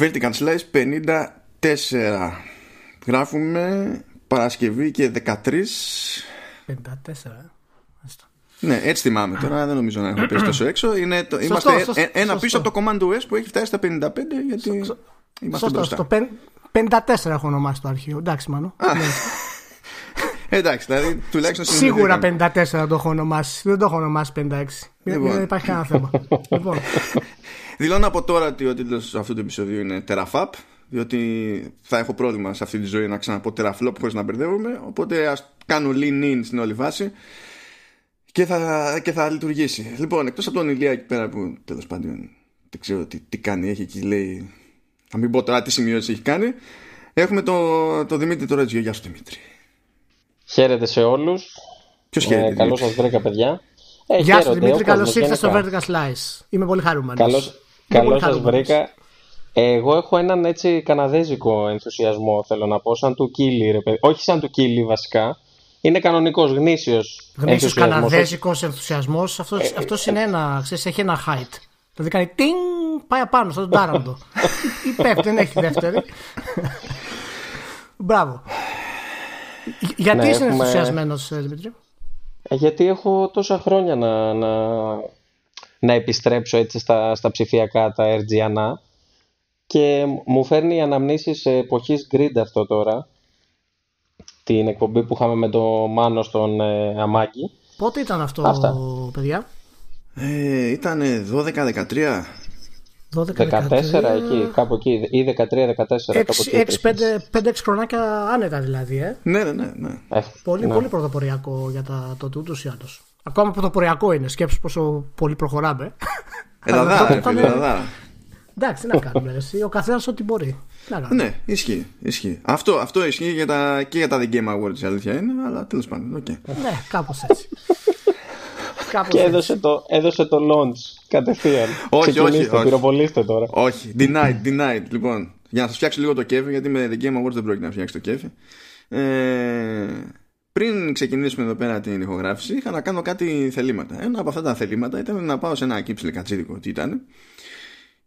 Vertical Slice 54. Γράφουμε Παρασκευή και 13. 54, ε. Ναι, έτσι θυμάμαι τώρα. Δεν νομίζω να έχω πέσει τόσο έξω. Είναι το, είμαστε σωστό, ένα σωστό. πίσω από το Command OS που έχει φτάσει στα 55 γιατί Σω, είμαστε σωστό, μπροστά. Στο 54 έχω ονομάσει το αρχείο. Εντάξει, μάλλον. Εντάξει, δηλαδή τουλάχιστον Σίγουρα 54 το έχω ονομάσει. Δεν το έχω ονομάσει 56. Λοιπόν. Δεν υπάρχει κανένα θέμα. λοιπόν. Δηλώνω από τώρα ότι ο τίτλος αυτού του επεισοδίου είναι Terafap. Διότι θα έχω πρόβλημα σε αυτή τη ζωή να ξαναπώ Teraflop χωρίς να μπερδεύομαι. Οπότε ας κάνω lean in στην όλη βάση και θα, και θα λειτουργήσει. Λοιπόν, εκτός από τον Ηλία εκεί πέρα που τέλος πάντων δεν ξέρω τι, τι κάνει, έχει εκεί λέει. Θα μην πω τώρα τι σημειώσεις έχει κάνει. Έχουμε το, το Δημήτρη τώρα Γεια σου Δημήτρη. Χαίρετε σε όλους. Ποιος χαίρετε. Ε, καλώς σας βρήκα, παιδιά. Ε, Γεια σου Δημήτρη, καλώς ήρθατε στο Vertical Slice. Είμαι πολύ χαρούμενος. Καλώ σας βρήκα. Εγώ έχω έναν έτσι καναδέζικο ενθουσιασμό, θέλω να πω, σαν του Κίλι, ρε παιδί. Όχι σαν του Κίλι βασικά. Είναι κανονικός, γνήσιος. Γνήσιος καναδέζικος ενθουσιασμός. Αυτό ε, αυτός είναι ένα, ξέρεις, έχει ένα height. Δηλαδή κάνει τίνγκ, πάει απάνω στον τάραντο. Ή πέφτει, δεν έχει δεύτερη. Μπράβο. Γιατί ναι, είσαι έχουμε... ενθουσιασμένος, ε, Δημήτρη; Ε, γιατί έχω τόσα χρόνια να, να, να επιστρέψω έτσι στα, στα ψηφιακά τα RGNA και μου φέρνει οι αναμνήσεις εποχής grid αυτό τώρα την εκπομπή που είχαμε με το Μάνο στον ε, Αμάκη. Πότε ήταν αυτό, Αυτά. παιδιά; Ε, ήταν 12-13. 12, 14 εκεί, κάπου εκεί, ή 13-14. 6-5 χρονάκια άνετα δηλαδή, ε. Ναι, ναι, ναι. ναι. Ε, πολύ, ναι. πολύ πρωτοποριακό για τα, το τούτο ή άλλως. Ακόμα πρωτοποριακό είναι, σκέψου πόσο πολύ προχωράμε. Ελαδάρα, Εντάξει, τι να κάνουμε. Εσύ, ο καθένας ό,τι μπορεί. Ναι, ισχύει. ισχύει. Αυτό, αυτό ισχύει για τα, και για τα The Game Awards, η αλήθεια είναι, αλλά τέλος πάντων. Okay. Ναι, κάπως έτσι. Κάπως και έδωσε το, έδωσε το launch κατευθείαν. Όχι, όχι, όχι. Πυροβολήστε τώρα. Όχι, denied, denied. Λοιπόν, για να σας φτιάξω λίγο το κέφι, γιατί με The Game Awards δεν πρόκειται να φτιάξει το κέφι. Ε, πριν ξεκινήσουμε εδώ πέρα την ηχογράφηση, είχα να κάνω κάτι θελήματα. Ένα από αυτά τα θελήματα ήταν να πάω σε ένα κύψιλε κατσίδικο, τι ήταν,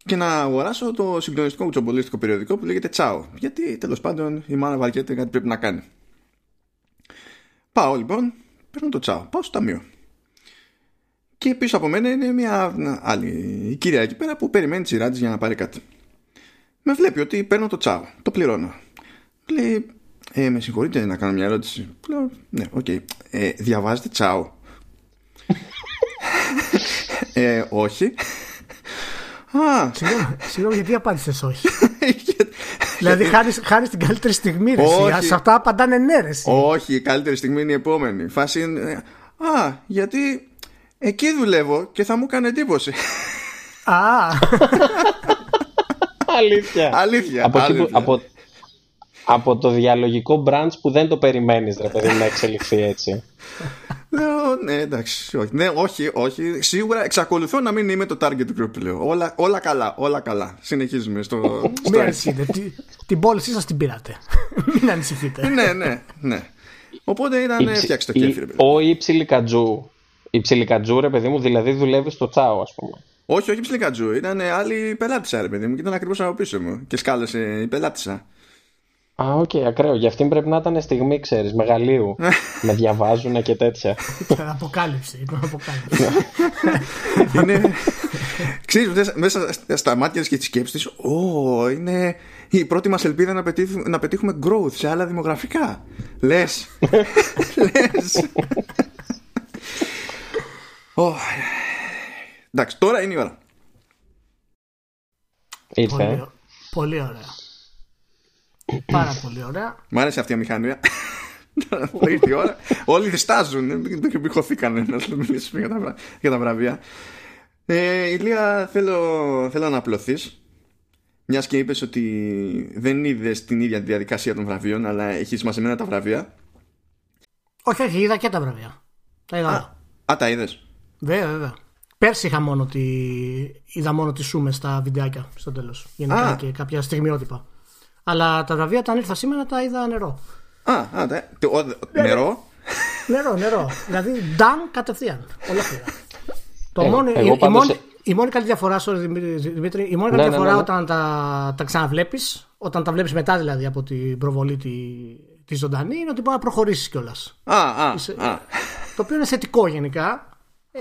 και να αγοράσω το συγκλονιστικό κουτσομπολίστικο περιοδικό που λέγεται Τσάο. Γιατί τέλος πάντων η μάνα βαριέται κάτι πρέπει να κάνει. Πάω λοιπόν, παίρνω το Τσάο, πάω στο ταμείο. Και πίσω από μένα είναι μια άλλη η κυρία εκεί πέρα που περιμένει τη σειρά για να πάρει κάτι. Με βλέπει ότι παίρνω το Τσάο, το πληρώνω. Λέει, ε, με συγχωρείτε να κάνω μια ερώτηση. Λέω, ναι, OK. Okay. Ε, διαβάζετε Τσάο. ε, όχι. Α, συγγνώμη, γιατί απάντησες όχι; δηλαδή, χάρη την καλύτερη στιγμή, ρε. Σε αυτά απαντάνε ναι, ρε. Όχι, η καλύτερη στιγμή είναι η επόμενη. Φάση είναι. Α, γιατί εκεί δουλεύω και θα μου κάνει εντύπωση. Α. Αλήθεια. Αλήθεια. Από, από, από το διαλογικό branch που δεν το περιμένεις ρε παιδί να εξελιχθεί έτσι ναι, εντάξει. Όχι, ναι, όχι, όχι. Σίγουρα εξακολουθώ να μην είμαι το target group λέω. Όλα, όλα καλά, όλα καλά. Συνεχίζουμε στο. Μην ανησυχείτε. Την πώλησή σας την πήρατε. Μην ανησυχείτε. ναι, ναι, ναι. Οπότε ήταν η, φτιάξει το κέφι. Η ψιλικατζού. Η ψιλικατζού, ρε παιδί μου, δηλαδή δουλεύει στο τσάο, ας πούμε. Όχι, όχι ψιλικατζού. Ήταν άλλη πελάτισσα, ρε παιδί μου, και ήταν ακριβώς από πίσω μου. Και σκάλωσε η πελάτισσα. Α, OK, okay, ακραίο. Για αυτήν πρέπει να ήταν στιγμή, ξέρεις, μεγαλείου. με διαβάζουν και τέτοια. Ήταν αποκάλυψη. Ήταν αποκάλυψη. είναι. Ξέρεις, μέσα στα μάτια και τι σκέψει της, Ω, είναι η πρώτη μας ελπίδα να, πετύχουμε, να πετύχουμε growth σε άλλα δημογραφικά. Λες. Λες. Εντάξει, τώρα είναι η ώρα. Ήρθε. Πολύ, πολύ ωραία. Πάρα πολύ ωραία. Μ' άρεσε αυτή η μηχανία. Ήρθε η ώρα. Όλοι διστάζουν. Δεν μπηχωθήκαν να μιλήσουμε για τα, για τα βραβεία. Ε, Ηλία, θέλω, θέλω να απλωθείς. Μιας και είπες ότι δεν είδες την ίδια τη διαδικασία των βραβείων, αλλά έχεις μαζεμένα τα βραβεία. Όχι, όχι, είδα και τα βραβεία. Τα είδα. Α, α τα είδες. Βέβαια, βέβαια. Πέρσι είχα μόνο τη... είδα μόνο τη σούμες στα βιντεάκια στο τέλος. Γενικά και κάποια στιγμιότυπα. Αλλά τα βραβεία όταν ήρθα σήμερα τα είδα νερό. Α, α τε, νερό; Νερό, νερό. δηλαδή, ντάν κατευθείαν. Ολόκληρα. Το ε, μόνο, εγώ η, πάντως, μόνη... η μόνη καλή διαφορά, sorry, Δημήτρη, η μόνη καλή Ναι, ναι, διαφορά ναι, ναι. όταν τα, τα ξαναβλέπεις, όταν τα βλέπεις μετά δηλαδή από την προβολή τη, τη ζωντανή, είναι ότι μπορεί να προχωρήσεις κιόλας. Α, α, Είσαι- α. Το οποίο είναι θετικό γενικά. Ε,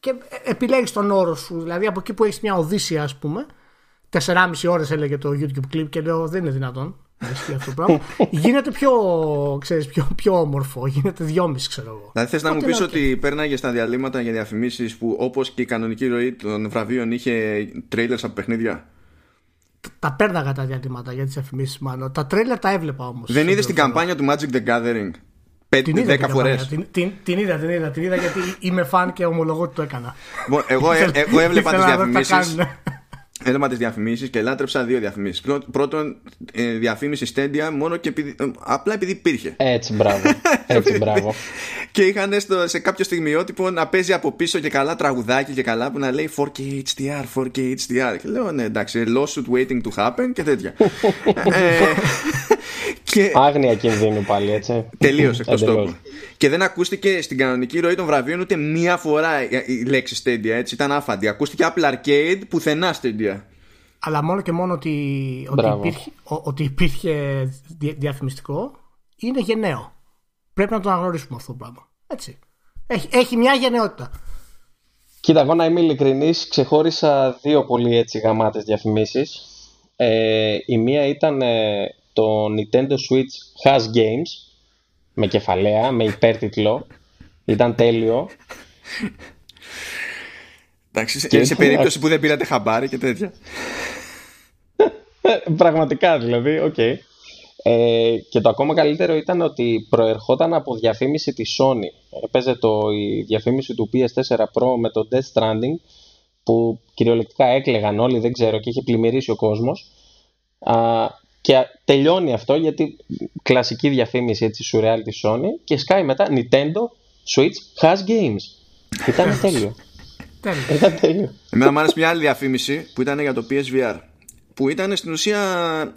και επιλέγεις τον όρο σου. Δηλαδή από εκεί που έχεις μια Οδύσσια, ας πούμε, 4,5 ώρες έλεγε το YouTube clip και λέω δεν είναι δυνατόν. να ισχύει αυτό το πράγμα. γίνεται πιο, ξέρεις, πιο, πιο όμορφο. Γίνεται 2,5 ξέρω εγώ. Δηλαδή θες να μου Οπότε, πεις οκ. ότι πέρναγες στα διαλείμματα για διαφημίσεις που όπως και η κανονική ροή των βραβείων είχε trailers από παιχνίδια; Τα πέρναγα τα διαλείμματα για τις διαφημίσεις, μάλλον. Τα τρέλερ τα έβλεπα όμως. Δεν είδες την καμπάνια του Magic the Gathering; Την είδα 5-10 την φορές. καμπάνια. Την, την, την είδα, την είδα, την είδα γιατί είμαι φαν και ομολογώ ότι το έκανα. Λοιπόν, εγώ, ε, εγώ έβλεπα τις Ήθελα να δω τι θα διαφημίσεις κάνουν. Έβλεπα τις διαφημίσεις και λάτρεψα δύο διαφημίσεις Πρω- Πρώτον, ε, διαφήμιση Stadia μόνο και επειδή, ε, απλά επειδή υπήρχε Έτσι, μπράβο. Έτσι, μπράβο. Και είχαν στο, σε κάποιο στιγμιότυπο να παίζει από πίσω και καλά τραγουδάκι και καλά που να λέει 4K HDR, 4K HDR. Και λέω ναι εντάξει, lawsuit waiting to happen και τέτοια. ε, και Άγνοια κινδύνου πάλι, έτσι. τελείωσε εκτό Εντελώς. τόπου. Και δεν ακούστηκε στην κανονική ροή των βραβείων ούτε μία φορά η η λέξη Stadia, έτσι ήταν άφαντη. Ακούστηκε Apple Arcade πουθενά Stadia. Αλλά μόνο και μόνο ότι, ότι, Μπράβο. υπήρχε, ο- ότι υπήρχε δια- διαφημιστικό είναι γενναίο. Πρέπει να το αναγνωρίσουμε αυτό το πράγμα. Έτσι. Έχει, έχει μια γενναιότητα. Κοίτα, εγώ να είμαι ειλικρινής, ξεχώρισα δύο πολύ έτσι γαμάτες διαφημίσεις. Ε, η μία ήταν ε, το Nintendo Switch Has Games, με κεφαλαία, με υπέρτιτλο. Ήταν τέλειο. Εντάξει, σε, Και- σε περίπτωση που δεν πήρατε χαμπάρι και τέτοια. Ε, Πραγματικά δηλαδή, οκ. Ε, και το ακόμα καλύτερο ήταν ότι προερχόταν από διαφήμιση της Sony. Έπαιζε το, η διαφήμιση του PS4 Pro με το Death Stranding που κυριολεκτικά έκλεγαν όλοι, δεν ξέρω, και είχε πλημμυρίσει ο κόσμος. Α, και α- τελειώνει αυτό γιατί κλασική διαφήμιση έτσι σουρεάλ της Sony και σκάει μετά Nintendo Switch has games. Ήταν τέλειο. Τέλειο. Ήταν τέλειο. Εμένα μου άρεσε μια άλλη διαφήμιση που ήταν για το PSVR. Που ήταν στην ουσία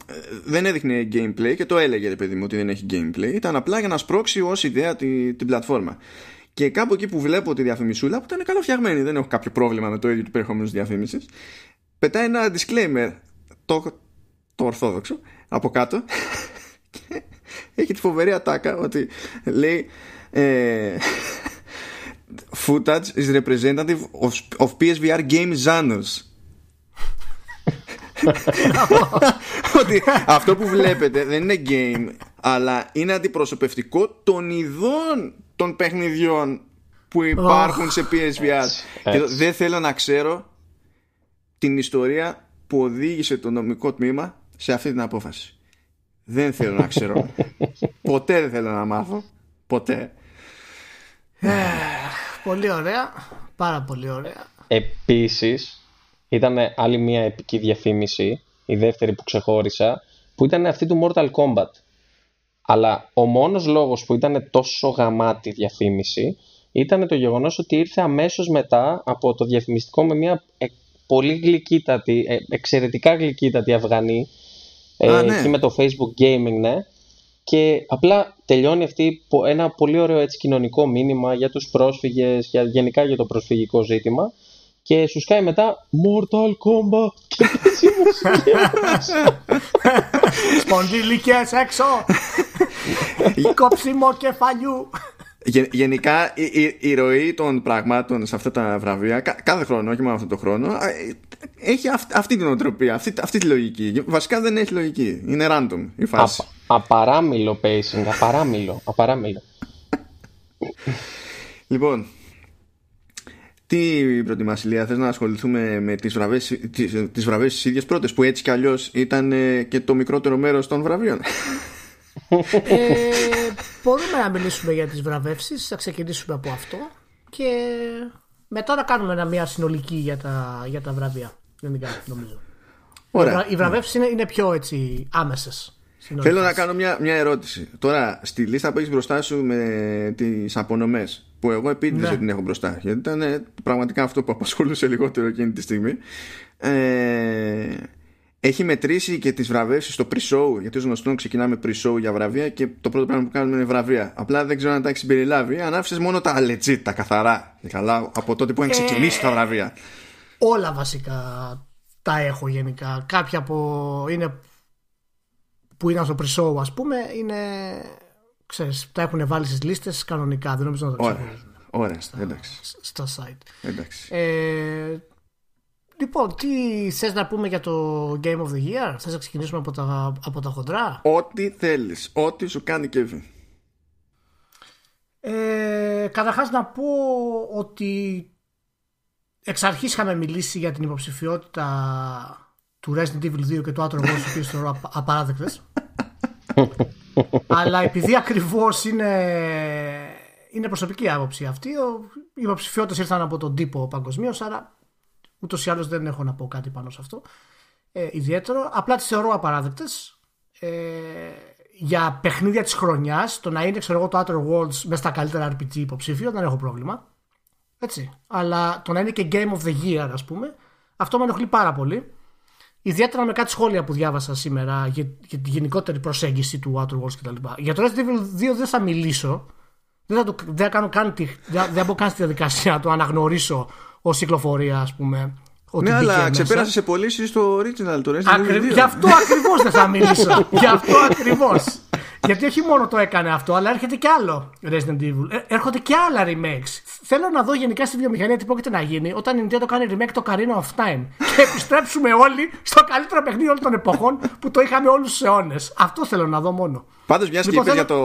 ε, δεν έδειχνε gameplay και το έλεγε ρε παιδί μου ότι δεν έχει gameplay. Ήταν απλά για να σπρώξει ως ιδέα τη, την πλατφόρμα. Και κάπου εκεί που βλέπω τη διαφημισούλα που ήταν καλοφτιαγμένη, δεν έχω κάποιο πρόβλημα με το ίδιο του περιεχόμενου της διαφήμισης. Πετάει ένα disclaimer το, το ορθόδοξο από κάτω. Και έχει τη φοβερή ατάκα ότι λέει. Ε, footage is representative of, of PSVR game genres. ότι αυτό που βλέπετε δεν είναι game αλλά είναι αντιπροσωπευτικό των ειδών των παιχνιδιών που υπάρχουν σε PSVR και έτσι. δεν θέλω να ξέρω την ιστορία που οδήγησε το νομικό τμήμα σε αυτή την απόφαση δεν θέλω να ξέρω ποτέ δεν θέλω να μάθω ποτέ Πολύ ωραία. Πάρα πολύ ωραία. Επίσης, ήταν άλλη μια επική διαφήμιση, η δεύτερη που ξεχώρισα, που ήταν αυτή του Mortal Kombat. Αλλά ο μόνος λόγος που ήταν τόσο γαμάτη διαφήμιση ήταν το γεγονός ότι ήρθε αμέσως μετά από το διαφημιστικό με μια ε, πολύ γλυκύτατη, ε, εξαιρετικά γλυκύτατη Αφγανή ε, Α, ναι. εκεί με το Facebook Gaming, ναι. Και απλά τελειώνει αυτή πο- ένα πολύ ωραίο έτσι κοινωνικό μήνυμα για τους πρόσφυγες, για, γενικά για το προσφυγικό ζήτημα και σου σκάει μετά Mortal Kombat και παίζει μουσική. Σπονδυλικές έξω. Κόψιμο κεφαλιού. Γε- γενικά η, η, η ροή των πραγμάτων σε αυτά τα βραβεία κα- κάθε χρόνο, όχι μόνο αυτό το χρόνο α, ε, έχει αυ- αυτή την οτροπία, αυτή, αυτή τη λογική. Βασικά δεν έχει λογική, είναι random η φάση. Απα- απαράμιλο pacing, απαράμιλο, απαράμιλο. λοιπόν τι προτιμάς Ηλία, θες να ασχοληθούμε με τις βραβές, τις, τις βραβές τις ίδιες πρώτες που έτσι κι αλλιώς ήταν ε, και το μικρότερο μέρος των βραβείων; Ε, μπορούμε να μιλήσουμε για τις βραβεύσεις. Θα ξεκινήσουμε από αυτό. Και μετά να κάνουμε ένα, μια συνολική για τα, για τα βραβεία. Γενικά, νομίζω. Ωραία. Οι βραβεύσεις είναι, είναι πιο έτσι άμεσες. στην όλη Θέλω να φάση. κάνω μια, μια ερώτηση. Τώρα, στη λίστα που έχεις μπροστά σου με τις απονομές, που εγώ επίτηδες Ναι. δεν την έχω μπροστά, γιατί ήταν ε, πραγματικά αυτό που απασχολούσε λιγότερο εκείνη τη στιγμή. Ε, έχει μετρήσει και τις βραβεύσεις στο pre-show, γιατί ως γνωστόν ξεκινάμε pre-show για βραβεία και το πρώτο πράγμα που κάνουμε είναι βραβεία. Απλά δεν ξέρω αν τα έχεις συμπεριλάβει, αν άφησες μόνο τα legit, τα καθαρά. Και καλά, από τότε που έχουν ξεκινήσει τα βραβεία. όλα βασικά τα έχω γενικά. Κάποια που είναι που ήταν στο pre-show ας πούμε είναι ξέρεις, τα έχουν βάλει στις λίστες κανονικά δεν νομίζω να το ξέρουν Ωραία, στα, εντάξει. στα site εντάξει. Ε, λοιπόν τι θες να πούμε για το Game of the Year; Θες να ξεκινήσουμε από τα, από τα χοντρά; Ό,τι θέλεις, ό,τι σου κάνει Kevin. Ε, καταρχάς να πω ότι εξ αρχής είχαμε μιλήσει για την υποψηφιότητα του Resident Evil 2 και του Outer Worlds που θεωρώ απαράδεκτες. Αλλά επειδή ακριβώς είναι είναι προσωπική άποψη αυτή οι υποψηφιότητες ήρθαν από τον τύπο παγκοσμίως, άρα ούτως ή άλλως δεν έχω να πω κάτι πάνω σε αυτό ε, ιδιαίτερο απλά τις θεωρώ απαράδεκτες ε, για παιχνίδια της χρονιάς το να είναι ξέρω εγώ το Outer Worlds μέσα στα καλύτερα RPG υποψήφιο δεν έχω πρόβλημα έτσι. Αλλά το να είναι και Game of the Year, ας πούμε, αυτό με ενοχλεί πάρα πολύ. Ιδιαίτερα με κάτι σχόλια που διάβασα σήμερα για, για τη γενικότερη προσέγγιση του Outer Worlds κτλ. Για το Resident Evil 2 δεν θα μιλήσω. Δεν θα, το, δεν θα κάνω καν τη, δεν, δεν καν στη διαδικασία να το αναγνωρίσω ως κυκλοφορία, ας πούμε. Ότι ναι, αλλά ξεπέρασε σε πωλήσει στο original το Resident Evil 2. Γι' αυτό ακριβώς δεν θα μιλήσω. Γι' αυτό ακριβώς. Γιατί όχι μόνο το έκανε αυτό, αλλά έρχεται και άλλο Resident Evil. Ε, έρχονται και άλλα remakes. Θέλω να δω γενικά στη βιομηχανία τι πρόκειται να γίνει όταν η Nintendo κάνει remake το Carino of Time. Και επιστρέψουμε όλοι στο καλύτερο παιχνίδι όλων των εποχών που το είχαμε όλους τους αιώνες. Αυτό θέλω να δω μόνο. Πάντως, μια λοιπόν, και για το.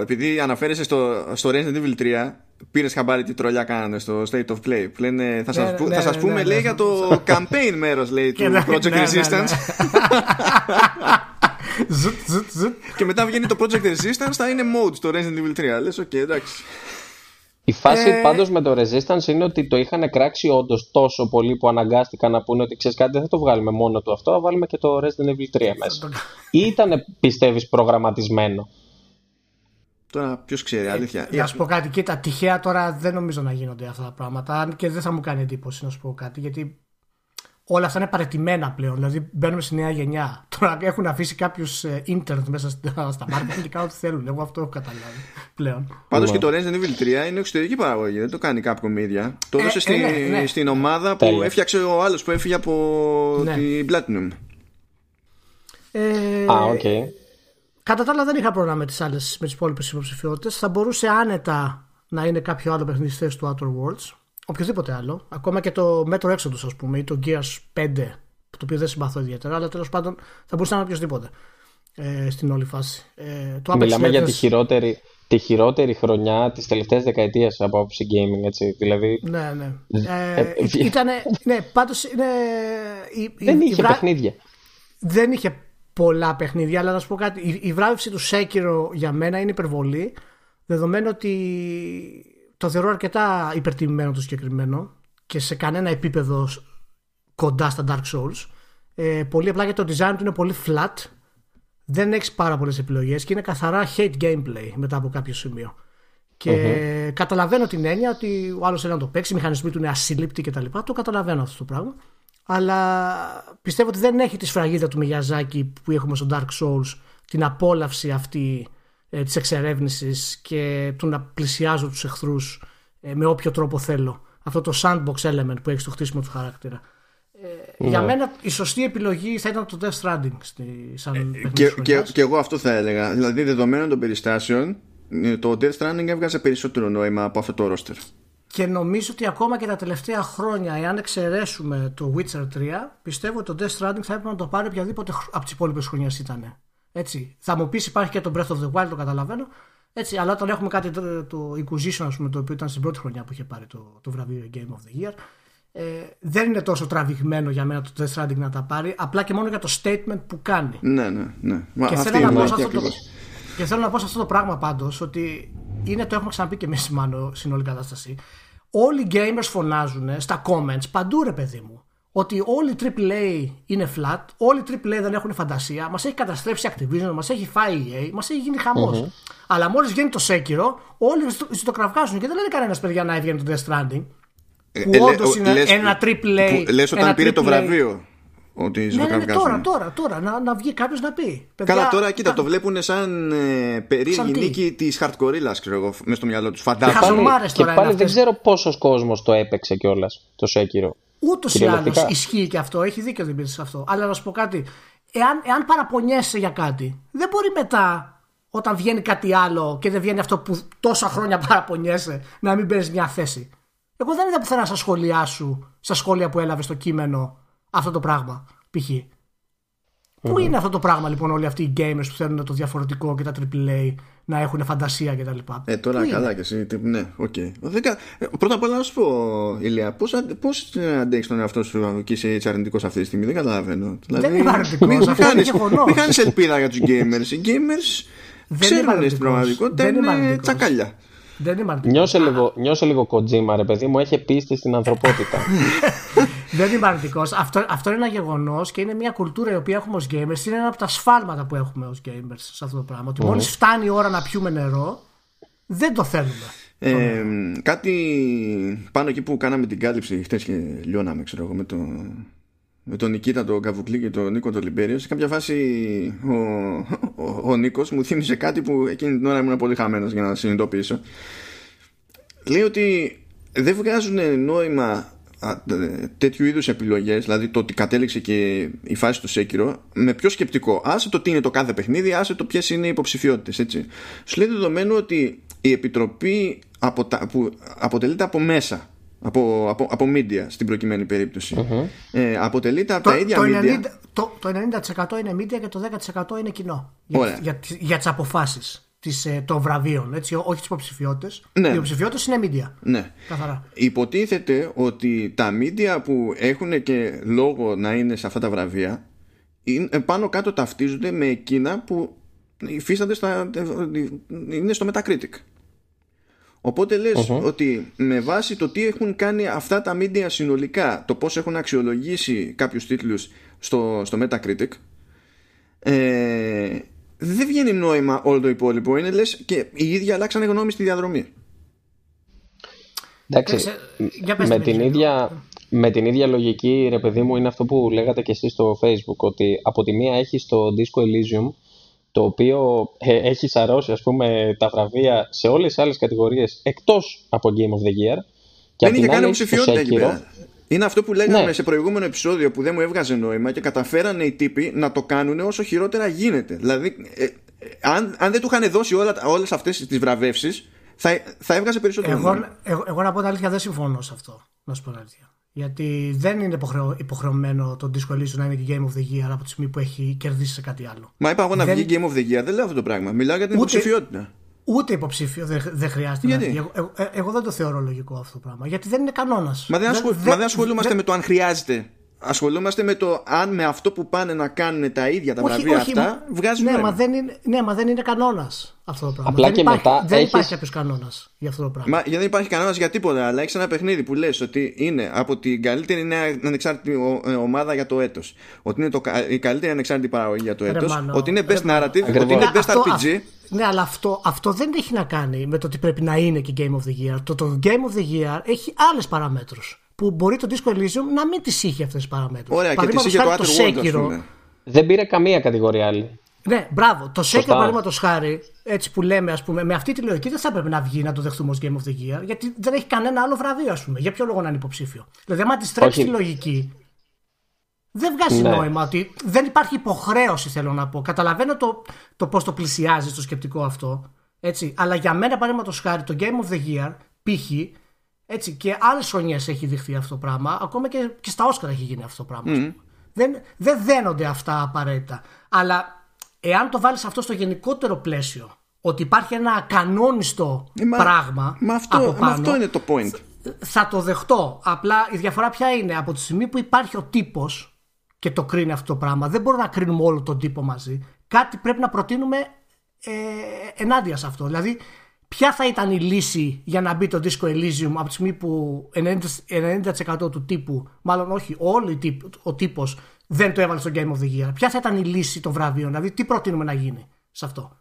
Επειδή αναφέρεσαι στο, στο Resident Evil 3, πήρες χαμπάρι τι τρολιά κάνανε στο State of Play. Που λένε, θα σας ναι, ναι, ναι, πούμε, λέει, για το campaign μέρος, λέει, του Project Resistance. Και μετά βγαίνει το Project Resistance, θα είναι mode στο Resident Evil 3. Λες, οκ, εντάξει. Η φάση ε... πάντως με το Resistance είναι ότι το είχαν κράξει όντως τόσο πολύ που αναγκάστηκαν να πούνε ότι ξέρεις κάτι, δεν θα το βγάλουμε μόνο το αυτό, θα βάλουμε και το Resident Evil 3 μέσα. Ή ήταν, πιστεύεις, προγραμματισμένο. Τώρα ποιος ξέρει, αλήθεια. Ε, να σου πω κάτι, κοίτα, τυχαία τώρα δεν νομίζω να γίνονται αυτά τα πράγματα. και δεν θα μου κάνει εντύπωση να σου πω κάτι, γιατί όλα αυτά είναι παρετημένα πλέον. Δηλαδή μπαίνουμε στη νέα γενιά. Τώρα έχουν αφήσει κάποιους ίντερνετ μέσα στα μάρκετ και κάνουν ό,τι θέλουν. Εγώ αυτό έχω καταλάβει πλέον. Πάντως και το Resident Evil 3 είναι εξωτερική παραγωγή. Δεν το κάνει κάποιο Media. Το έδωσε ε, στη, ναι, ναι. στην ομάδα που έφτιαξε ο άλλος που έφυγε από ναι. την Platinum. Ε, Α, OK. Okay. Κατά τα άλλα δεν είχα πρόβλημα με τις άλλες με τις υπόλοιπες υποψηφιότητες. Θα μπορούσε άνετα να είναι κάποιο άλλο παιχνίδι στη θέση του Outer Worlds οποιοδήποτε άλλο, ακόμα και το Metro Exodus, ας πούμε, ή το Gears 5, το οποίο δεν συμπαθώ ιδιαίτερα, αλλά τέλος πάντων θα μπορούσε να είναι οποιοδήποτε ε, στην όλη φάση. Ε, το Μιλάμε για τη χειρότερη, τη χειρότερη χρονιά της τελευταίας δεκαετίας από άποψη gaming, έτσι. Δηλαδή... Ναι, ναι. Ε, ε ήτανε, ναι, πάντως είναι... δεν είχε παιχνίδια. Δεν είχε πολλά παιχνίδια, αλλά να σου πω κάτι. Η, η βράβευση του Sekiro για μένα είναι υπερβολή, δεδομένου ότι το θεωρώ αρκετά υπερτιμημένο το συγκεκριμένο και σε κανένα επίπεδο κοντά στα Dark Souls. Ε, πολύ απλά γιατί το design του είναι πολύ flat. Δεν έχεις πάρα πολλές επιλογές και είναι καθαρά hate gameplay μετά από κάποιο σημείο. Και καταλαβαίνω την έννοια ότι ο άλλος θέλει να το παίξει, οι μηχανισμοί του είναι ασύλληπτοι κτλ. Το καταλαβαίνω αυτό το πράγμα. Αλλά πιστεύω ότι δεν έχει τη σφραγίδα του Μιγιαζάκη που έχουμε στο Dark Souls την απόλαυση αυτή ε, της εξερεύνησης και του να πλησιάζω τους εχθρούς ε, με όποιο τρόπο θέλω. Αυτό το sandbox element που έχει στο χτίσιμο του χαρακτήρα. Ε, ναι. Για μένα η σωστή επιλογή θα ήταν το Death Stranding στη, σαν ε, και, και, και, εγώ αυτό θα έλεγα. Δηλαδή δεδομένων των περιστάσεων ε, το Death Stranding έβγαζε περισσότερο νόημα από αυτό το roster. Και νομίζω ότι ακόμα και τα τελευταία χρόνια, εάν εξαιρέσουμε το Witcher 3, πιστεύω ότι το Death Stranding θα έπρεπε να το πάρει οποιαδήποτε από τις υπόλοιπες χρονιές ήταν. Έτσι. Θα μου πεις υπάρχει και το Breath of the Wild, το καταλαβαίνω. Έτσι, αλλά όταν έχουμε κάτι το, το Inquisition, πούμε, το οποίο ήταν στην πρώτη χρονιά που είχε πάρει το, το βραβείο Game of the Year, ε, δεν είναι τόσο τραβηγμένο για μένα το Death Stranding να τα πάρει, απλά και μόνο για το statement που κάνει. Ναι, ναι, ναι. Μα και, θέλω να πω αυτό το, και θέλω να πω σε αυτό το πράγμα πάντως ότι είναι το έχουμε ξαναπεί και εμείς μάλλον στην όλη κατάσταση. Όλοι οι gamers φωνάζουν στα comments παντού ρε παιδί μου ότι όλοι οι AAA είναι flat, όλοι οι AAA δεν έχουν φαντασία, μας έχει καταστρέψει Activision, μας έχει φάει EA, μας έχει γίνει Αλλά μόλις βγαίνει το Sekiro, όλοι ζητοκραυγάζουν και δεν λένε κανένας παιδιά να έβγαινε το Death Stranding. Ε, που ε, όντως είναι λες, ένα AAA. Λες όταν πήρε το βραβείο. Ότι ναι, ναι, ναι, τώρα, τώρα, τώρα, να, να βγει κάποιος να πει. Παιδιά, Καλά, τώρα κοίτα, το βλέπουν σαν ε, περίεργη νίκη της Hardcore ξέρω εγώ, μέσα στο μυαλό τους. Φαντάζομαι. Και πάλι, και πάλι δεν ξέρω πόσος κόσμος το έπαιξε κιόλας το Sekiro. Ούτως ή άλλως ισχύει και αυτό, έχει δίκιο Δημήτρης σε αυτό. Αλλά να σου πω κάτι. Εάν, εάν παραπονιέσαι για κάτι, δεν μπορεί μετά όταν βγαίνει κάτι άλλο και δεν βγαίνει αυτό που τόσα χρόνια παραπονιέσαι να μην παίρνεις μια θέση. Εγώ δεν είδα πουθενά στα σχόλιά σου, στα σχόλια που έλαβες στο κείμενο αυτό το πράγμα. Π.χ. Πού είναι αυτό το πράγμα λοιπόν όλοι αυτοί οι gamers που θέλουν το διαφορετικό και τα AAA να έχουν φαντασία κτλ. Ε, τώρα Πού καλά είναι; και εσύ. Ναι, OK. Okay. Ε, πρώτα απ' όλα να σου πω, Ηλία, πώς πώς αντέχεις τον εαυτό σου και είσαι έτσι αρνητικός αυτή τη στιγμή. Δεν καταλαβαίνω. Δηλαδή, δεν είμαι αρνητικός. Μην χάνει ελπίδα για τους gamers. Οι gamers ξέρουν στην πραγματικότητα είναι τσακάλια. Δεν είμαι Νιώσε λίγο, νιώσε λίγο Kojima, ρε παιδί μου, έχει πίστη στην ανθρωπότητα. Δεν είμαι αρνητικός. Αυτό, αυτό είναι ένα γεγονός και είναι μια κουλτούρα η οποία έχουμε ως gamers. Είναι ένα από τα σφάλματα που έχουμε ως gamers σε αυτό το πράγμα. Ότι μόλις φτάνει η ώρα να πιούμε νερό, δεν το θέλουμε. Ε, κάτι πάνω εκεί που κάναμε την κάλυψη χθε και λιώναμε, ξέρω εγώ, με τον με τον Νικήτα τον Καβουκλή και τον Νίκο τον Λιμπέριο σε κάποια φάση ο, ο, ο, Νίκος μου θύμισε κάτι που εκείνη την ώρα ήμουν πολύ χαμένος για να συνειδητοποιήσω λέει ότι δεν βγάζουν νόημα τέτοιου είδους επιλογές δηλαδή το ότι κατέληξε και η φάση του Σέκυρο με πιο σκεπτικό άσε το τι είναι το κάθε παιχνίδι άσε το ποιες είναι οι υποψηφιότητες έτσι σου λέει δεδομένου ότι η επιτροπή που αποτελείται από μέσα από, από, από media στην προκειμένη περίπτωση. Mm-hmm. Ε, αποτελείται από το, τα ίδια το media. 90, το, το 90% είναι media και το 10% είναι κοινό. Για, για, για, τις αποφάσεις ε, των βραβείων, έτσι, όχι τις υποψηφιότητες. Ναι. Οι υποψηφιότητες είναι media. Ναι. Καθαρά. Υποτίθεται ότι τα media που έχουν και λόγο να είναι σε αυτά τα βραβεία είναι, πάνω κάτω ταυτίζονται με εκείνα που υφίστανται στα, είναι στο Metacritic. Οπότε λες ότι με βάση το τι έχουν κάνει αυτά τα media συνολικά, το πώς έχουν αξιολογήσει κάποιους τίτλους στο, στο Metacritic, ε, δεν βγαίνει νόημα όλο το υπόλοιπο. Είναι λες και οι ίδιοι αλλάξανε γνώμη στη διαδρομή. Εντάξει, με, την ίδια, με την ίδια λογική, ρε παιδί μου, είναι αυτό που λέγατε και εσείς στο Facebook, ότι από τη μία έχεις το Disco Elysium, το οποίο ε, έχει σαρώσει ας πούμε τα βραβεία σε όλες τις άλλες κατηγορίες εκτός από Game of the Year και δεν είχε κάνει ψηφιότητα εκεί πέρα είναι αυτό που λέγαμε ναι. σε προηγούμενο επεισόδιο που δεν μου έβγαζε νόημα και καταφέρανε οι τύποι να το κάνουν όσο χειρότερα γίνεται. Δηλαδή, ε, ε, αν, αν δεν του είχαν δώσει όλα, όλες αυτές τις βραβεύσεις θα, θα έβγαζε περισσότερο εγώ, νόημα. Εγώ, εγώ, να πω την αλήθεια δεν συμφωνώ σε αυτό. Να σου πω την αλήθεια. Γιατί δεν είναι υποχρεω, υποχρεωμένο το Disco Elysium να είναι και Game of the Year από τη στιγμή που έχει κερδίσει σε κάτι άλλο. Μα είπα εγώ να βγει Game of the Year, δεν λέω αυτό το πράγμα. Μιλάω για την ούτε, υποψηφιότητα. Ούτε υποψήφιο δεν, δεν χρειάζεται Γιατί; να βγει. Εγώ, εγώ, εγώ, δεν το θεωρώ λογικό αυτό το πράγμα. Γιατί δεν είναι κανόνας. Μα δεν, ασχολ, δεν, ασχολούμαστε με το αν χρειάζεται. Ασχολούμαστε με το αν με αυτό που πάνε να κάνουν τα ίδια τα βραβεία αυτά βγάζουν. Ναι, μα δεν είναι, ναι, μα δεν είναι κανόνας αυτό το πράγμα. Απλά δεν και υπάρχει, μετά δεν έχεις... υπάρχει κάποιος κανόνας για αυτό το πράγμα. Μα δεν υπάρχει κανόνας για τίποτα. Αλλά έχεις ένα παιχνίδι που λες ότι είναι από την καλύτερη νέα ανεξάρτητη ε, ομάδα για το έτος. Ότι είναι το, η καλύτερη ανεξάρτητη παραγωγή για το έτος. Ότι είναι best narrative. Ότι είναι best RPG. Ναι, αλλά αυτό, αυτό δεν έχει να κάνει με το ότι πρέπει να είναι και Game of the Year. Το, το Game of the Year έχει άλλες παραμέτρους. Που μπορεί το Disco Elysium να μην τις είχε αυτές τις παραμέτρους. Ωραία, και τις είχε το Outer Δεν πήρε καμία κατηγορία άλλη. Ναι, μπράβο. Το Sekiro παραδείγματος χάρη, έτσι που λέμε, ας πούμε, με αυτή τη λογική δεν θα έπρεπε να βγει να το δεχτούμε ως Game of the Year, γιατί δεν έχει κανένα άλλο βραβείο, ας πούμε. Για ποιο λόγο να είναι υποψήφιο; Δηλαδή, άμα τη στρέψει τη λογική, δεν βγάζει ναι. νόημα ότι δεν υπάρχει υποχρέωση, θέλω να πω. Καταλαβαίνω το, το πώς το πλησιάζει το σκεπτικό αυτό. Έτσι. Αλλά για μένα, παραδείγματος χάρη, το Game of the Year, π.χ. Έτσι, και άλλες χρονιές έχει δειχθεί αυτό το πράγμα. Ακόμα και, και στα Όσκαρα έχει γίνει αυτό το πράγμα. Δεν, δεν δένονται αυτά απαραίτητα. Αλλά εάν το βάλεις αυτό στο γενικότερο πλαίσιο, ότι υπάρχει ένα κανόνιστο ε, πράγμα. Μα αυτό, από πάνω, αυτό είναι το point. Θα το δεχτώ. Απλά η διαφορά ποια είναι. Από τη στιγμή που υπάρχει ο τύπος και το κρίνει αυτό το πράγμα. Δεν μπορούμε να κρίνουμε όλο τον τύπο μαζί. Κάτι πρέπει να προτείνουμε ε, ενάντια σε αυτό. Δηλαδή, ποια θα ήταν η λύση για να μπει το Disco Elysium από τη στιγμή που 90%, 90% του τύπου, μάλλον όχι, όλοι ο τύπος δεν το έβαλε στο Game of the Year. Ποια θα ήταν η λύση των βραβείων, δηλαδή τι προτείνουμε να γίνει σε αυτό.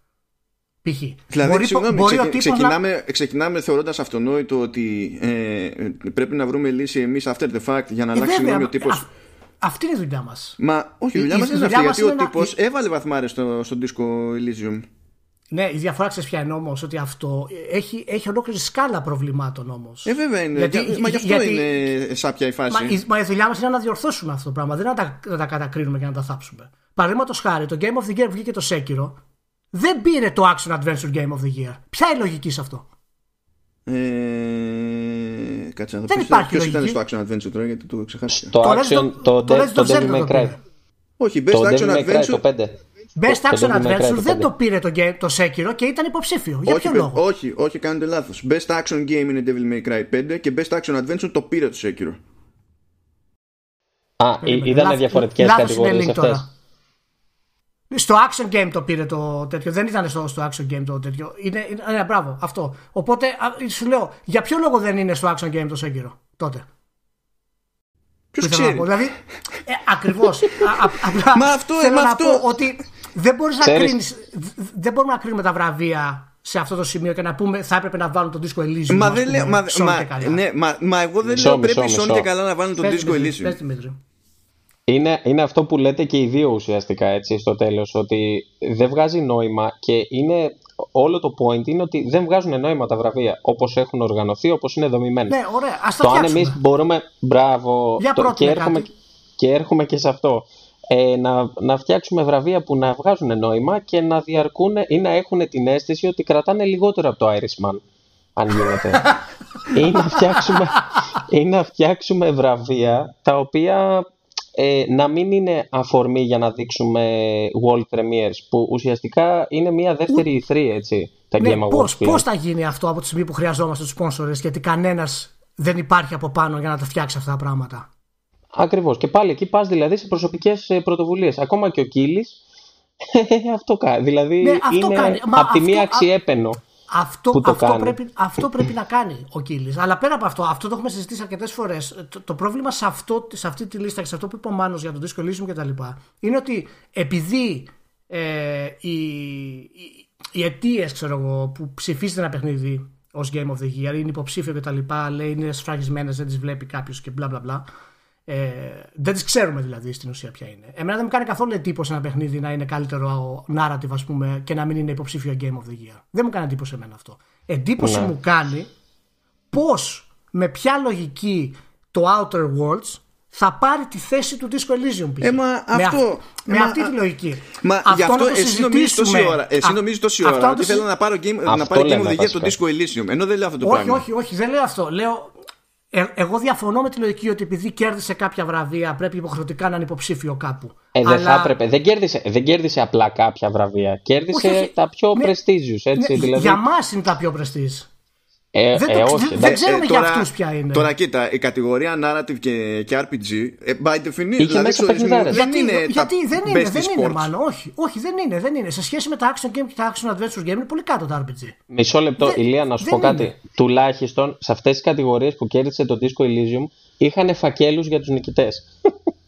Π.χ. Δηλαδή, μπορεί, συγγνώμη, μπορεί ξε, ξεκινάμε, να... ξεκινάμε θεωρώντας αυτονόητο ότι ε, πρέπει να βρούμε λύση εμείς after the fact για να ε, αλλάξει γνώμη ο τύπος. Αυτή είναι η δουλειά μας. Μα όχι, η δουλειά μας είναι αυτή. Γιατί ο τύπος έβαλε βαθμάρες στο, στο Disco Elysium. Ναι, η διαφορά ξέρεις ποια είναι όμως, ότι αυτό έχει, έχει ολόκληρη σκάλα προβλημάτων όμως. Ε, βέβαια είναι. Γιατί, μα γι' αυτό γιατί, είναι σάπια η φάση. Μα, μα η δουλειά μας είναι να διορθώσουμε αυτό το πράγμα. Δεν είναι να τα, να τα κατακρίνουμε και να τα θάψουμε. Παραδείγματος χάρη, το Game of the Year βγήκε το Sekiro. Δεν πήρε το Action Adventure Game of the Year. Ποια είναι η λογική σε αυτό; Ε, κάτσε να Δεν υπάρχει Ποιος λογική. ήταν στο Action Adventure τώρα γιατί το ξεχάστηκα. Το Το Action, Legend- το, το Dead- Legend το of Zelda Devil May το Cry. πήρε. Όχι, Best Το Action Devil May Cry, Adventure. το 5. Best Το Action Devil May Cry Adventure το δεν πέντε. το πήρε το, game, το Sekiro και ήταν υποψήφιο. Για όχι, ποιο παι- λόγο; όχι, όχι, κάνετε λάθος. Best Action Game είναι Devil May Cry 5 και Best Action Adventure το πήρε το Sekiro. Α, Περίμενε, ήταν λάθος- διαφορετικές λάθος είναι κατηγορίες link αυτές. τώρα. Στο Action Game το πήρε το τέτοιο. Δεν ήταν στο, στο Action Game το τέτοιο. Είναι, είναι, ναι, μπράβο, αυτό. Οπότε α, σου λέω, για ποιο λόγο δεν είναι στο Action Game το Sekiro τότε; Ποιος Που ήθελα να ξέρει; πω. Δηλαδή, ε, ακριβώς. Μα αυτό, θέλω μα να αυτό. πω ότι δεν μπορείς να Ξέρεις- κρίνεις, δεν μπορούμε να κρίνουμε τα βραβεία σε αυτό το σημείο και να πούμε θα έπρεπε να βάλουν τον Disco Elysium. Μα ας δεν πούμε, λέω. Μα, Sony μα, και καλά. ναι, μα, μα εγώ δεν Μισό, λέω μισό, πρέπει η Sony μισό. και καλά να βάλουν τον Πες, Disco Δημήτρη, πες, Elysium. Δημήτρη. Είναι, είναι αυτό που λέτε και οι δύο ουσιαστικά έτσι στο τέλος ότι δεν βγάζει νόημα και είναι όλο το point είναι ότι δεν βγάζουν νόημα τα βραβεία όπως έχουν οργανωθεί, όπως είναι δομημένα. Ναι, ωραία. Ας τα το αν φτιάξουμε. εμείς μπορούμε, μπράβο, Για το, και, πρότεινε έρχομαι, κάτι. και έρχομαι και σε αυτό. Ε, να, να φτιάξουμε βραβεία που να βγάζουν νόημα και να διαρκούν ή να έχουν την αίσθηση ότι κρατάνε λιγότερο από το Irishman, αν γίνεται. ή, να φτιάξουμε, ή να φτιάξουμε βραβεία τα οποία ε, να μην είναι αφορμή για να δείξουμε world premieres που ουσιαστικά είναι μια δεύτερη E3 έτσι τα Ναι, Game Awards πώς, πλέον. πώς θα γίνει αυτό από τη στιγμή που χρειαζόμαστε τους sponsors γιατί κανένας δεν υπάρχει από πάνω για να τα φτιάξει αυτά τα πράγματα; Ακριβώς. Και πάλι εκεί πας δηλαδή σε προσωπικές πρωτοβουλίες. Ακόμα και ο Κίλης αυτό κάνει. Δηλαδή Ναι, αυτό είναι κάνει. Μα από τη μία αυτό- αξιέπαινο. Αυτό, που το αυτό, κάνει. πρέπει, αυτό πρέπει να κάνει ο Κίλης. Αλλά πέρα από αυτό, αυτό το έχουμε συζητήσει αρκετές φορές. Το, το πρόβλημα σε, αυτό, σε αυτή τη λίστα και σε αυτό που είπε ο Μάνος για τον Disco Elysium κτλ. είναι ότι επειδή ε, οι, οι, οι αιτίες που ψηφίζεται ένα παιχνίδι ως Game of the Year είναι υποψήφιο κτλ. Λέει είναι σφραγισμένες, δεν τις βλέπει κάποιος και μπλα μπλα μπλα. Ε, δεν τις ξέρουμε δηλαδή στην ουσία ποια είναι. Εμένα δεν μου κάνει καθόλου εντύπωση ένα παιχνίδι να είναι καλύτερο narrative, ας πούμε, και να μην είναι υποψήφιο Game of the Year. Δεν μου κάνει εντύπωση εμένα αυτό. Εντύπωση Ναι. μου κάνει πώς, με ποια λογική το Outer Worlds θα πάρει τη θέση του Disco Elysium πίσω. Ε, μα με, αυτό- αυ- με μα- αυτή τη λογική. Μα γι' αυτό να το εσύ νομίζεις τόση συζητήσουμε. ώρα. Εσύ Α- νομίζεις τόση αυτό ώρα να ότι το θέλω συ- να πάρω game, να Αυτό πάρει Game λέμε of the Year το βασικά. Disco Elysium. Ενώ δεν λέω αυτό το όχι, πράγμα. όχι, όχι, δεν λέω αυτό. Λέω, ε, εγώ διαφωνώ με τη λογική ότι επειδή κέρδισε κάποια βραβεία πρέπει υποχρεωτικά να είναι υποψήφιο κάπου. Ε, δεν Αλλά- θα έπρεπε. Δεν κέρδισε, δεν κέρδισε απλά κάποια βραβεία. Κέρδισε Όχι, όχι. τα πιο Ναι. prestigious, έτσι. Ναι, δηλαδή, Για μας είναι τα πιο πρεστή. Ε, δεν ε, το- όχι, δεν- εντάξει. ξέρουμε για αυτούς ποια είναι. Τώρα κοίτα, η κατηγορία narrative και, και RPG, ε, by definition, Είχε δηλαδή μέσα εξορισμού, παιχνιδάρες. δεν γιατί, είναι τα γιατί δεν είναι, best δεν είναι sports. μάλλον. Όχι, όχι, δεν είναι, δεν είναι. Σε σχέση με τα action game και τα action adventure game είναι πολύ κάτω τα RPG. Μισό λεπτό, Δεν- Ηλία, να σου δεν πω κάτι. είναι. Τουλάχιστον σε αυτές τις κατηγορίες που κέρδισε το Disco Elysium είχαν φακέλους για τους νικητές.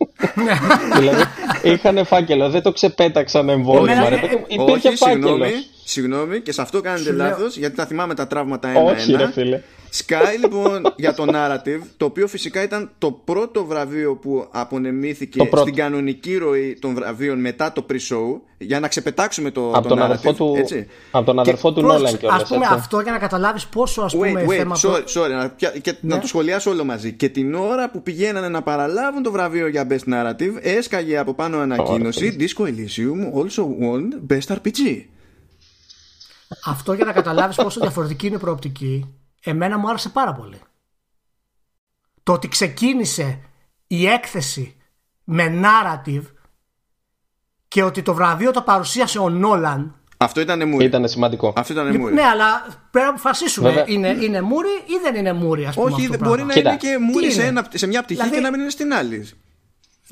δηλαδή είχαν φάκελο, δεν το ξεπέταξαν εμβόλυμα. Εμένα- ρε ε, παιδί μου. ε, Υπήρχε Όχι, συγγνώμη, φάκελος. συγγνώμη, και σε αυτό κάνετε Σου λέω- λάθος, γιατί θα θυμάμαι τα τραύματα Όχι, ρε ένα-ένα. φίλε. Sky λοιπόν για το narrative, το οποίο φυσικά ήταν το πρώτο βραβείο που απονεμήθηκε Το πρώτο. στην κανονική ροή των βραβείων μετά το pre-show, για να ξεπετάξουμε το, Από το τον narrative. αδερφό του, έτσι. από τον αδερφό του Πρόσεξε, Νόλαν κιόλας, ας πούμε έτσι. αυτό για να καταλάβεις πόσο ας πούμε Wait, wait, θέμα... sorry, sorry, να, πια- και Ναι. να το σχολιάσω όλο μαζί. Και την ώρα που πηγαίνανε να παραλάβουν το βραβείο για Best Narrative, έσκαγε από πάνω ανακοίνωση Disco Elysium also won Best RPG. Αυτό για να καταλάβεις πόσο διαφορετική είναι η προοπτική, εμένα μου άρεσε πάρα πολύ. Το ότι ξεκίνησε η έκθεση με narrative και ότι το βραβείο το παρουσίασε ο Νόλαν. Αυτό ήταν μούρι. Ήταν σημαντικό. Αυτό ήταν μούρι. Ναι, αλλά πρέπει να αποφασίσουμε. Βέβαια. Είναι, είναι μούρι ή δεν είναι μούρι, ας πούμε. Όχι, αυτό δεν το μπορεί πράγμα. να Κοίτα. είναι και μούρι Τι σε, είναι; ένα, σε μια πτυχή Δηλαδή- και να μην είναι στην άλλη.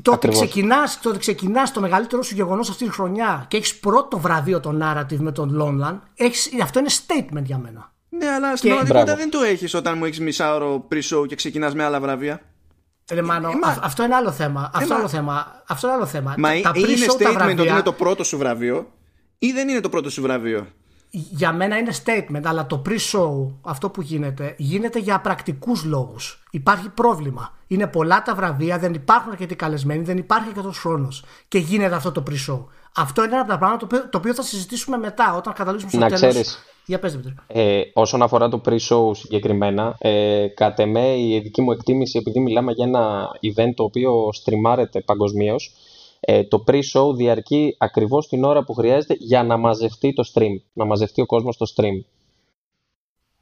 Το ότι, Ακριβώς. ξεκινάς, το ότι ξεκινάς το μεγαλύτερο σου γεγονός αυτή τη χρονιά και έχεις πρώτο βραβείο το narrative με τον Λόνλαν, έχεις, αυτό είναι statement για μένα. Ναι, αλλά στην Και- πραγματικότητα Μπράβο. δεν το έχεις όταν μου έχεις μισάωρο pre-show και ξεκινάς με άλλα βραβεία. Ρε Μάνο, Ε, μα- α- αυτό είναι άλλο θέμα. Αυτό, μα- είναι άλλο θέμα. αυτό είναι άλλο θέμα. Μα τα, τα είναι pre-show τα statement ότι βραβεία, είναι το πρώτο σου βραβείο ή δεν είναι το πρώτο σου βραβείο; για μένα είναι statement, αλλά το pre-show, αυτό που γίνεται, γίνεται για πρακτικούς λόγους. Υπάρχει πρόβλημα. Είναι πολλά τα βραβεία, δεν υπάρχουν αρκετοί καλεσμένοι, δεν υπάρχει αρκετός χρόνος. Και γίνεται αυτό το pre-show. Αυτό είναι ένα από τα πράγματα το οποίο, το οποίο θα συζητήσουμε μετά, όταν καταλήξουμε στο Να τέλος. ξέρεις. Για πες, Δημήτρη. Ε, όσον αφορά το pre-show συγκεκριμένα, ε, κατ' εμέ η δική μου εκτίμηση, επειδή μιλάμε για ένα event το οποίο στριμάρεται παγκοσμίως, ε, το pre-show διαρκεί ακριβώς την ώρα που χρειάζεται για να μαζευτεί το stream, να μαζευτεί ο κόσμος στο stream.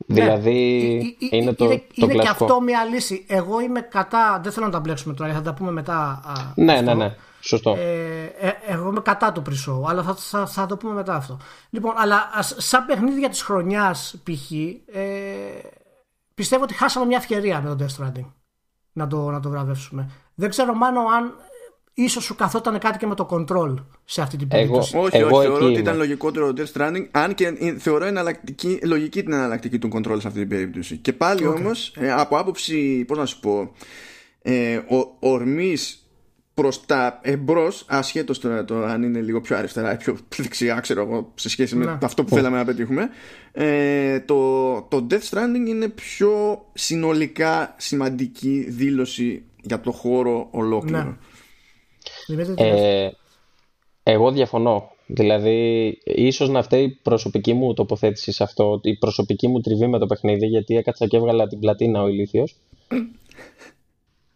Δηλαδή Ε, ε, ε, είναι το, είναι, το είναι και κλασικό. αυτό μια λύση. Εγώ είμαι κατά. Δεν θέλω να τα μπλέξουμε τώρα, θα τα πούμε μετά. α, Ναι, αυτό. ναι, ναι. Σωστό. Ε, ε, εγώ είμαι κατά το pre-show, αλλά θα, θα, θα το πούμε μετά αυτό. Λοιπόν, αλλά ας, σαν παιχνίδια της χρονιάς π.χ. Ε, πιστεύω ότι χάσαμε μια ευκαιρία με το Death Stranding να το, να το βραβεύσουμε. Δεν ξέρω μάλλον αν ε, ίσως σου καθόταν κάτι και με το control σε αυτή την Εγώ- περίπτωση. Όχι, Εγώ όχι, εκεί θεωρώ ότι είμαι. ήταν λογικότερο το Death Stranding, αν και ε, θεωρώ εναλλακτική, λογική την εναλλακτική του control σε αυτή την περίπτωση. Και πάλι Okay. όμως, ε, από άποψη, πώς να σου πω, ε, ο, ορμής προς τα εμπρός, ασχέτως τώρα το αν είναι λίγο πιο αριστερά ή πιο δεξιά, ξέρω εγώ, σε σχέση με Ναι. αυτό που θέλαμε να πετύχουμε, ε, το, το Death Stranding είναι πιο συνολικά σημαντική δήλωση για το χώρο ολόκληρο. Ναι. Δημήτρη, τι λες; Ε, εγώ διαφωνώ. Δηλαδή, ίσως να φταίει η προσωπική μου τοποθέτηση σε αυτό, η προσωπική μου τριβή με το παιχνίδι, γιατί έκατσα και έβγαλα την πλατίνα ο ηλίθιος.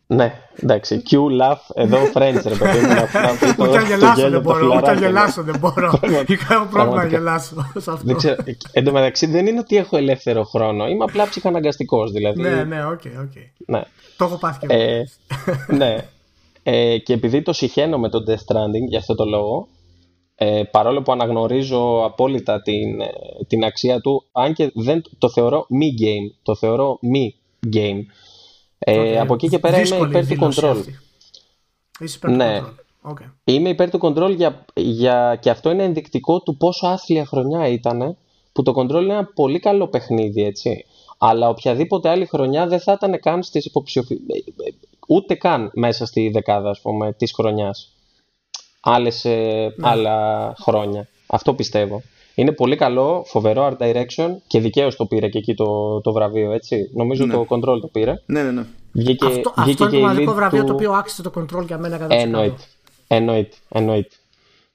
ναι, εντάξει. Q, laugh, εδώ friends, ρε παιδί μου, να να πει το, Ούτε να το γελάσω γέλιο, δεν το μπορώ. Ούτε να φιλαράκι, ναι. γελάσω δεν μπορώ. Είχα πρόβλημα να Πραγματικά. γελάσω σε αυτό. Δεν ξέρω, εν τω μεταξύ δεν είναι ότι έχω ελεύθερο χρόνο, είμαι απλά ψυχαναγκαστικός, δηλαδή. Ναι, ναι, OK, OK. ναι. Το έχω πάθει και εγώ. Ε, ναι. Ε, και επειδή το σιχαίνομαι το Death Stranding για αυτό το λόγο, ε, παρόλο που αναγνωρίζω απόλυτα την, ε, την αξία του, αν και δεν το θεωρώ μη game, το θεωρώ μη game. Ε, Οκ. Από εκεί και πέρα είμαι Δύσκολη υπέρ του δήλωση Control. αυτή. Είσαι υπέρ του Ναι. Control. OK. Είμαι υπέρ του Control για, για, και αυτό είναι ενδεικτικό του πόσο άθλια χρονιά ήταν που το control είναι ένα πολύ καλό παιχνίδι, έτσι. Αλλά οποιαδήποτε άλλη χρονιά δεν θα ήταν καν στις υποψηφι... ούτε καν μέσα στη δεκάδα, ας πούμε, της χρονιάς. Άλλες, ε, άλλα χρόνια. Αυτό πιστεύω. Είναι πολύ καλό, φοβερό art direction και δικαίως το πήρε και εκεί το, το βραβείο, έτσι. Νομίζω Ναι. το control το πήρε. Ναι, ναι, ναι. Βγήκε, Αυτό, βγήκε αυτό είναι και το η μοναδικό lead βραβείο του- το οποίο άξιζε το control για μένα 100%. Εννοείται. Εννοείται. Εννοείται.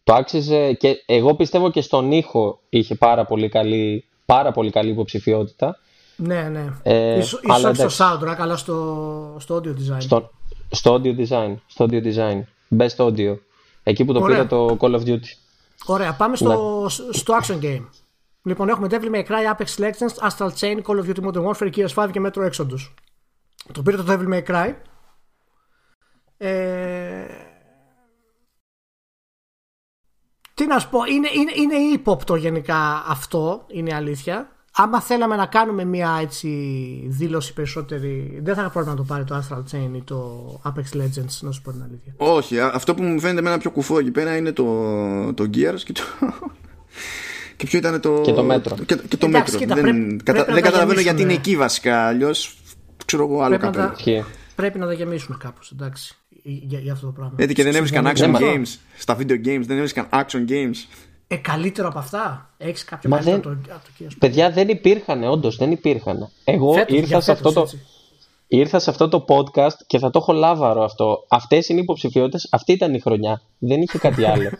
Το άξιζε και εγώ πιστεύω και στον ήχο είχε πάρα πολύ καλή, πάρα πολύ καλή υποψηφιότητα. Ναι, ναι. Ε, ίσως, αλλά ίσως όχι εντάξει. στο soundtrack, αλλά στο, στο audio design. Στο, στο audio design. Στο audio design. Best audio. Εκεί που το Ωραία. πήρε το Call of Duty. Ωραία, πάμε στο, Ναι. στο action game. Λοιπόν, έχουμε Devil May Cry, Apex Legends, Astral Chain, Call of Duty Modern Warfare, Gears 5 και Metro Exodus. Το πήρε το Devil May Cry. Ε... Τι να σου πω, είναι, είναι, είναι ύποπτο γενικά αυτό, είναι η αλήθεια. Άμα θέλαμε να κάνουμε μια έτσι δήλωση περισσότερη, δεν θα είχα πρόβλημα να το πάρει το Astral Chain ή το Apex Legends, να σου πω την αλήθεια. Όχι, α- αυτό που μου φαίνεται εμένα πιο κουφό εκεί πέρα είναι το, το Gears και το. Και ποιο ήταν το. Και το μέτρο. Και, και το Εντάξει, μέτρο. κοίτα, δεν πρέπει- κατα- πρέπει να δεν τα καταλαβαίνω γιατί γεμίσουμε. είναι εκεί βασικά. Αλλιώς ξέρω εγώ άλλο Πρέπει να καπέλο. τα- Ισχύει. Πρέπει να τα γεμίσουμε κάπως, εντάξει, για, για αυτό το πράγμα. Γιατί και δεν έβρισκαν action Ναι, μα- games στα video games, δεν έβρισκαν action games. Ε, καλύτερο από αυτά; Έχεις κάποιο Μα καλύτερο δεν- από το, από το Gears. Παιδιά δεν υπήρχαν, όντως δεν υπήρχαν. Εγώ Φέτος, ήρθα, για σε φέτος, αυτό το, έτσι. ήρθα σε αυτό το podcast και θα το έχω λάβαρο αυτό. Αυτές είναι οι υποψηφιότητες, αυτή ήταν η χρονιά. Δεν είχε κάτι άλλο.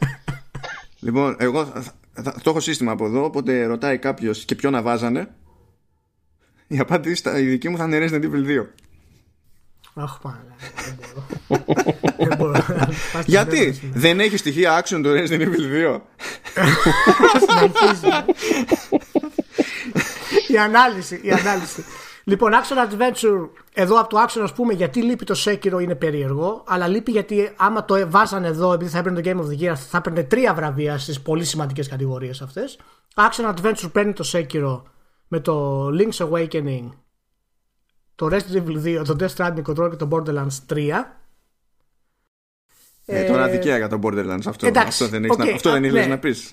Λοιπόν, εγώ θα, θα- το έχω σύστημα από εδώ, οπότε ρωτάει κάποιος και ποιο να βάζανε. Η απάντηση στα- η δική μου θα είναι Resident Evil 2. Αχ, πάνε. Δεν μπορώ. δεν μπορώ. Πας στην Γιατί; μπέρδευση. δεν έχει στοιχεία action το Resident Evil 2. Συνεχίζει. η ανάλυση, η ανάλυση. Λοιπόν, Action Adventure, εδώ από το Action, ας πούμε, γιατί λείπει το Sekiro είναι περίεργο, αλλά λείπει γιατί άμα το βάζανε εδώ, επειδή θα έπαιρνε το Game of the Year, θα έπαιρνε τρία βραβεία στις πολύ σημαντικές κατηγορίες αυτές. Action Adventure παίρνει το Sekiro με το Link's Awakening, το Resident Evil 2, το Death Stranding Control και το Borderlands 3. Ε, τώρα δικαία για το Borderlands αυτό. εντάξει, αυτό δεν, έχεις οκ, να, αυτό δεν α, ήθελες ναι. να πεις.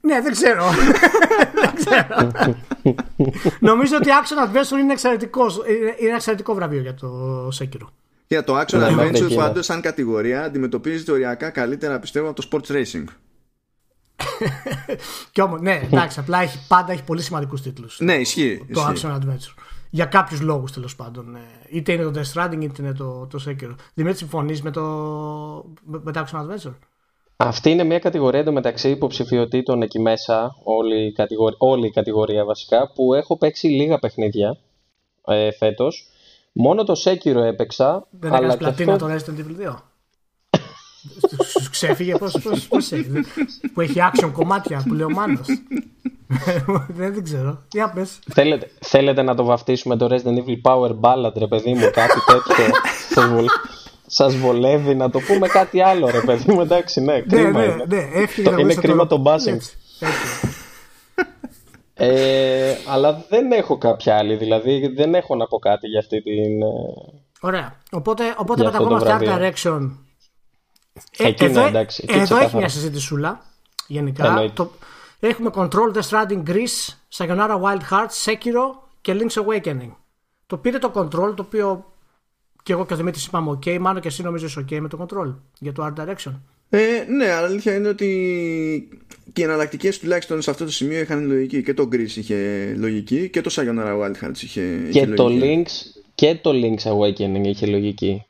Ναι, δεν ξέρω. δεν ξέρω. Νομίζω ότι Action Adventure είναι, εξαιρετικός, είναι είναι εξαιρετικό βραβείο για το Sekiro. Για το Action Ναι, μέχρι Adventure εκεί, ναι. πάντως σαν κατηγορία αντιμετωπίζεται οριακά καλύτερα πιστεύω από το Sports Racing. Και όμως, ναι, εντάξει, απλά έχει, πάντα έχει πολύ σημαντικούς τίτλους Ναι, ισχύει. το ισχύει. Action Adventure. Για κάποιους λόγους τέλος πάντων. ναι. Είτε είναι το Death Stranding είτε είναι το, το Sekiro. Δημήτρη, συμφωνείς με το, με, με το Action Adventure; Αυτή είναι μια κατηγορία εντωμεταξύ υποψηφιωτήτων εκεί μέσα, όλη η, κατηγορία, όλη η κατηγορία βασικά, που έχω παίξει λίγα παιχνίδια ε, φέτος. Μόνο το Sekiro έπαιξα. Δεν έκανες πλατίνα αυτό... το Resident Evil 2. Σου ξέφυγε πώς, πώς, πώς έχει, που έχει action κομμάτια που λέει ο Μάνος. δεν, δεν ξέρω. Για πες. Θέλετε, θέλετε να το βαφτίσουμε το Resident Evil Power Ballad, ρε παιδί μου, κάτι τέτοιο. Σας βολεύει να το πούμε κάτι άλλο, ρε παιδί μου, εντάξει, ναι, ναι κρίμα ναι, είναι. Ναι, το, είναι κρίμα το μπάσινγκ. Ε, αλλά δεν έχω κάποια άλλη, δηλαδή δεν έχω να πω κάτι για αυτή την. Ε, Ωραία. Οπότε, οπότε μετακόμαστε Art Direction. Ε, εκεί εδώ, ναι, εντάξει, εκεί εδώ έχει μια συζήτησούλα γενικά. Το, έχουμε Control, The Stranding Greece, Sayonara Wild Hearts, Sekiro και Link's Awakening. Το πήρε το Control, το οποίο και εγώ και ο Δημήτρης είπαμε OK, μάλλον και εσύ νομίζω είσαι OK με το control για το art direction. Ε, ναι, αλλά αλήθεια είναι ότι και οι εναλλακτικές τουλάχιστον σε αυτό το σημείο είχαν λογική. Και το Greece είχε λογική και το Sayonara Wild Hearts είχε, και είχε το Links, και το Link's Awakening είχε λογική.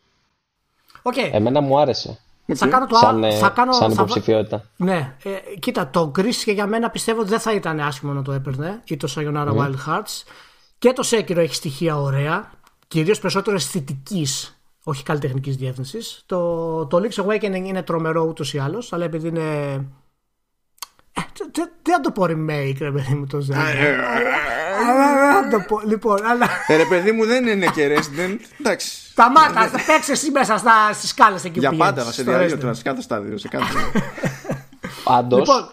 Okay. Εμένα μου άρεσε. Okay. Θα κάνω το σαν, θα κάνω, σαν υποψηφιότητα. Θα... Ναι, ε, κοίτα, το Greece και για μένα πιστεύω ότι δεν θα ήταν άσχημο να το έπαιρνε ή το Sayonara mm. Wild Hearts. Και το Sekiro έχει στοιχεία ωραία κυρίως περισσότερο αισθητική, όχι καλλιτεχνικής διεύθυνσης. Το, το Link's Awakening είναι τρομερό ούτως ή άλλως, αλλά επειδή είναι. Ε, δεν θα το πω remake, ρε παιδί μου το Zelda. Ε, ε, λοιπόν, αλλά. Ρε παιδί μου δεν είναι και Resident. Εντάξει. Σταμάτα, παίξε εσύ μέσα στι σκάλε εκεί που Για πάντα να σε διαλύω τώρα σε κάθε στάδιο. Σε κάθε... Πάντω. Λοιπόν,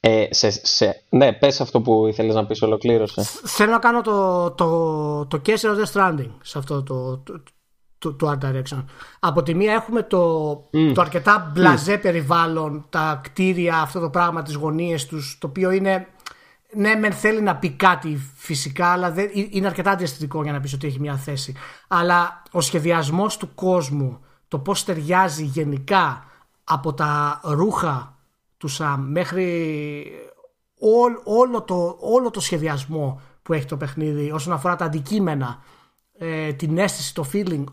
ε, σε, σε, ναι, πες αυτό που ήθελες να πεις, ολοκλήρωσε. Θέλω να κάνω το, το, το Case of the Stranding σε αυτό το, το, το, το Art Direction. Από τη μία έχουμε το, mm. το αρκετά μπλαζέ mm. περιβάλλον, τα κτίρια, αυτό το πράγμα, τις γωνίες τους, το οποίο είναι... Ναι, μεν θέλει να πει κάτι φυσικά, αλλά δεν, είναι αρκετά διαστητικό για να πεις ότι έχει μια θέση. Αλλά ο σχεδιασμός του κόσμου, το πώς ταιριάζει γενικά από τα ρούχα του Σαμ μέχρι όλο, το, όλο το σχεδιασμό που έχει το παιχνίδι όσον αφορά τα αντικείμενα, ε, την αίσθηση, το feeling,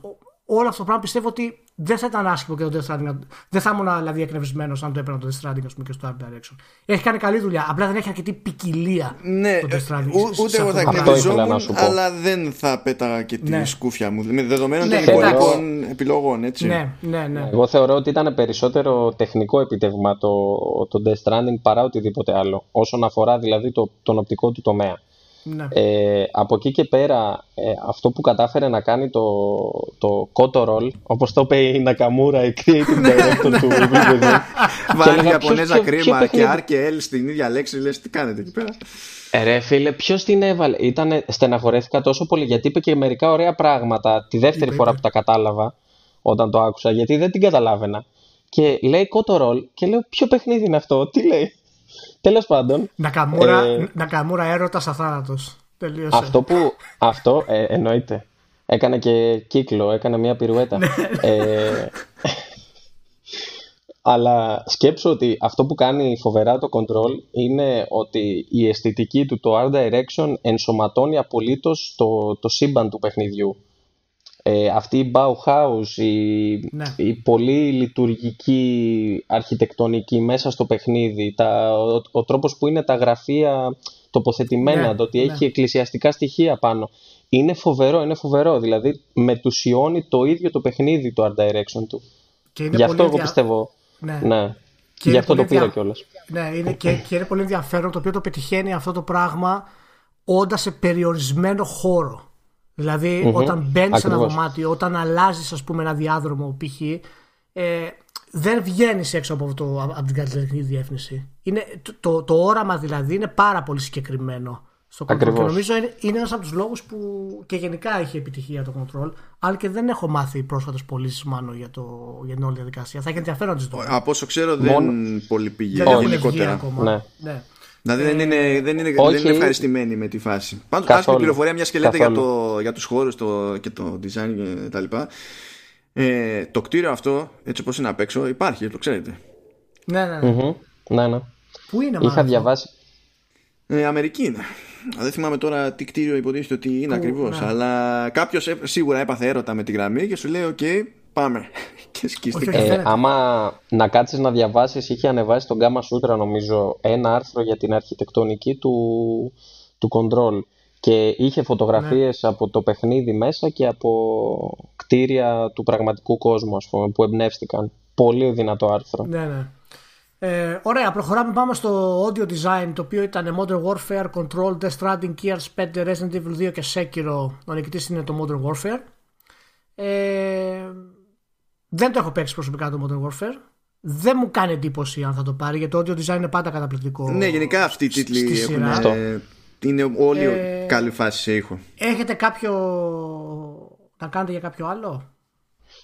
όλο αυτό το πράγμα πιστεύω ότι δεν θα ήταν άσχημο και το Death Stranding. Δεν θα ήμουν δηλαδή εκνευρισμένος αν το έπαιρνα το Death Stranding πούμε, και στο Art Direction. Έχει κάνει καλή δουλειά. Απλά δεν έχει αρκετή ποικιλία ναι, το Death Stranding. Ού, ούτε εγώ θα εκνευριζόμουν, αλλά δεν θα πέταγα και τη ναι. σκούφια μου. Με δεδομένων ναι, των υπόλοιπων επιλογών, έτσι. Ναι, ναι, ναι. Εγώ θεωρώ ότι ήταν περισσότερο τεχνικό επιτεύγμα το, το Death Stranding παρά οτιδήποτε άλλο. Όσον αφορά δηλαδή το, τον οπτικό του τομέα. Ναι. Ε, από εκεί και πέρα ε, αυτό που κατάφερε να κάνει το, το Koto Roll όπως το είπε η Νακαμούρα η creative director του βιβλίου Βάλει Ιαπωνέζα κρίμα και R και L στην ίδια λέξη λες τι κάνετε εκεί πέρα; Ε, Ρε φίλε, ποιος την έβαλε; Ήταν, στεναχωρέθηκα τόσο πολύ γιατί είπε και μερικά ωραία πράγματα τη δεύτερη φορά που τα κατάλαβα όταν το άκουσα γιατί δεν την καταλάβαινα. Και λέει Koto Roll και λέω ποιο παιχνίδι είναι αυτό, τι λέει; Τέλος πάντων. Νακαμούρα, ε, Νακαμούρα έρωτας αθάνατος. Τελείωσε. Αυτό που. Αυτό ε, εννοείται. Έκανε και κύκλο, έκανε μια πυρουέτα. Ναι. ε, αλλά σκέψω ότι αυτό που κάνει φοβερά το control είναι ότι η αισθητική του, το art direction, ενσωματώνει απολύτως το, το σύμπαν του παιχνιδιού ε, αυτή η Bauhaus, η, ναι. η πολύ λειτουργική αρχιτεκτονική μέσα στο παιχνίδι, τα, ο, ο τρόπος που είναι τα γραφεία τοποθετημένα, ναι, το ότι ναι. έχει εκκλησιαστικά στοιχεία πάνω. Είναι φοβερό, είναι φοβερό. Δηλαδή μετουσιώνει το ίδιο το παιχνίδι το art direction του. Γι' αυτό εγώ πιστεύω. Ναι. ναι. Και Γι' αυτό το πήρα δια... κιόλας. Ναι, είναι και, και είναι πολύ ενδιαφέρον το οποίο το πετυχαίνει αυτό το πράγμα όντας σε περιορισμένο χώρο. Δηλαδή, όταν μπαίνεις σε ένα δωμάτιο, όταν αλλάζεις, ας πούμε, ένα διάδρομο π.χ., ε, δεν βγαίνεις έξω από, το, από την καλλιτεχνική διεύθυνση. Είναι, το, το, το, όραμα δηλαδή είναι πάρα πολύ συγκεκριμένο στο control. Και νομίζω είναι, είναι ένας από τους λόγους που και γενικά έχει επιτυχία το control. Αλλά και δεν έχω μάθει πρόσφατες πωλήσεις μάλλον για, το, για την όλη διαδικασία. Θα έχει ενδιαφέρον να τις δω. Από όσο ξέρω, δεν Μόνο... πολύ πήγε. Δεν γενικότερα. Ακόμα. Ναι. ναι. Δηλαδή δεν είναι, δεν είναι, δεν είναι ευχαριστημένοι με τη φάση. Πάντως, άσχημη πληροφορία, μια και λέτε για, το, για τους χώρους το, και το design και τα λοιπά. Ε, το κτίριο αυτό, έτσι όπως είναι απ' έξω, υπάρχει, το ξέρετε. Ναι, ναι. ναι. Mm-hmm. ναι, ναι. Πού είναι, Είχα διαβάσει. Ε, Αμερική είναι. Δεν θυμάμαι τώρα τι κτίριο υποτίθεται ότι είναι ακριβώς. Ναι. Αλλά κάποιος σίγουρα έπαθε έρωτα με τη γραμμή και σου λέει: OK, πάμε. και σκίστηκα. Όχι, όχι. Ε, φαίνεται. άμα να κάτσεις να διαβάσεις, είχε ανεβάσει τον Gamma Sutra νομίζω ένα άρθρο για την αρχιτεκτονική του, του Control και είχε φωτογραφίες από το παιχνίδι μέσα και από κτίρια του πραγματικού κόσμου ας πούμε, που εμπνεύστηκαν. Πολύ δυνατό άρθρο. Ναι, ναι. Ε, ωραία, προχωράμε πάμε στο audio design το οποίο ήταν Modern Warfare, Control, Death Stranding, Gears 5, Resident Evil 2 και Sekiro. Ο νικητής είναι το Modern Warfare. Ε, δεν το έχω παίξει προσωπικά το Modern Warfare. Δεν μου κάνει εντύπωση αν θα το πάρει γιατί το audio design είναι πάντα καταπληκτικό. Ναι, γενικά αυτοί οι στη τίτλοι σειρά. έχουν, ε, είναι όλοι Ε, καλή φάση σε ήχο. Έχετε κάποιο. να κάνετε για κάποιο άλλο;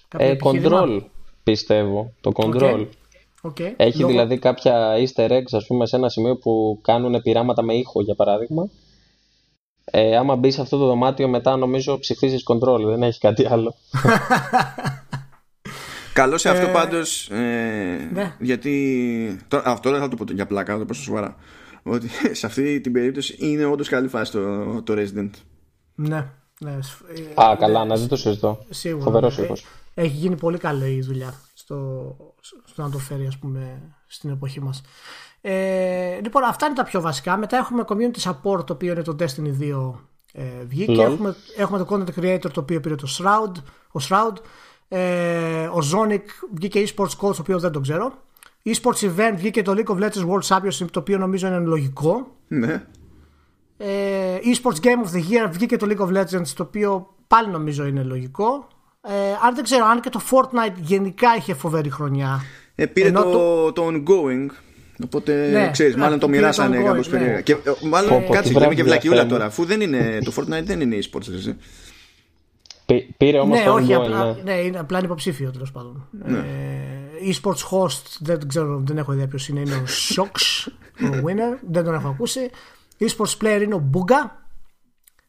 Κάποιο Ε, επιχείρημα; Control πιστεύω. Το Control. OK. Έχει Λόγω- δηλαδή κάποια easter eggs ας πούμε σε ένα σημείο που κάνουν πειράματα με ήχο για παράδειγμα. Ε, άμα μπεις σε αυτό το δωμάτιο μετά νομίζω ψηφίζεις Control, δεν έχει κάτι άλλο. Καλό σε αυτό Ε, πάντως ε, ναι. γιατί τώρα, αυτό δεν θα το πω για πλάκα, θα το πω σοβαρά. Ότι σε αυτή την περίπτωση είναι όντως καλή φάση το, το Resident. Ναι, ναι. ε, Α, καλά, να δεν το συζητώ. Σίγουρα. Φοβερός ναι. ήχος. Ε, Έχει γίνει πολύ καλή η δουλειά στο, στο να το φέρει ας πούμε στην εποχή μας. Ε, λοιπόν αυτά είναι τα πιο βασικά. Μετά έχουμε community support το οποίο είναι το Destiny 2 ε, βγήκε. Lol. Έχουμε, έχουμε το content creator το οποίο πήρε το Shroud. Ο Shroud. Ε, ο Zonic βγήκε eSports coach το οποίος δεν το ξέρω. eSports event βγήκε το League of Legends World Championship το οποίο νομίζω είναι λογικό. Ναι. Ε, eSports Game of the Year βγήκε το League of Legends το οποίο πάλι νομίζω είναι λογικό. Ε, αν δεν ξέρω, αν και το Fortnite γενικά είχε φοβερή χρονιά. Ε, πήρε Ενώ το, το ongoing. Οπότε Ναι, ξέρεις, μάλλον ναι, το πήρε το μοιράσανε ongoing, κάπως ναι. περίεργα. Και, ε, μάλλον Πω, πω, κάτσε, τι λέμε και βράδυ βλακιούλα φαίνεται. τώρα. Αφού δεν είναι, το Fortnite δεν είναι e-sports, έτσι. Πή- Πήρε όμως ναι, το όχι, ongoing, απλά, ναι. ναι, είναι απλά είναι υποψήφιο τέλος πάντων. Ναι. Ε, eSports host, δεν ξέρω, δεν έχω ιδέα ποιος είναι. Είναι ο Shox, ο winner, δεν τον έχω ακούσει. eSports player είναι ο Booga.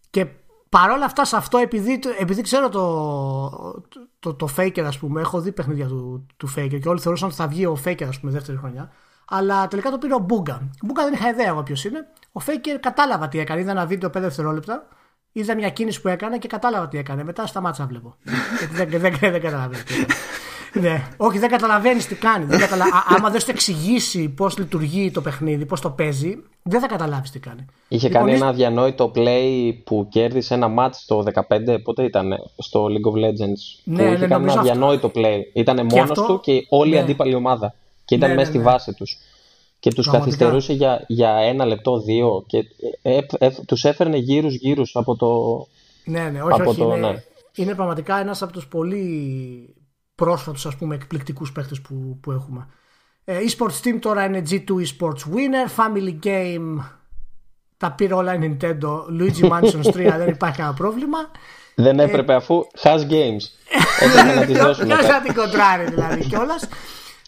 Και παρόλα αυτά σε αυτό, επειδή, επειδή ξέρω το, το, το, Faker, ας πούμε, έχω δει παιχνίδια του, του Faker και όλοι θεωρούσαν ότι θα βγει ο Faker, ας πούμε, δεύτερη χρονιά. Αλλά τελικά το πήρε ο Booga. Ο Booga δεν είχα ιδέα εγώ ποιος είναι. Ο Faker κατάλαβα τι έκανε. Είδα ένα βίντεο 5 δευτερόλεπτα. Είδα μια κίνηση που έκανε και κατάλαβα τι έκανε. Μετά σταμάτησα να βλέπω. Γιατί δεν, δεν, δεν, δεν καταλαβαίνω τι έκανε. Ναι. Όχι, δεν καταλαβαίνει τι κάνει. Δεν καταλα... Α, άμα δεν σου εξηγήσει πώς λειτουργεί το παιχνίδι, πώς το παίζει, δεν θα καταλάβεις τι κάνει. Είχε Λοιπόν, κάνει είσαι- ένα αδιανόητο play που κέρδισε ένα match το 15, πότε ήταν, στο League of Legends. Ναι, που ναι, είχε κάνει νομίζω ένα αυτό. αδιανόητο play. Ήταν μόνος αυτό- του και όλη ναι. η αντίπαλη ομάδα. Και ήταν Ναι, μέσα ναι, στη ναι. βάση τους. Και τους Πραγματικά. καθυστερούσε για, για ένα λεπτό, δύο. Και ε, ε, ε, τους έφερνε γύρους γύρους από το... Ναι, ναι, όχι, Από όχι. το- είναι, ναι. είναι πραγματικά ένας από τους πολύ πρόσφατους ας πούμε εκπληκτικούς παίχτε που, που έχουμε. Ε, eSports Team τώρα είναι G2 Esports Winner. Family Game τα πήρε όλα η Nintendo. Luigi Mansions 3 δεν υπάρχει κανένα πρόβλημα. Δεν έπρεπε αφού has games. Έπρεπε να τις δώσουν. Ποιο θα την κοντράρει δηλαδή κιόλας.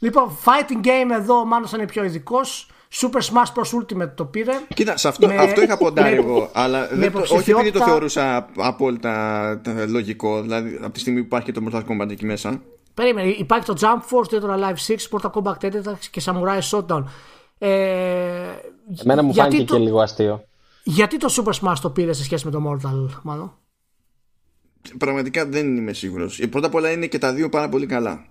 Λοιπόν, fighting game εδώ ο Μάνος είναι πιο ειδικός. Super Smash Bros. Ultimate το πήρε. Κοίτα, σε αυτό, Με- αυτό είχα ποντάρει με- εγώ. Αλλά με δεν το, όχι επειδή το υποψηφιότητα- θεωρούσα απόλυτα ε, λογικό. Δηλαδή, από τη στιγμή που υπάρχει και το Mortal Kombat εκεί μέσα. Περίμενε, υπάρχει το Jump Force, το Live 6, Mortal Kombat 4 και Samurai Showdown. Ε, Εμένα μου γιατί φάνηκε το, και λίγο αστείο. Γιατί το Super Smash το πήρε σε σχέση με το Mortal, μάλλον; Πραγματικά δεν είμαι σίγουρος. Πρώτα απ' όλα είναι και τα δύο πάρα πολύ καλά.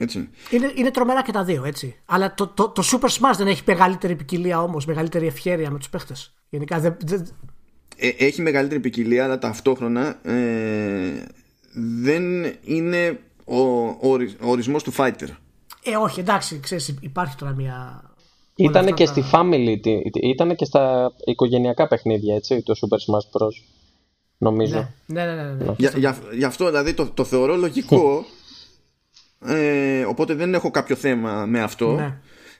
Έτσι. Είναι, είναι τρομερά και τα δύο, έτσι. Αλλά το, το, το Super Smash δεν έχει μεγαλύτερη ποικιλία όμως, μεγαλύτερη ευχέρεια με τους παίχτες. Γενικά δεν. δεν- Ε, έχει μεγαλύτερη ποικιλία, αλλά ταυτόχρονα ε, δεν είναι ο, ο, ορι- ο ορισμός του fighter. Ε, όχι, εντάξει, ξέρεις, υπάρχει τώρα μια. Ήταν αυτά και τα- στη family, ήταν και στα οικογενειακά παιχνίδια, έτσι, το Super Smash Bros. Νομίζω. Ναι, ναι, ναι. ναι, ναι. Για, για, γι' αυτό δηλαδή το, το θεωρώ λογικό. Ε, οπότε δεν έχω κάποιο θέμα με αυτό. Ναι.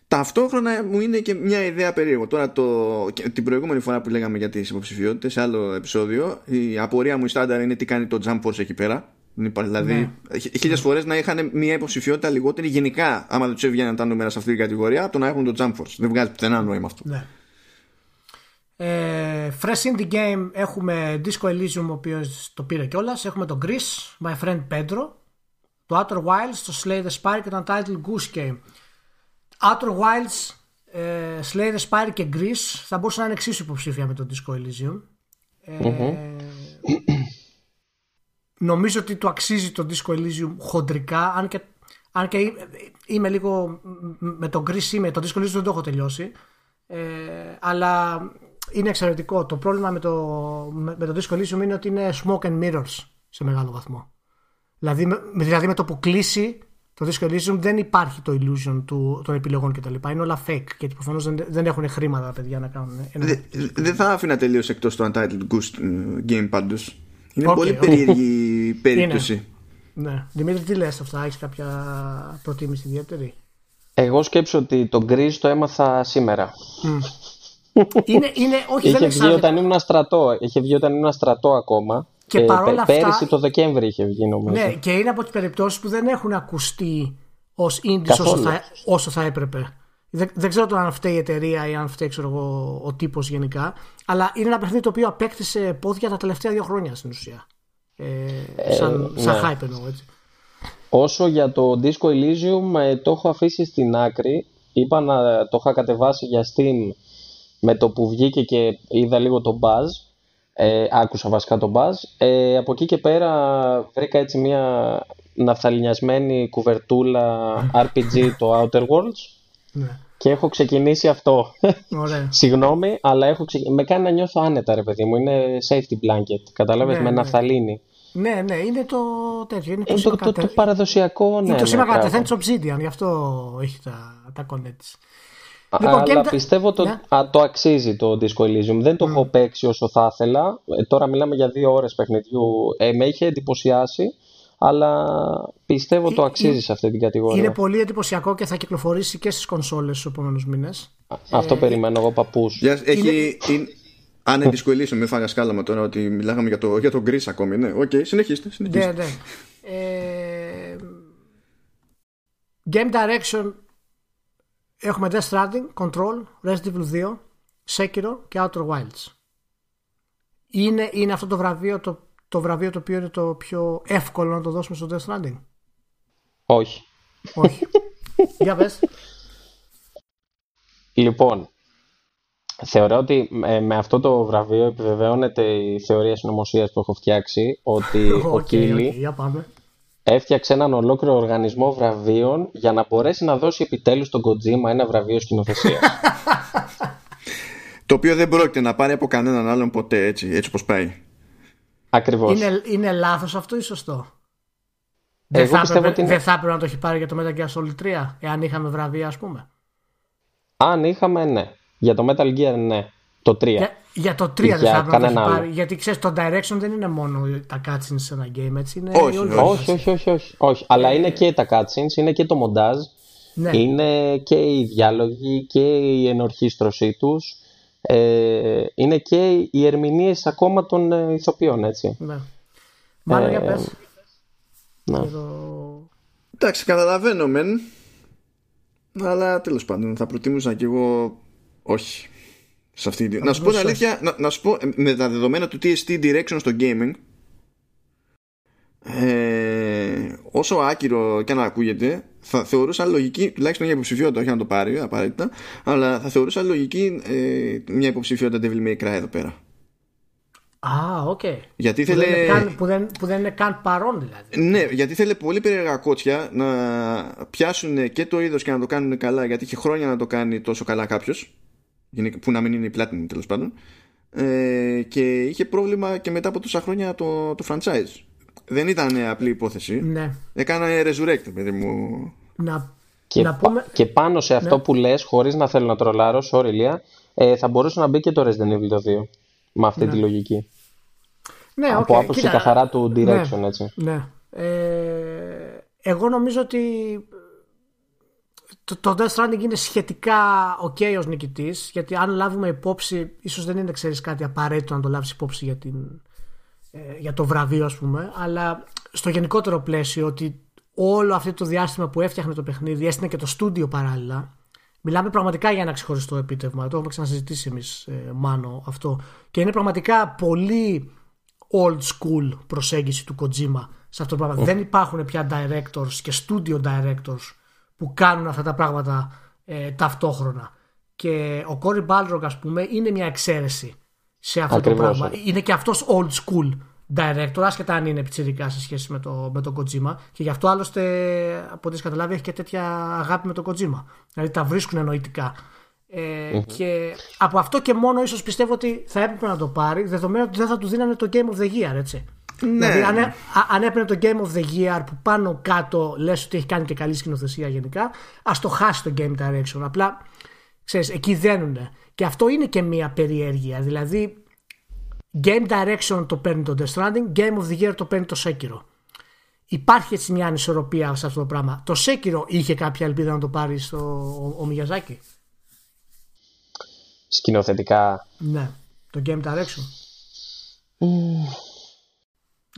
Ταυτόχρονα μου είναι και μια ιδέα περίεργο. Τώρα το, και την προηγούμενη φορά που λέγαμε για τις υποψηφιότητες σε άλλο επεισόδιο, η απορία μου η στάνταρ είναι τι κάνει το Jump Force εκεί πέρα. Δεν υπάρχει, δηλαδή, Ναι. χι- χίλιες φορές να είχαν μια υποψηφιότητα λιγότερη γενικά, άμα δεν τους έβγαιναν τα νούμερα σε αυτή την κατηγορία, από το να έχουν το Jump Force. Δεν βγάζει πουθενά νόημα αυτό. Ναι. Ε, fresh Indie Game έχουμε Disco Elysium ο οποίος το πήρε κιόλας. Έχουμε το Greece, My Friend Pedro, το Outer Wilds, το Slay the Spire και το Untitled Goose Game. Outer Wilds, ε, Slay the Spire και Greece θα μπορούσαν να είναι εξίσου υποψήφια με το Disco Elysium. Ε, νομίζω ότι το αξίζει το Disco Elysium χοντρικά, αν και, αν και είμαι λίγο με τον Chris είμαι, το Disco Elysium δεν το έχω τελειώσει, ε, αλλά είναι εξαιρετικό. Το πρόβλημα με το, με, το Disco Elysium είναι ότι είναι smoke and mirrors σε μεγάλο βαθμό. Δηλαδή, με, δηλαδή με το που κλείσει το Disco Elysium δεν υπάρχει το illusion του, των επιλογών κτλ. Είναι όλα fake γιατί προφανώς δεν, δεν έχουν χρήματα τα παιδιά να κάνουν. Δεν δε θα άφηνα τελείως εκτός το Untitled Goose Game πάντω. Είναι okay, πολύ okay. περίεργη περίπτωση. Είναι. Ναι. Δημήτρη, τι λες αυτά, έχεις κάποια προτίμηση ιδιαίτερη; Εγώ σκέψω ότι το γκρι το έμαθα σήμερα. Mm. είναι, είναι, όχι, είχε δεν βγει όταν ήμουν στρατό. Είχε βγει όταν ήμουν στρατό ακόμα. Και ε, παρόλα αυτά. Πέρυσι το Δεκέμβρη είχε βγει νομίζω. Ναι, και είναι από τις περιπτώσεις που δεν έχουν ακουστεί ως ίντι όσο θα, όσο θα έπρεπε. Δεν, δεν ξέρω το αν φταίει η εταιρεία ή αν φταίει ξέρω εγώ, ο τύπος γενικά. Αλλά είναι ένα παιχνίδι το οποίο απέκτησε πόδια τα τελευταία δύο χρόνια στην ουσία. Ε, ε σαν, ε, σαν ναι. hype εννοώ έτσι. Όσο για το Disco Elysium ε, το έχω αφήσει στην άκρη. Είπα να το είχα κατεβάσει για Steam με το που βγήκε και είδα λίγο το buzz ε, άκουσα βασικά τον Buzz. Ε, από εκεί και πέρα βρήκα έτσι μια ναυταλινιασμένη κουβερτούλα RPG το Outer Worlds ναι. και έχω ξεκινήσει αυτό. Ωραία. Συγγνώμη, αλλά έχω ξε... με κάνει να νιώθω άνετα ρε παιδί μου. Είναι safety blanket, καταλάβες, ναι, με ναι. ναυταλίνη. Ναι, ναι, είναι το τέτοιο. Είναι το, το, το, το, παραδοσιακό, ναι. Είναι το σήμα ναι, κατευθέν Obsidian, γι' αυτό έχει τα, τα connects. Λοιπόν, Αλλά πιστεύω το, ναι. α, το αξίζει το Disco Elysium. Δεν το mm. έχω παίξει όσο θα ήθελα. Ε, τώρα μιλάμε για δύο ώρες παιχνιδιού. Ε, με είχε εντυπωσιάσει. Αλλά πιστεύω το ε, αξίζει ε, σε αυτή την κατηγορία. Είναι πολύ εντυπωσιακό και θα κυκλοφορήσει και στις κονσόλες στους επόμενους μήνες. Αυτό ε, περιμένω εγώ παππούς. Έχει, είναι... Αν είναι Disco Elysium, μην φάγα σκάλαμα τώρα ότι μιλάγαμε για το, για το Gris ακόμη. Ναι, OK, okay, συνεχίστε. συνεχίστε. Ναι, ναι. Ε, game Direction Έχουμε Death Stranding, Control, Resident Evil 2, Sekiro και Outer Wilds. Είναι, είναι αυτό το βραβείο το, το βραβείο το οποίο είναι το πιο εύκολο να το δώσουμε στο Death Stranding; Όχι. Όχι. Για πες. Λοιπόν, θεωρώ ότι με αυτό το βραβείο επιβεβαιώνεται η θεωρία συνωμοσίας που έχω φτιάξει ότι okay, ο Κίλι okay, για πάμε έφτιαξε έναν ολόκληρο οργανισμό βραβείων για να μπορέσει να δώσει επιτέλους τον Kojima ένα βραβείο σκηνοθεσίας. το οποίο δεν πρόκειται να πάρει από κανέναν άλλον ποτέ έτσι, έτσι όπως πάει. Ακριβώς. Είναι, είναι λάθος αυτό ή σωστό; Δεν θα, έπρεπε, ότι είναι... δεν θα έπρεπε να το έχει πάρει για το Metal Gear Solid 3 εάν είχαμε βραβεία ας πούμε. Αν είχαμε ναι. Για το Metal Gear ναι. Το 3. Για, για το 3 δεν θα έπρεπε να το έχει πάρει. Γιατί ξέρεις, το direction δεν είναι μόνο τα cutscenes σε ένα game, έτσι. Είναι όχι, όχι, όχι, όχι, όχι, όχι, όχι. Αλλά είναι και τα cutscenes, είναι και το μοντάζ. Ναι. Είναι και οι διάλογοι και η ενορχίστρωσή τους. Ε, είναι και οι ερμηνείες ακόμα των ε, ηθοποιών, έτσι. Ναι. Μάλλον ε, για πες. Ναι. Εντάξει, καταλαβαίνω μεν. Αλλά τέλος πάντων θα προτιμούσα κι εγώ όχι. Σε αυτή... Να σου πω την αλήθεια, να, να σου πω με τα δεδομένα του TST Direction στο gaming, ε, όσο άκυρο και να ακούγεται, θα θεωρούσα λογική, τουλάχιστον για υποψηφιότητα, όχι να το πάρει απαραίτητα, αλλά θα θεωρούσα λογική ε, μια υποψηφιότητα Devil May Cry εδώ πέρα. Α, OK. Okay. Γιατί που, θέλε... δεν καν, που, δεν, που δεν είναι καν παρόν δηλαδή. Ναι, γιατί θέλει πολύ περίεργα κότσια να πιάσουν και το είδος και να το κάνουν καλά, γιατί είχε χρόνια να το κάνει τόσο καλά κάποιος που να μην είναι η Platinum τέλος πάντων ε, και είχε πρόβλημα και μετά από τόσα χρόνια το, το franchise δεν ήταν απλή υπόθεση ναι. έκανα resurrect παιδί μου να, και, να πούμε... και πάνω σε αυτό ναι. που λες χωρίς να θέλω να τρολάρω sorry Λία ε, θα μπορούσε να μπει και το Resident Evil 2 με αυτή ναι. τη λογική ναι, από okay. άποψη καθαρά του direction ναι, έτσι ναι. Ε, εγώ νομίζω ότι το, το Death Stranding είναι σχετικά ok ως νικητής γιατί αν λάβουμε υπόψη ίσως δεν είναι ξέρεις κάτι απαραίτητο να το λάβεις υπόψη για, την, ε, για το βραβείο ας πούμε αλλά στο γενικότερο πλαίσιο ότι όλο αυτό το διάστημα που έφτιαχνε το παιχνίδι έστεινε και το στούντιο παράλληλα Μιλάμε πραγματικά για ένα ξεχωριστό επίτευγμα. Το έχουμε ξανασυζητήσει εμείς, ε, Μάνο, αυτό. Και είναι πραγματικά πολύ old school προσέγγιση του Kojima σε αυτό το πράγμα. Δεν υπάρχουν πια directors και studio directors που κάνουν αυτά τα πράγματα ε, ταυτόχρονα. Και ο Κόρι Μπάλροκ, ας πούμε, είναι μια εξαίρεση σε αυτό το πράγμα. Είναι και αυτός old school director, άσχετα αν είναι πιτσιρικά σε σχέση με, το, με τον Kojima. Και γι' αυτό άλλωστε, από ό,τι καταλάβει, έχει και τέτοια αγάπη με τον Kojima. Δηλαδή τα βρίσκουν εννοητικά. Ε, Και από αυτό και μόνο ίσως πιστεύω ότι θα έπρεπε να το πάρει, δεδομένου ότι δεν θα του δίνανε το Game of the Year, έτσι. Ναι. Δηλαδή, αν, αν έπαιρνε το Game of the Year που πάνω κάτω λες ότι έχει κάνει και καλή σκηνοθεσία γενικά, ας το χάσει το Game Direction. Απλά ξέρεις, εκεί δένουνε. Και αυτό είναι και μια περιέργεια. Δηλαδή, Game Direction το παίρνει το Death Stranding, Game of the Year το παίρνει το Sekiro. Υπάρχει έτσι μια ανισορροπία σε αυτό το πράγμα. Το Sekiro είχε κάποια ελπίδα να το πάρει στο, ο, ο Μιαζάκη. Σκηνοθετικά. Ναι, το Game Direction;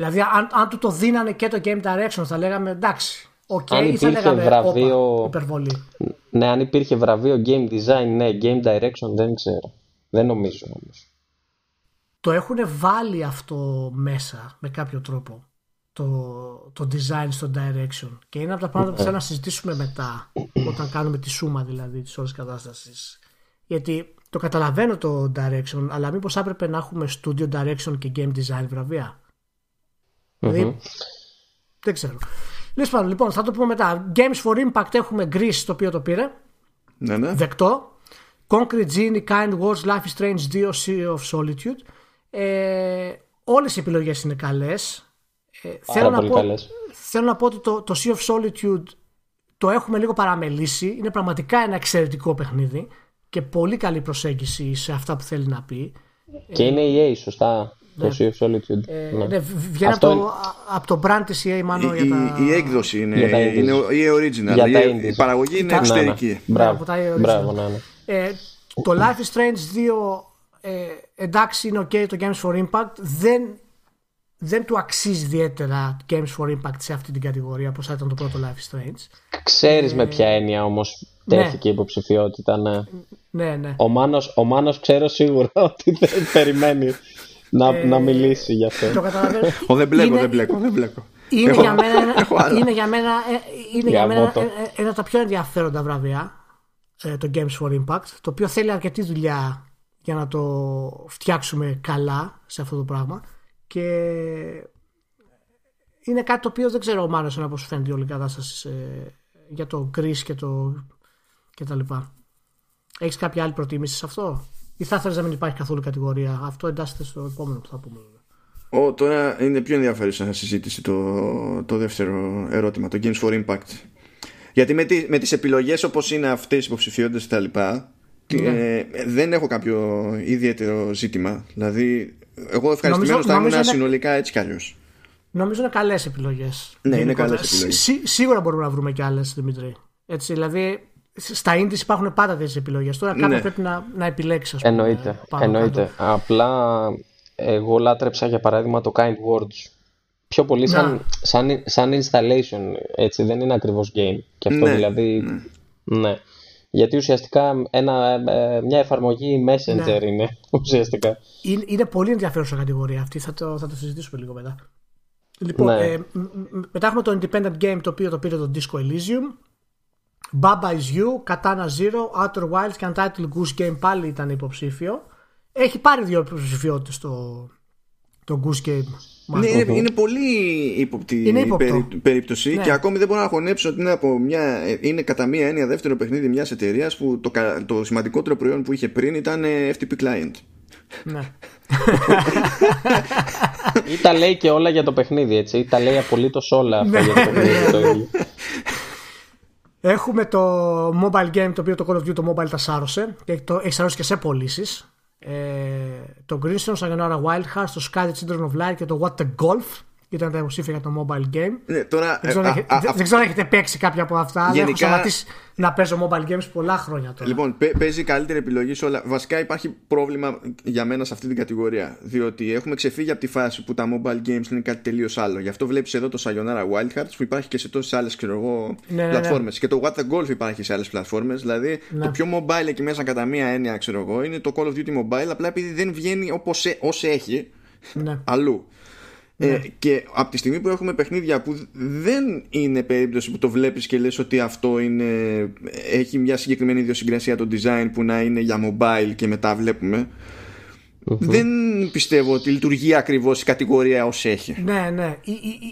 Δηλαδή, αν, αν του το δίνανε και το Game Direction, θα λέγαμε εντάξει. Οκ, Αν ή θα υπήρχε λέγαμε βραβείο- όπα, υπερβολή. Ναι, αν υπήρχε βραβείο Game Design, ναι, Game Direction δεν ξέρω. Δεν νομίζω όμως. Το έχουν βάλει αυτό μέσα με κάποιο τρόπο. Το, το design στο direction. Και είναι από τα πράγματα που θέλω να συζητήσουμε μετά. όταν κάνουμε τη σούμα δηλαδή της όλης κατάστασης. Γιατί το καταλαβαίνω το direction, αλλά μήπως έπρεπε να έχουμε studio direction και game design βραβεία; Δηλαδή, δεν ξέρω. Τέλος πάντων, λοιπόν, θα το πούμε μετά. Games for Impact έχουμε Greece το οποίο το πήρε. Ναι, ναι. Δεκτό. Concrete Genie, Kind Words, Life is Strange 2, Sea of Solitude. Ε, όλες οι επιλογές είναι καλές. Ε, Πάρα πολύ πω, καλές. θέλω να πω ότι το, το Sea of Solitude το έχουμε λίγο παραμελήσει. Είναι πραγματικά ένα εξαιρετικό παιχνίδι και πολύ καλή προσέγγιση σε αυτά που θέλει να πει. Και είναι EA, σωστά. Το Sea of Solitude. Ε, ναι. ναι, βγαίνει Αυτό από, το, από το brand της EA μάλλον Η, για τα... η, η έκδοση είναι, Για τα indies. είναι η original. Για τα η, indies. η παραγωγή είναι Ναι, ναι. εξωτερική. Ναι, ναι. Μπράβο, από τα original. μπράβο, ναι, ναι. Ε, το Life is Strange 2 ε, εντάξει είναι ok το Games for Impact δεν, δεν του αξίζει ιδιαίτερα Games for Impact σε αυτή την κατηγορία όπως θα ήταν το πρώτο Life is Strange Ξέρεις με ποια έννοια όμως ναι. τέθηκε η υποψηφιότητα, ναι. ναι ναι Ο Μάνος, ο Μάνος ξέρω σίγουρα ότι δεν περιμένει να, να μιλήσει γι' αυτό. το καταλαβαίνω Ω, δεν μπλέκω, Είναι- δεν μπλέκω, δεν μπλέκω. είναι Έχω- για μένα, ένα- έχω άλλα. είναι για μένα, ε, είναι για μένα Γαμώτο. ε, ε, ένα από τα πιο ενδιαφέροντα βραβεία ε, το Games for Impact το οποίο θέλει αρκετή δουλειά για να το φτιάξουμε καλά σε αυτό το πράγμα και είναι κάτι το οποίο δεν ξέρω μάλλον να πώς σου φαίνεται η όλη κατάσταση σε- για το Chris και το και τα λοιπά. Έχεις κάποια άλλη προτίμηση σε αυτό; Ή θα θέλεις να μην υπάρχει καθόλου κατηγορία αυτό εντάσσεται στο επόμενο που θα πούμε βέβαια. Ο, τώρα είναι πιο ενδιαφέρουσα συζήτηση το, το δεύτερο ερώτημα, το Games for Impact. Γιατί με, τη, με τις επιλογές όπως είναι αυτές οι υποψηφιότητες και τα λοιπά, τι- Ναι. ε, δεν έχω κάποιο ιδιαίτερο ζήτημα. Δηλαδή, εγώ ευχαριστημένος Νομίζω- θα ήμουν νομίζω είναι- συνολικά έτσι κι αλλιώς. Νομίζω είναι καλές επιλογές. Ναι, είναι καλές επιλογές. σίγουρα μπορούμε να βρούμε και άλλες, Δημήτρη. Έτσι, δηλαδή, στα indies υπάρχουν πάντα τέτοιες επιλογές. Τώρα κάποιο Ναι. πρέπει να, να επιλέξεις, ας πούμε, Εννοείται, πάνω εννοείται. κάτω. Απλά εγώ λάτρεψα για παράδειγμα το Kind Words. Πιο πολύ σαν, Να. σαν, σαν installation, έτσι, δεν είναι ακριβώς game. Και αυτό Ναι, δηλαδή, ναι. Γιατί ουσιαστικά ένα, ε, μια εφαρμογή Messenger Ναι. είναι ουσιαστικά. Είναι, είναι πολύ ενδιαφέρουσα κατηγορία αυτή. Θα το, θα το συζητήσουμε λίγο μετά. Λοιπόν, Ναι. ε, μ- μ- μετά έχουμε το Independent Game το οποίο το πήρε το Disco Elysium. Baba is You, Katana Zero, Outer Wilds και Untitled Goose Game πάλι ήταν υποψήφιο. Έχει πάρει δύο υποψηφιότητες το, το Goose Game. Ναι, μάλλον. είναι, είναι πολύ ύποπτη Είναι η ύποπτο. περί- περίπτωση Ναι. και ακόμη δεν μπορώ να χωνέψω ότι είναι, από μια, ε, είναι κατά μία έννοια δεύτερο παιχνίδι μιας εταιρείας που το, κα- το σημαντικότερο προϊόν που είχε πριν ήταν ε, FTP Client. Ναι. Ή τα λέει και όλα για το παιχνίδι, έτσι. Ή τα λέει απολύτως όλα αυτά Ναι. για το παιχνίδι το ίδιο. Έχουμε το mobile game το οποίο το Call of Duty το mobile τα σάρωσε και το έχει σάρωσε και σε πωλήσει. Ε, το Greenstone, Sayonara Wild Hearts, το Sky the Children of Light και το What the Golf ήταν τα υποψήφια για το mobile game. Ναι, τώρα, Δεν ξέρω, ε, αν α- έχετε- α- δεν- δεν ξέρω αν έχετε παίξει κάποια από αυτά, αλλά έχω Γενικά- σταματήσει να παίζω mobile games πολλά χρόνια τώρα. Λοιπόν, παι- παίζει καλύτερη επιλογή σε όλα. Βασικά υπάρχει πρόβλημα για μένα σε αυτή την κατηγορία. Διότι έχουμε ξεφύγει από τη φάση που τα mobile games είναι κάτι τελείως άλλο. Γι' αυτό βλέπεις εδώ το Sayonara Wild Hearts που υπάρχει και σε τόσες άλλες Ναι, ναι, ναι. πλατφόρμες. Και το What the Golf υπάρχει σε άλλες πλατφόρμες Δηλαδή Ναι. το πιο mobile εκεί μέσα κατά μία έννοια, ξέρω εγώ, είναι το Call of Duty Mobile. Απλά επειδή δεν βγαίνει όπως όσο έχει Ναι. αλλού. Ναι. Ε, και από τη στιγμή που έχουμε παιχνίδια που δεν είναι περίπτωση που το βλέπεις και λες ότι αυτό είναι, έχει μια συγκεκριμένη ιδιοσυγκρασία το design που να είναι για mobile και μετά βλέπουμε δεν πιστεύω ότι λειτουργεί ακριβώς η κατηγορία ως έχει. Ναι, ναι.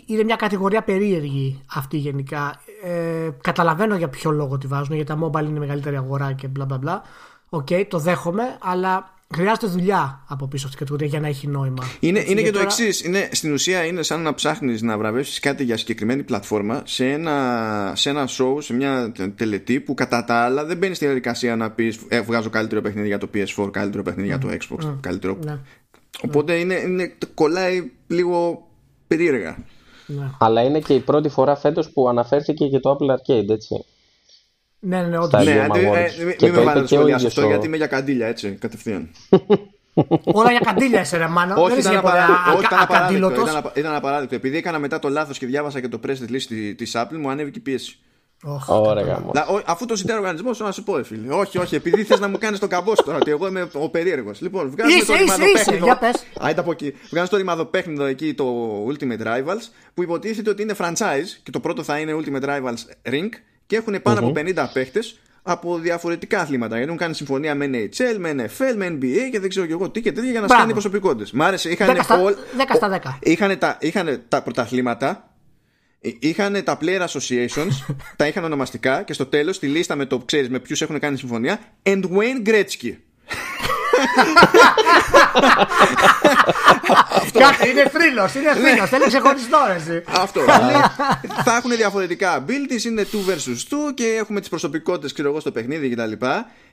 Είναι μια κατηγορία περίεργη αυτή γενικά. Ε, καταλαβαίνω για ποιο λόγο τη βάζουν, γιατί τα mobile είναι μεγαλύτερη αγορά και μπλα μπλα μπλα. Οκ, το δέχομαι, αλλά χρειάζεται δουλειά από πίσω αυτή την κατηγορία για να έχει νόημα. Είναι, είναι και το εξής. Στην ουσία είναι σαν να ψάχνεις να βραβεύσεις κάτι για συγκεκριμένη πλατφόρμα σε ένα, σε ένα show, σε μια τελετή που κατά τα άλλα δεν μπαίνεις στη διαδικασία να πεις ε, Βγάζω καλύτερο παιχνίδι για το PS4, καλύτερο παιχνίδι για το Xbox. Mm. Καλύτερο. Ναι. Οπότε Είναι, είναι, κολλάει λίγο περίεργα. Ναι. Αλλά είναι και η πρώτη φορά φέτος που αναφέρθηκε και το Apple Arcade, έτσι. Ναι, ναι, ναι, όντως. Ναι, ε, μην με βάλετε σχολεία αυτό, γιατί είμαι για καντήλια, έτσι, κατευθείαν. Όλα για καντήλια είσαι, ρε Μάνο. Όχι, ήταν, απαράδεκτο, ήταν, ήταν απαράδεκτο. Επειδή έκανα μετά το λάθος και διάβασα και το press release τη Apple, μου ανέβηκε η πίεση. Ωραία, Αφού το ζητάει ο οργανισμός, να σου πω, φίλε. Όχι, όχι, επειδή θες να μου κάνεις τον καμπός τώρα, ότι εγώ είμαι ο περίεργος. Λοιπόν, βγάζουμε το ρημαδοπέχνιδο. Α, από εκεί. Βγάζουμε το ρημαδοπέχνιδο εκεί, το Ultimate Rivals, που υποτίθεται ότι είναι franchise και το πρώτο θα είναι Ultimate Rivals Ring και έχουν πάνω από 50 παίχτες από διαφορετικά αθλήματα. Γιατί έχουν κάνει συμφωνία με NHL, με NFL, με NBA και δεν ξέρω και εγώ τι και τέτοια για να σκάνει προσωπικότητες. Μ' άρεσε. Είχαν 10 στα 10. Είχαν τα, είχαν τα πρωταθλήματα, είχαν τα player associations, τα είχαν ονομαστικά και στο τέλος τη λίστα με το ξέρεις με ποιους έχουν κάνει συμφωνία. And Wayne Gretzky. Είναι θρύλος, είναι θρύλος. Θέλεις ξεχωριστό εσύ. Αυτό. Θα έχουν διαφορετικά abilities, είναι 2 versus 2 και έχουμε τις προσωπικότητες, ξέρω εγώ, στο παιχνίδι κτλ.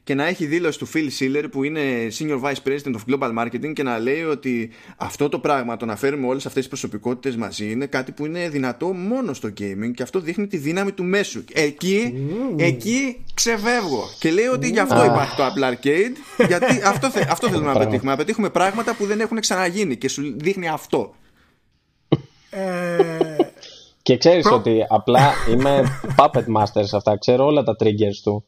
Και να έχει δήλωση του Phil Siller που είναι Senior Vice President of Global Marketing και να λέει ότι αυτό το πράγμα, το να φέρουμε όλες αυτές τις προσωπικότητες μαζί, είναι κάτι που είναι δυνατό μόνο στο gaming και αυτό δείχνει τη δύναμη του μέσου. Εκεί, εκεί ξεφεύγω. Και λέει ότι γι' αυτό υπάρχει το Apple Arcade, γιατί αυτό, αυτό θέλουμε να πετύχουμε. Να πετύχουμε πράγματα που δεν έχουν ξαναγίνει και σου δείχνει αυτό. Ε... Και ξέρεις ότι απλά είμαι puppet master σε αυτά. Ξέρω όλα τα triggers του.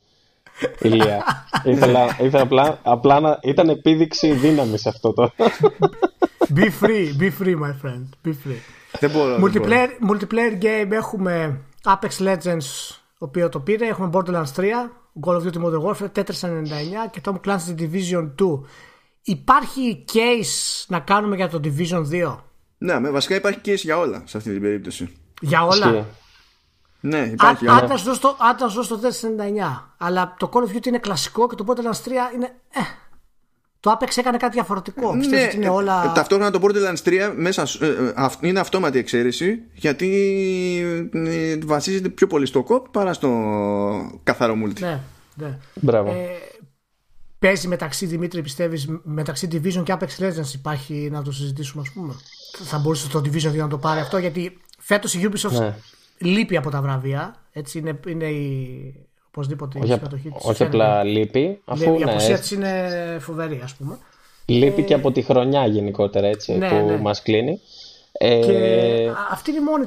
Ηλία. ήθελα, ήθελα απλά, απλά να ήταν επίδειξη δύναμης αυτό το. be free, be free my friend. Be free. Δεν μπορώ, multiplayer, multiplayer game έχουμε Apex Legends, ο οποίος το πήρε. Έχουμε Borderlands 3, Call of Duty Modern Warfare, Tetris 99 και Tom Clancy's Division 2. Υπάρχει case να κάνουμε για το Division 2. Ναι, με βασικά υπάρχει case για όλα σε αυτή την περίπτωση. Για όλα; Ναι, υπάρχει για όλα. Αν ήταν σωστό το 99. Αλλά το Call of Duty είναι κλασικό και το Borderlands 3 είναι. Ε, το Apex έκανε κάτι διαφορετικό. Ναι, Πιστεύω ότι είναι όλα. Ε, ταυτόχρονα το Borderlands 3 μέσα, ε, ε, είναι αυτόματη εξαίρεση γιατί βασίζεται πιο πολύ στο κοπ παρά στο καθαρό multi. Ναι, ναι. Μπράβο. Ε, παίζει μεταξύ Δημήτρη, πιστεύεις, μεταξύ Division και Apex Legends υπάρχει να το συζητήσουμε, ας πούμε; Θα μπορούσε το Division 2 να το πάρει αυτό, γιατί φέτος η Ubisoft ναι. Λείπει από τα βραβεία. Έτσι είναι, είναι η. Οπωσδήποτε όχι, η συμμετοχή της. Όχι απλά λείπει. Αφού, η ναι, απουσία της είναι φοβερή, ας πούμε. Λείπει ε... και από τη χρονιά γενικότερα έτσι, ναι, που ναι. μας κλείνει. Ε... Και αυτή είναι η μόνη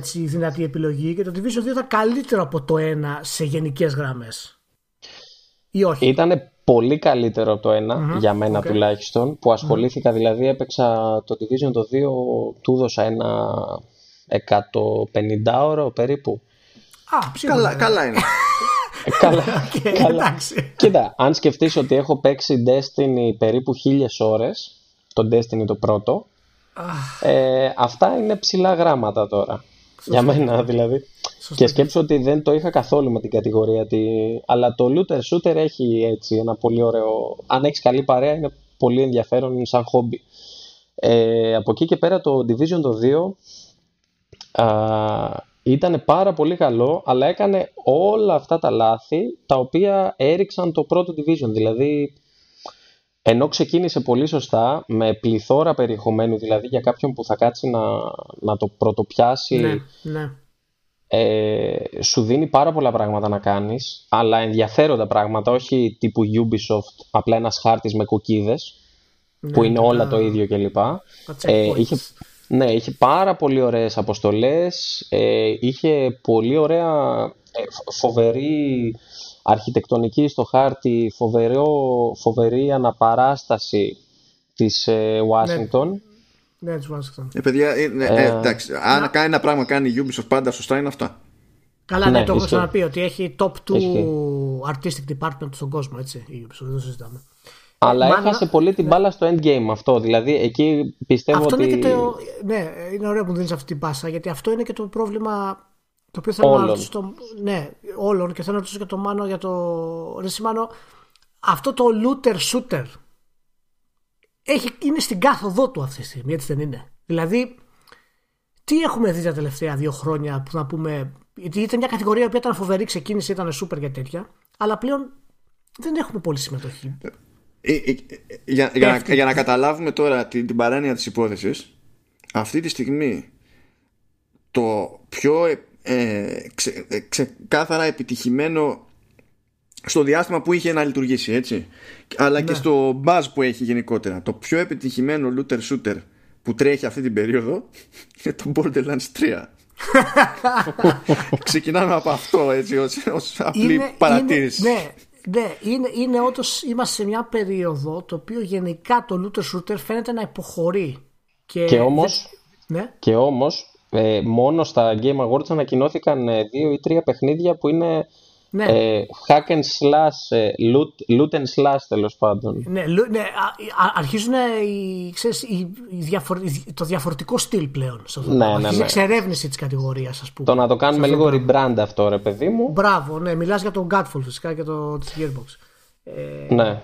της δυνατή επιλογή και το Division 2 ήταν καλύτερο από το 1 σε γενικές γραμμές. Ή όχι. Ήτανε πολύ καλύτερο από το ένα, για μένα okay. τουλάχιστον, που ασχοληθηκα δηλαδή, έπαιξα το Division το 2, του έδωσα ένα 150 ώρο περίπου. Α, καλά, καλά είναι. Ε, καλά, okay, καλά. Κοίτα, αν σκεφτείς ότι έχω παίξει Destiny περίπου χίλιες ώρες, το Destiny το πρώτο, ε, αυτά είναι ψηλά γράμματα τώρα. Για μένα δηλαδή. Και σκέψω ότι δεν το είχα καθόλου με την κατηγορία. Τη... Αλλά το looter shooter έχει έτσι ένα πολύ ωραίο. Αν έχεις καλή παρέα, είναι πολύ ενδιαφέρον σαν χόμπι. Ε, από εκεί και πέρα το Division το 2 α, ήταν πάρα πολύ καλό, αλλά έκανε όλα αυτά τα λάθη τα οποία έριξαν το πρώτο Division. Δηλαδή, ενώ ξεκίνησε πολύ σωστά, με πληθώρα περιεχομένου, δηλαδή για κάποιον που θα κάτσει να, να το πρωτοπιάσει ναι, ναι ε, σου δίνει πάρα πολλά πράγματα να κάνεις, αλλά ενδιαφέροντα πράγματα, όχι τύπου Ubisoft, απλά ένας χάρτης με κουκίδες, ναι, που είναι όλα το ίδιο κλπ. Ε, είχε, ναι, είχε πάρα πολύ ωραίες αποστολές, ε, είχε πολύ ωραία, ε, φοβερή αρχιτεκτονική στο χάρτη, φοβερό, φοβερή αναπαράσταση της ε, Washington. Ναι. Ναι, της Washington. Ε, παιδιά, ε, ναι, ε, εντάξει, αν να... κάνει ένα πράγμα κάνει η Ubisoft πάντα σωστά είναι αυτά. Καλά, ναι, ναι το έχω ξαναπεί ότι έχει top 2 artistic department στον κόσμο, έτσι, η Ubisoft, δεν το συζητάμε. Αλλά Μάλλον- έχασε πολύ την μπάλα στο endgame αυτό. Δηλαδή εκεί πιστεύω Αυτό ότι. είναι και το. Ναι, είναι ωραίο που δίνεις αυτή την πάσα γιατί αυτό είναι και το πρόβλημα το οποίο θέλω Όλων. να ρωτήσω. Το, ναι, όλων και θέλω να ρωτήσω και το Μάνο για το. Ρε Σιμάνο, αυτό το looter shooter έχει, είναι στην κάθοδό του αυτή τη στιγμή, έτσι δεν είναι; Δηλαδή, τι έχουμε δει τα τελευταία δύο χρόνια που να πούμε. Γιατί ήταν μια κατηγορία που ήταν φοβερή, ξεκίνησε, ήταν super για τέτοια, αλλά πλέον δεν έχουμε πολύ συμμετοχή. Ε, ε, ε, για, για, να, Πέφτει. για να καταλάβουμε τώρα την, την παράνοια της υπόθεσης αυτή τη στιγμή το πιο ε, ε, ξε- ε, ξεκάθαρα επιτυχημένο στο διάστημα που είχε να λειτουργήσει έτσι αλλά και Ναι. στο buzz που έχει γενικότερα το πιο επιτυχημένο looter shooter που τρέχει αυτή την περίοδο είναι το Borderlands 3 ξεκινάμε από αυτό έτσι ως, ως απλή παρατήρηση Είναι, ναι, ναι, είναι, είναι όντως είμαστε σε μια περίοδο το οποίο γενικά το looter shooter φαίνεται να υποχωρεί. Και, Και όμως, Ναι, και όμως ε, μόνο στα Game Awards ανακοινώθηκαν ε, δύο ή τρία παιχνίδια που είναι ναι. ε, hack and slash, ε, loot, loot and slash τέλος πάντων. Ναι, λου- ναι, α- α- αρχίζουν οι, ξέρεις, οι, οι διαφορε- οι- το διαφορετικό στυλ πλέον. Σε αυτό. Ναι, Αρχίζει ναι, η ναι. εξερεύνηση της κατηγορίας, ας πούμε. Το να το κάνουμε λίγο rebrand αυτό ρε παιδί μου. Μπράβο, ναι, μιλάς για τον Godfall φυσικά και το της Gearbox. Ε, Ναι,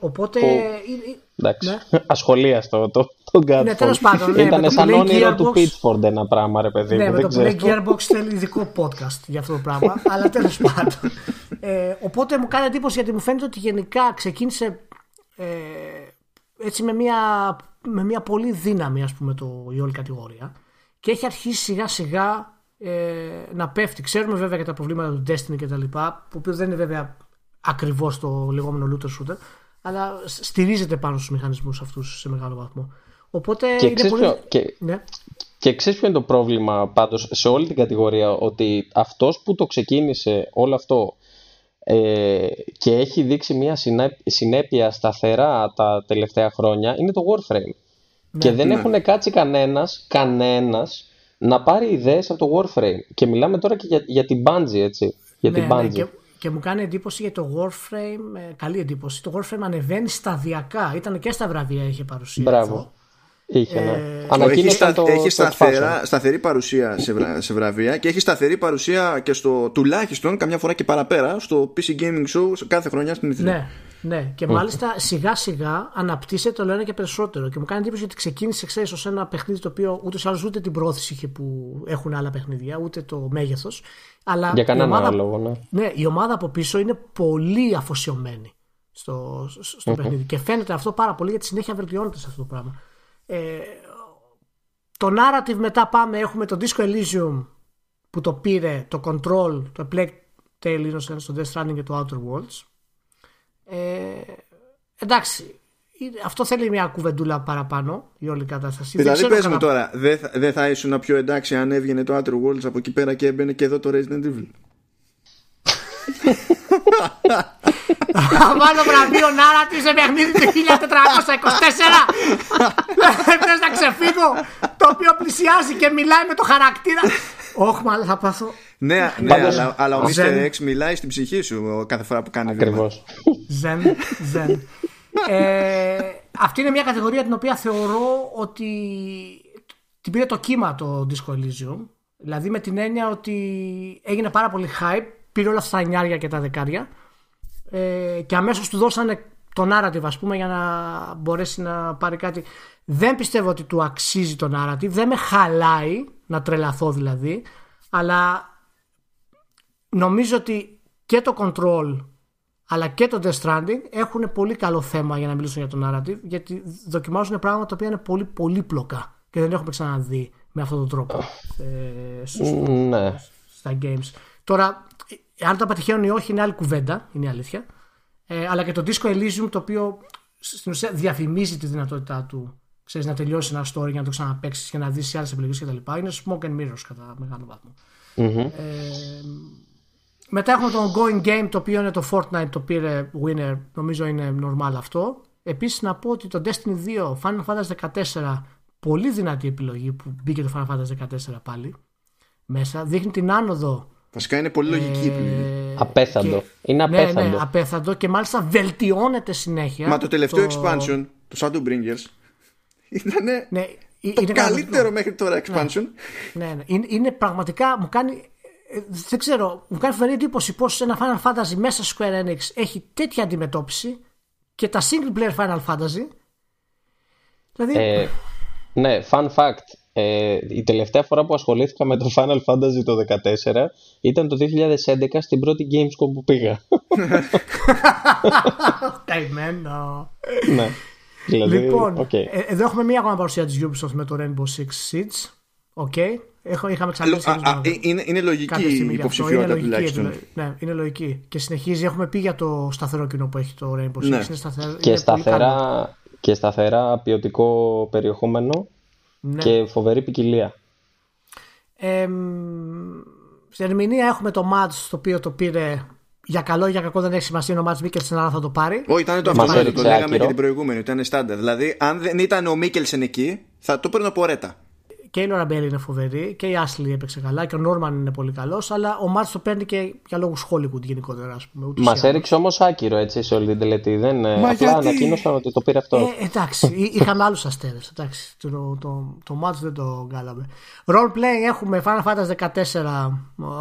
Οπότε. Που- είναι- εντάξει. Ναι. Ασχολίαστο το, το Godfall. Ναι, τέλος πάντων, ναι, με Ήταν το σαν που λέει όνειρο του Gearbox- Pitchford ένα πράγμα ρε παιδί Ναι, μου. με δεν το που λέει ξέρω. Gearbox θέλει ειδικό podcast για αυτό το πράγμα. αλλά τέλος πάντων. Ε, οπότε μου κάνει εντύπωση γιατί μου φαίνεται ότι γενικά ξεκίνησε ε, έτσι με μια, με μια πολύ δύναμη ας πούμε το, η όλη κατηγορία και έχει αρχίσει σιγά σιγά ε, να πέφτει. Ξέρουμε βέβαια και τα προβλήματα του Destiny και τα λοιπά, που οποίο δεν είναι βέβαια ακριβώς το λεγόμενο looter shooter, αλλά σ- στηρίζεται πάνω στους μηχανισμούς αυτούς σε μεγάλο βαθμό. Οπότε Και είναι ξέρεις, πολύ... ποιο, και, Ναι. και ξέρεις ποιο είναι το πρόβλημα πάντως σε όλη την κατηγορία ότι αυτός που το ξεκίνησε όλο αυτό ε, και έχει δείξει μια συνέ- συνέπεια σταθερά τα τελευταία χρόνια είναι το Warframe. και δεν ναι. έχουν κάτσει κανένας, κανένας να πάρει ιδέες από το Warframe. Και μιλάμε τώρα και για, για την Bungie, έτσι. Για την Ναι, ναι, Bungie. και, και μου κάνει εντύπωση για το Warframe, ε, καλή εντύπωση. Το Warframe ανεβαίνει σταδιακά. Ήταν και στα βραβεία είχε παρουσία. Μπράβο. αυτό. Είχε, ναι. Ε, έχει, Ανακοίνωσαν στα- το, έχει το σταθερά, expansion. σταθερή παρουσία σε, βρα- σε βραβεία και έχει σταθερή παρουσία και στο τουλάχιστον καμιά φορά και παραπέρα στο PC Gaming Show σε κάθε χρονιά στην E3. Ναι, ναι. Και μάλιστα σιγά σιγά αναπτύσσεται το ένα και περισσότερο. Και μου κάνει εντύπωση γιατί ξεκίνησε, ξέρεις, ως ένα παιχνίδι το οποίο ούτως ή άλλως ούτε την πρόθεση είχε που έχουν άλλα παιχνίδια, ούτε το μέγεθος. Αλλά Για η κανένα ομάδα, λόγο, ναι. ναι, η ομάδα από πίσω είναι πολύ αφοσιωμένη στο, στο παιχνίδι. Και φαίνεται αυτό πάρα πολύ γιατί συνέχεια βελτιώνεται σε αυτό το πράγμα. Ε, το narrative μετά πάμε, έχουμε το Disco Elysium που το πήρε, το Control, το Plague Tale Innocence, το Death Stranding και το Outer Worlds. Ε, εντάξει, είναι- αυτό θέλει μια κουβεντούλα παραπάνω η όλη κατάσταση. Δεν Δηλαδή ξέρω πες μου κατά- τώρα, δεν θα, δεν θα ήσουν πιο εντάξει αν έβγαινε το Outer Worlds από εκεί πέρα και έμπαινε και εδώ το Resident Evil; Θα βάλω βραβείο narrative σε παιχνίδι του 1424. Θες να ξεφύγω το οποίο πλησιάζει και μιλάει με το χαρακτήρα. Όχι, μάλλον θα πάθω. Ναι, ναι Πάντως- αλλά, αλλά ο Mr. Ζεν. X μιλάει στην ψυχή σου κάθε φορά που κάνει βήμα. Ακριβώς. Ζεν, ζεν. Ε, αυτή είναι μια κατηγορία την οποία θεωρώ ότι την πήρε το κύμα το Disco Elysium. Δηλαδή με την έννοια ότι έγινε πάρα πολύ hype, πήρε όλα αυτά τα εννιάρια και τα δεκάρια ε, και αμέσως του δώσανε το narrative ας πούμε για να μπορέσει να πάρει κάτι. Δεν πιστεύω ότι του αξίζει το narrative, δεν με χαλάει να τρελαθώ δηλαδή, αλλά νομίζω ότι και το control αλλά και το Death Stranding έχουν πολύ καλό θέμα για να μιλήσουν για το narrative γιατί δοκιμάζουν πράγματα τα οποία είναι πολύ πολύπλοκα και δεν έχουμε ξαναδεί με αυτόν τον τρόπο ε, στους- ναι. στα games. Τώρα, ε, αν τα πετυχαίνουν ή όχι είναι άλλη κουβέντα, είναι η αλήθεια. Ε, αλλά και το Disco Elysium το οποίο στην ουσία διαφημίζει τη δυνατότητά του ξέρεις, να τελειώσει ένα story για να το ξαναπέξει και να δεις άλλες επιλογές κτλ. Είναι smoke and mirrors κατά μεγάλο βαθμό. Μμμ. Ε, μετά έχουμε το ongoing game το οποίο είναι το Fortnite το πήρε winner νομίζω είναι normal αυτό επίσης να πω ότι το Destiny 2 Final Fantasy 14 πολύ δυνατή επιλογή που μπήκε το Final Fantasy 14 πάλι μέσα δείχνει την άνοδο Βασικά είναι πολύ λογική η επιλογή. ε, απέθαντο. Και... Είναι απέθαντο. Ναι, ναι, απέθαντο και μάλιστα βελτιώνεται συνέχεια. Μα το τελευταίο expansion, το Shadowbringers, ήταν ναι, το είναι καλύτερο μέχρι τώρα expansion. Ναι, ναι, Είναι, είναι πραγματικά, μου κάνει ε, δεν ξέρω, μου κάνει φοβερή εντύπωση πως ένα Final Fantasy μέσα στο Square Enix έχει τέτοια αντιμετώπιση και τα single player Final Fantasy. Δηλαδή. Ε, ναι, fun fact. Ε, η τελευταία φορά που ασχολήθηκα με το Final Fantasy το 2014 ήταν το 2011 στην πρώτη Gamescom που πήγα. Καημένο. ναι. Δηλαδή, λοιπόν, okay. ε, εδώ έχουμε μία ακόμα παρουσία της Ubisoft με το Rainbow Six Siege. OK. Okay. Είχαμε ξαναλέξει. Είναι, είναι λογική η υποψηφιότητα τουλάχιστον. Ναι, είναι λογική. Και συνεχίζει. Έχουμε πει για το σταθερό κοινό που έχει το Rainbow Six. Ναι. Είναι σταθερό, και, είναι σταθερά, και σταθερά ποιοτικό περιεχόμενο ναι. και φοβερή ποικιλία. Ε, στην ερμηνεία έχουμε το Mads το οποίο το πήρε για καλό ή για κακό δεν έχει σημασία. Ο Μάτ Μίκελσεν, αλλά θα το πάρει. Όχι, ήταν το αυτό. Το λέγαμε και την προηγούμενη. Ήταν στάνταρ. Δηλαδή, αν δεν ήταν ο Μίκελσεν εκεί, θα το παίρνω από ρέτα. Και η Λόρα Μπέλ είναι φοβερή και η Άσλι έπαιξε καλά και ο Νόρμαν είναι πολύ καλός. Αλλά ο Μάτ το παίρνει και για λόγους Hollywood γενικότερα, ας πούμε. Μας έριξε όμως άκυρο έτσι σε όλη την τελετή. Δεν, Μα απλά γιατί... ανακοίνωσαν ότι το πήρε αυτό. Ε, εντάξει, είχαμε άλλους αστέρες. Το, το, το, το Μάτ δεν το βγάλαμε. Role playing έχουμε Final Fantasy 14.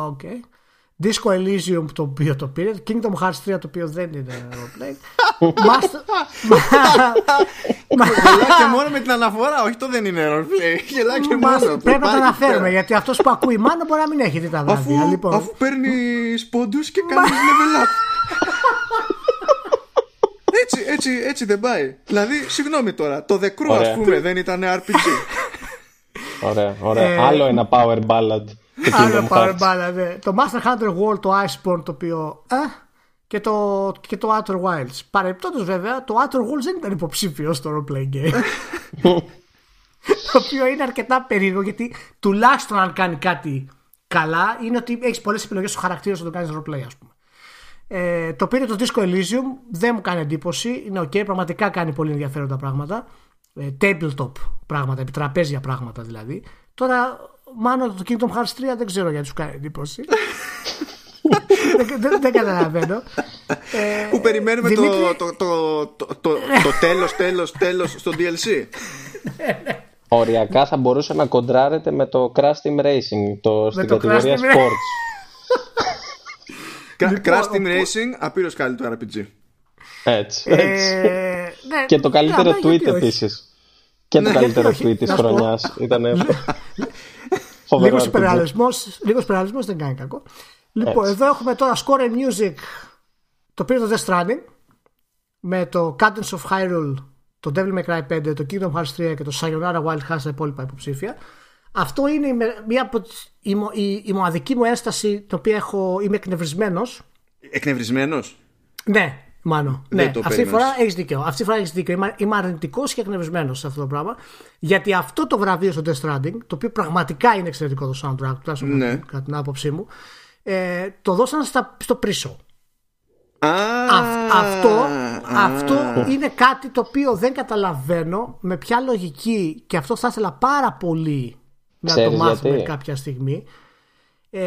Okay. Disco Elysium το οποίο το πήρε. Kingdom Hearts 3 το οποίο δεν είναι roleplay. Master... Γελάτε μόνο με την αναφορά, όχι το δεν είναι roleplay. Γελάτε μόνο. Πρέπει να το αναφέρουμε γιατί αυτός που ακούει μάνα μπορεί να μην έχει δει τα βράδια. Αφού, λοιπόν. αφού παίρνει πόντου και κάνει level up. Έτσι, έτσι, έτσι δεν πάει. Δηλαδή, συγγνώμη τώρα, το The Crew ας πούμε δεν ήταν RPG. Ωραία, ωραία. Άλλο ένα power ballad. Άλλο power ballad, ναι. Το Master Hunter World, το Iceborne το οποίο. Ε, και το, και το Outer Wilds. Παρεπτόντως βέβαια, το Outer Wilds δεν ήταν υποψήφιο στο roleplay game. το οποίο είναι αρκετά περίεργο γιατί τουλάχιστον αν κάνει κάτι καλά είναι ότι έχεις πολλές επιλογές στο χαρακτήρα σου να το κάνεις roleplay, ας πούμε. Ε, το πήρε το Disco Elysium, δεν μου κάνει εντύπωση. Είναι ok, πραγματικά κάνει πολύ ενδιαφέροντα πράγματα. Ε, tabletop πράγματα, επιτραπέζια πράγματα δηλαδή. Τώρα, μάλλον το Kingdom Hearts 3 δεν ξέρω γιατί σου κάνει εντύπωση. δεν, δεν καταλαβαίνω. Ε, Που περιμένουμε Δημήτρη... το, το, το, το, το, το τέλος, τέλος, τέλος στο DLC. Οριακά θα μπορούσε να κοντράρετε με το Crash Team Racing το, στην το κατηγορία Sports. λοιπόν, Crash Team Racing, απείρως καλύτερο RPG. Έτσι. έτσι. Ε, ναι, και το καλύτερο ναι, tweet επίσης. Και το καλύτερο tweet της χρονιάς. Ήταν Λίγος υπεραλισμό δεν κάνει κακό. Λοιπόν, εδώ έχουμε τώρα Score Music. Το πήρε το Death Stranding. Με το Cadence of Hyrule, το Devil May Cry 5, το Kingdom Hearts 3 και το Sayonara Wild Hearts τα υπόλοιπα υποψήφια. Αυτό είναι μια από η, η, η μοναδική μου ένσταση το οποίο έχω, είμαι εκνευρισμένος. Εκνευρισμένος; Ναι, μάλλον. Ναι, αυτή τη φορά έχεις δίκιο. Αυτή τη φορά έχεις δίκιο. Είμαι, είμαι αρνητικός και εκνευρισμένος σε αυτό το πράγμα. Γιατί αυτό το βραβείο στο Death Stranding, το οποίο πραγματικά είναι εξαιρετικό το soundtrack, τουλάχιστον ναι. κατά την άποψή μου, ε, το δώσαν στα, στο πρίσο. αυτό, αυτό είναι κάτι το οποίο δεν καταλαβαίνω με ποια λογική και αυτό θα ήθελα πάρα πολύ να το μάθουμε γιατί; κάποια στιγμή. Ε,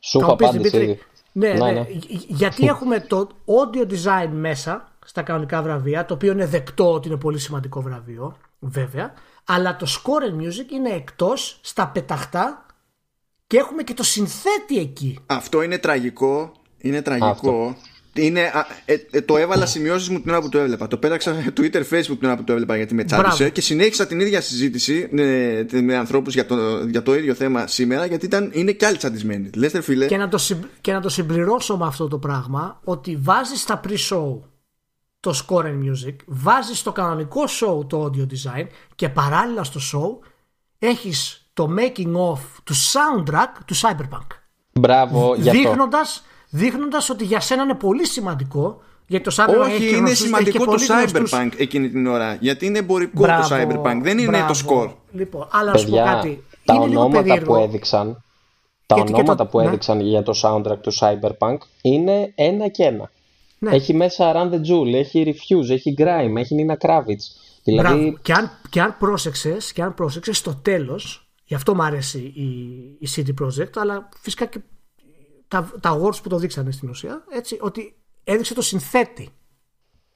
Σου είχα απάντηση ναι, ναι, ναι. γιατί έχουμε το audio design μέσα στα κανονικά βραβεία, το οποίο είναι δεκτό ότι είναι πολύ σημαντικό βραβείο, βέβαια, αλλά το score and music είναι εκτός στα πεταχτά και έχουμε και το συνθέτη εκεί. Αυτό είναι τραγικό. Είναι τραγικό. Είναι, ε, ε, το έβαλα σημειώσεις μου την ώρα που το έβλεπα. Το πέταξα Twitter, Facebook την ώρα που το έβλεπα γιατί με τσάντισε και συνέχισα την ίδια συζήτηση με, με ανθρώπους για το, για το ίδιο θέμα σήμερα γιατί ήταν, είναι και άλλοι τσαντισμένοι. Λέστε, φίλε. Και να, το, και να το συμπληρώσω με αυτό το πράγμα ότι βάζεις στα pre-show το score and music, βάζεις στο κανονικό show το audio design και παράλληλα στο show έχεις το making of του soundtrack του Cyberpunk. Μπράβο, δείχνοντας, δείχνοντας ότι για σένα είναι πολύ σημαντικό γιατί το Cyberpunk Όχι, έχει είναι σημαντικό το Cyberpunk εκείνη την ώρα. Γιατί είναι εμπορικό μπράβο, το Cyberpunk, δεν είναι μπράβο. το score. Λοιπόν, αλλά να σου πω κάτι. Τα είναι ονόματα που έδειξαν, τα γιατί ονόματα το... που ναι. έδειξαν για το soundtrack του Cyberpunk είναι ένα και ένα. Ναι. Έχει μέσα Run the Jewel, έχει Refuse, έχει Grime, έχει Nina Kravitz. Δηλαδή... Και αν, και αν πρόσεξες, και αν πρόσεξες στο τέλος Γι' αυτό μου άρεσε η, η CD Projekt, αλλά φυσικά και τα, τα awards που το δείξανε στην ουσία, έτσι, ότι έδειξε το συνθέτη.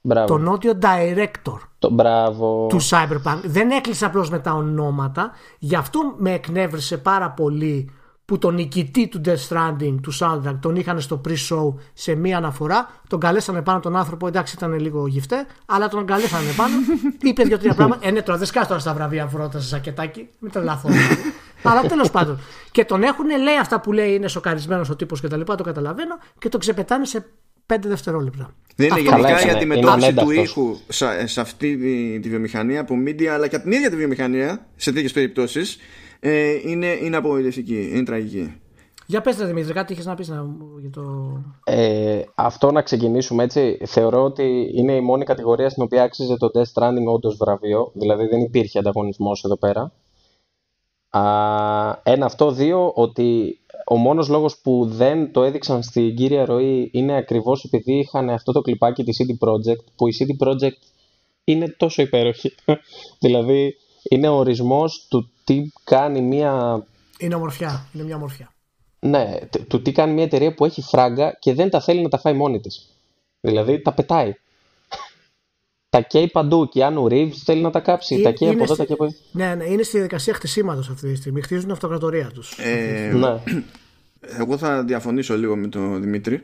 Μπράβο. Το νότιο director Το μπράβο. του Cyberpunk. Δεν έκλεισε απλώς με τα ονόματα. Γι' αυτό με εκνεύρισε πάρα πολύ που τον νικητή του Death Stranding, του soundtrack, τον είχαν στο pre-show σε μία αναφορά. Τον καλέσανε πάνω τον άνθρωπο, εντάξει ήταν λίγο γυφτέ, αλλά τον καλέσανε πάνω. είπε δύο-τρία πράγματα. Ε, ναι, τώρα δεν σκάς τώρα στα βραβεία βρώτα σε σακετάκι. Μην τρελαθώ. Αλλά τέλος πάντων. Και τον έχουν, λέει αυτά που λέει, είναι σοκαρισμένος ο τύπος κτλ. Το καταλαβαίνω και τον ξεπετάνε σε 5 δευτερόλεπτα. Δεν είναι Αυτό γενικά Καλά η έκανε. αντιμετώπιση Είναι του ανένταυτος. ήχου σε, σε αυτή τη, τη βιομηχανία από media αλλά και από την ίδια τη βιομηχανία σε τέτοιες περιπτώσεις ε, είναι, είναι απογοητευτική, είναι τραγική. Για πες ρε Δημήτρη, κάτι είχες να πεις να... για το... Ε, αυτό να ξεκινήσουμε έτσι. Θεωρώ ότι είναι η μόνη κατηγορία στην οποία άξιζε το Death Stranding όντως βραβείο. Δηλαδή δεν υπήρχε ανταγωνισμός εδώ πέρα. Α, ένα αυτό. Δύο, ότι ο μόνος λόγος που δεν το έδειξαν στην κύρια ροή είναι ακριβώς επειδή είχαν αυτό το κλιπάκι της CD Projekt που η CD Projekt είναι τόσο υπέροχη. δηλαδή είναι ο ορισμός του τι κάνει μια Είναι ομορφιά, είναι μια ομορφιά. ναι, τ- του τι κάνει μια εταιρεία που έχει φράγκα και δεν τα θέλει να τα φάει μόνη της. Δηλαδή τα πετάει. Τα καίει παντού και αν ο Reeves θέλει να τα κάψει. Ε- τα καίει από είναι εδώ, στη- τα καίει από εκεί. Ναι, ναι, είναι στη διαδικασία χτισήματος αυτή τη στιγμή. Χτίζουν την αυτοκρατορία τους. Ε, Ναι. Εγώ θα διαφωνήσω λίγο με τον δημητρη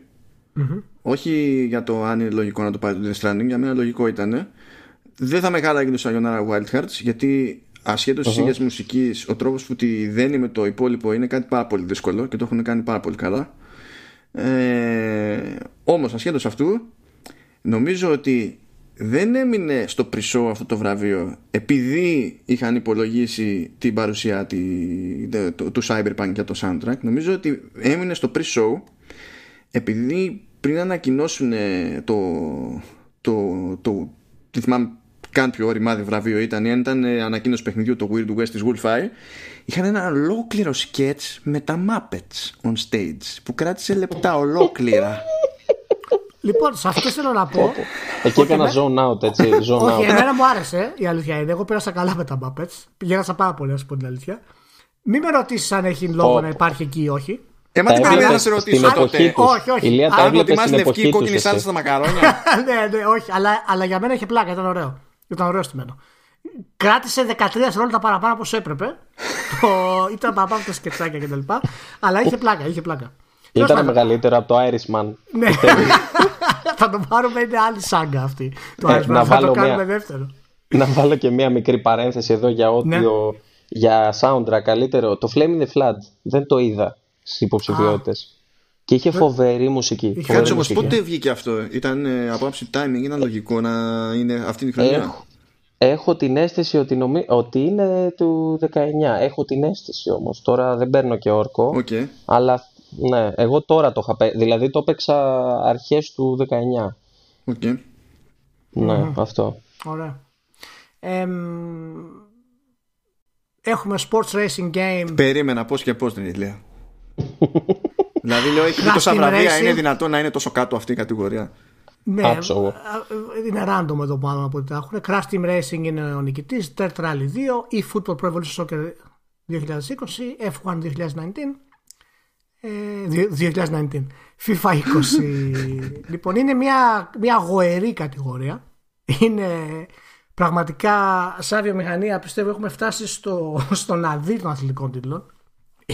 Όχι για το αν είναι λογικό να το πάρει το Death Stranding, για μένα λογικό ήταν. Δεν θα με χάλαγε το Sayonara Wild Hearts, γιατί ασχέτως της ίδια μουσικής, ο τρόπος που τη δένει με το υπόλοιπο είναι κάτι πάρα πολύ δύσκολο και το έχουν κάνει πάρα πολύ καλά. Ε, Όμως, ασχέτως αυτού, νομίζω ότι δεν έμεινε στο πρισό αυτό το βραβείο επειδή είχαν υπολογίσει την παρουσία τη- τε- του, του Cyberpunk για το soundtrack νομίζω ότι έμεινε στο pre-show επειδή πριν ανακοινώσουν ε, το το, το, δεν θυμάμαι καν πιο ρημάδι βραβείο ήταν ή αν ήταν ε, ανακοίνωση παιχνιδιού το Weird West της Wolfeye είχαν ένα ολόκληρο sketch με τα Muppets on stage που κράτησε λεπτά ολόκληρα Λοιπόν, σε αυτό θέλω να πω. Εκεί έκανα εμέ- zone out, έτσι. Zone Όχι, out. εμένα μου άρεσε η αλήθεια είναι. Εγώ πέρασα καλά με τα Muppets. Γέρασα πάρα πολύ, να σου πω την αλήθεια. Μην με ρωτήσεις αν έχει λόγο Ω. να υπάρχει εκεί ή όχι. Ε, μα τι Τα περίμενα να έβλεπες σε ρωτήσω στην τότε; εποχή τους. Όχι, όχι. Ηλία, τα Αν Αν έβλεπες προτιμάς στην λευκή εποχή κόκκινη τους σάλτσα εσύ. στα μακαρόνια; ναι, ναι, όχι. Αλλά, αλλά για μένα είχε πλάκα, ήταν ωραίο. Ήταν ωραίο στημένο. Κράτησε 13 δευτερόλεπτα παραπάνω από όσο έπρεπε. το, ήταν παραπάνω από τα σκετσάκια κτλ. Αλλά είχε πλάκα, είχε πλάκα. Τέλος Ήταν πάντων, μεγαλύτερο από το Irishman. Ναι. θα το πάρουμε, είναι άλλη σάγκα αυτή. Το Ε, άρεσμα, να θα το βάλω κάνουμε μια- δεύτερο. Να βάλω και μία μικρή παρένθεση εδώ για Ναι. audio, για soundtrack καλύτερο. Το Flame in the Flood δεν το είδα στις υποψηφιότητες. Και είχε φοβερή μουσική. φοβερή Κάτσε όμως, μουσική. πότε βγήκε αυτό; Ήταν ε, από άψη timing, ήταν λογικό να είναι αυτή τη χρονιά; Έχω, έχω την αίσθηση ότι, νομί... ότι είναι του 19. Έχω την αίσθηση όμως. Τώρα δεν παίρνω και όρκο. Οκ. Αλλά ναι, εγώ τώρα το είχα παίξει. Δηλαδή το έπαιξα αρχές του 19. οκ. Ναι, αυτό. Ωραία. Εμ, έχουμε sports racing game. Περίμενα πώς και πώς την Ηλία. δηλαδή λέω έχει Crash τόσα Team βραβεία, Racing. είναι δυνατόν να είναι τόσο κάτω αυτή η κατηγορία; Ναι, Άψογο. α, είναι random εδώ πάνω από ό,τι τα έχουν. Crash Team Racing είναι ο νικητής. Dirt Rally 2 ή Football Pro Evolution Soccer 2020, F1 2019. Ε, δι- 2019. FIFA 20. λοιπόν, είναι μια, μια γοερή κατηγορία. Είναι πραγματικά σαν βιομηχανία πιστεύω έχουμε φτάσει στο, στο να δει των αθλητικών τίτλων.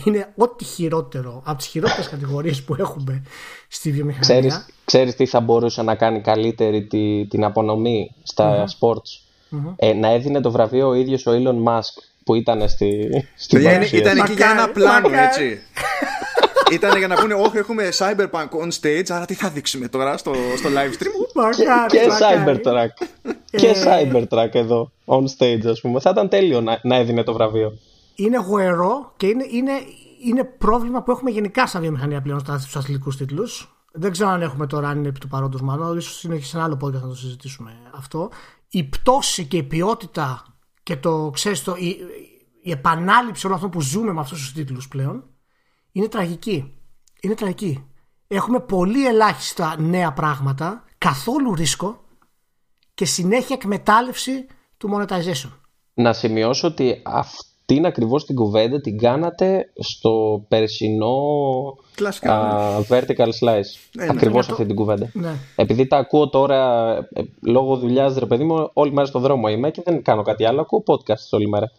Είναι ό,τι χειρότερο από τις χειρότερες κατηγορίες που έχουμε στη βιομηχανία. Ξέρεις, ξέρεις τι θα μπορούσε να κάνει καλύτερη τη, την απονομή στα sports; Ε, να έδινε το βραβείο ο ίδιος ο Elon Musk που ήταν στη, στην Παιδιά, είναι- παρουσίαση. ήταν εκεί για ένα Μακάρι, πλάνο, μακάρι. έτσι. Ήταν για να πούνε, Όχι, έχουμε Cyberpunk on stage, άρα τι θα δείξουμε τώρα στο, στο live stream; Μακάρι, και μακάρι. Cybertruck. και Ε, Cybertruck εδώ, on stage ας πούμε. Θα ήταν τέλειο να, να έδινε το βραβείο. Είναι γοερό και είναι, είναι, είναι πρόβλημα που έχουμε γενικά σαν βιομηχανία πλέον στα- στους αθλητικούς τίτλους. Δεν ξέρω αν έχουμε τώρα, αν είναι επί του παρόντος μάλλον, ίσως είναι και σε ένα άλλο podcast να το συζητήσουμε αυτό. Η πτώση και η ποιότητα και το, ξέρεις, το, η, η επανάληψη όλων αυτών που ζούμε με αυτούς τους τίτλους πλέον είναι τραγική. Είναι τραγική. Έχουμε πολύ ελάχιστα νέα πράγματα, καθόλου ρίσκο και συνέχεια εκμετάλλευση του monetization. Να σημειώσω ότι αυτή αυτήν ακριβώς την κουβέντα την κάνατε στο περσινό Κλασικά, α, Vertical Slice. ναι. ακριβώς Ναι, αυτή την κουβέντα. Ναι. Επειδή τα ακούω τώρα ε, λόγω δουλειάς, ρε παιδί μου, όλη μέρα στο δρόμο είμαι και δεν κάνω κάτι άλλο. Ακούω podcast όλη μέρα.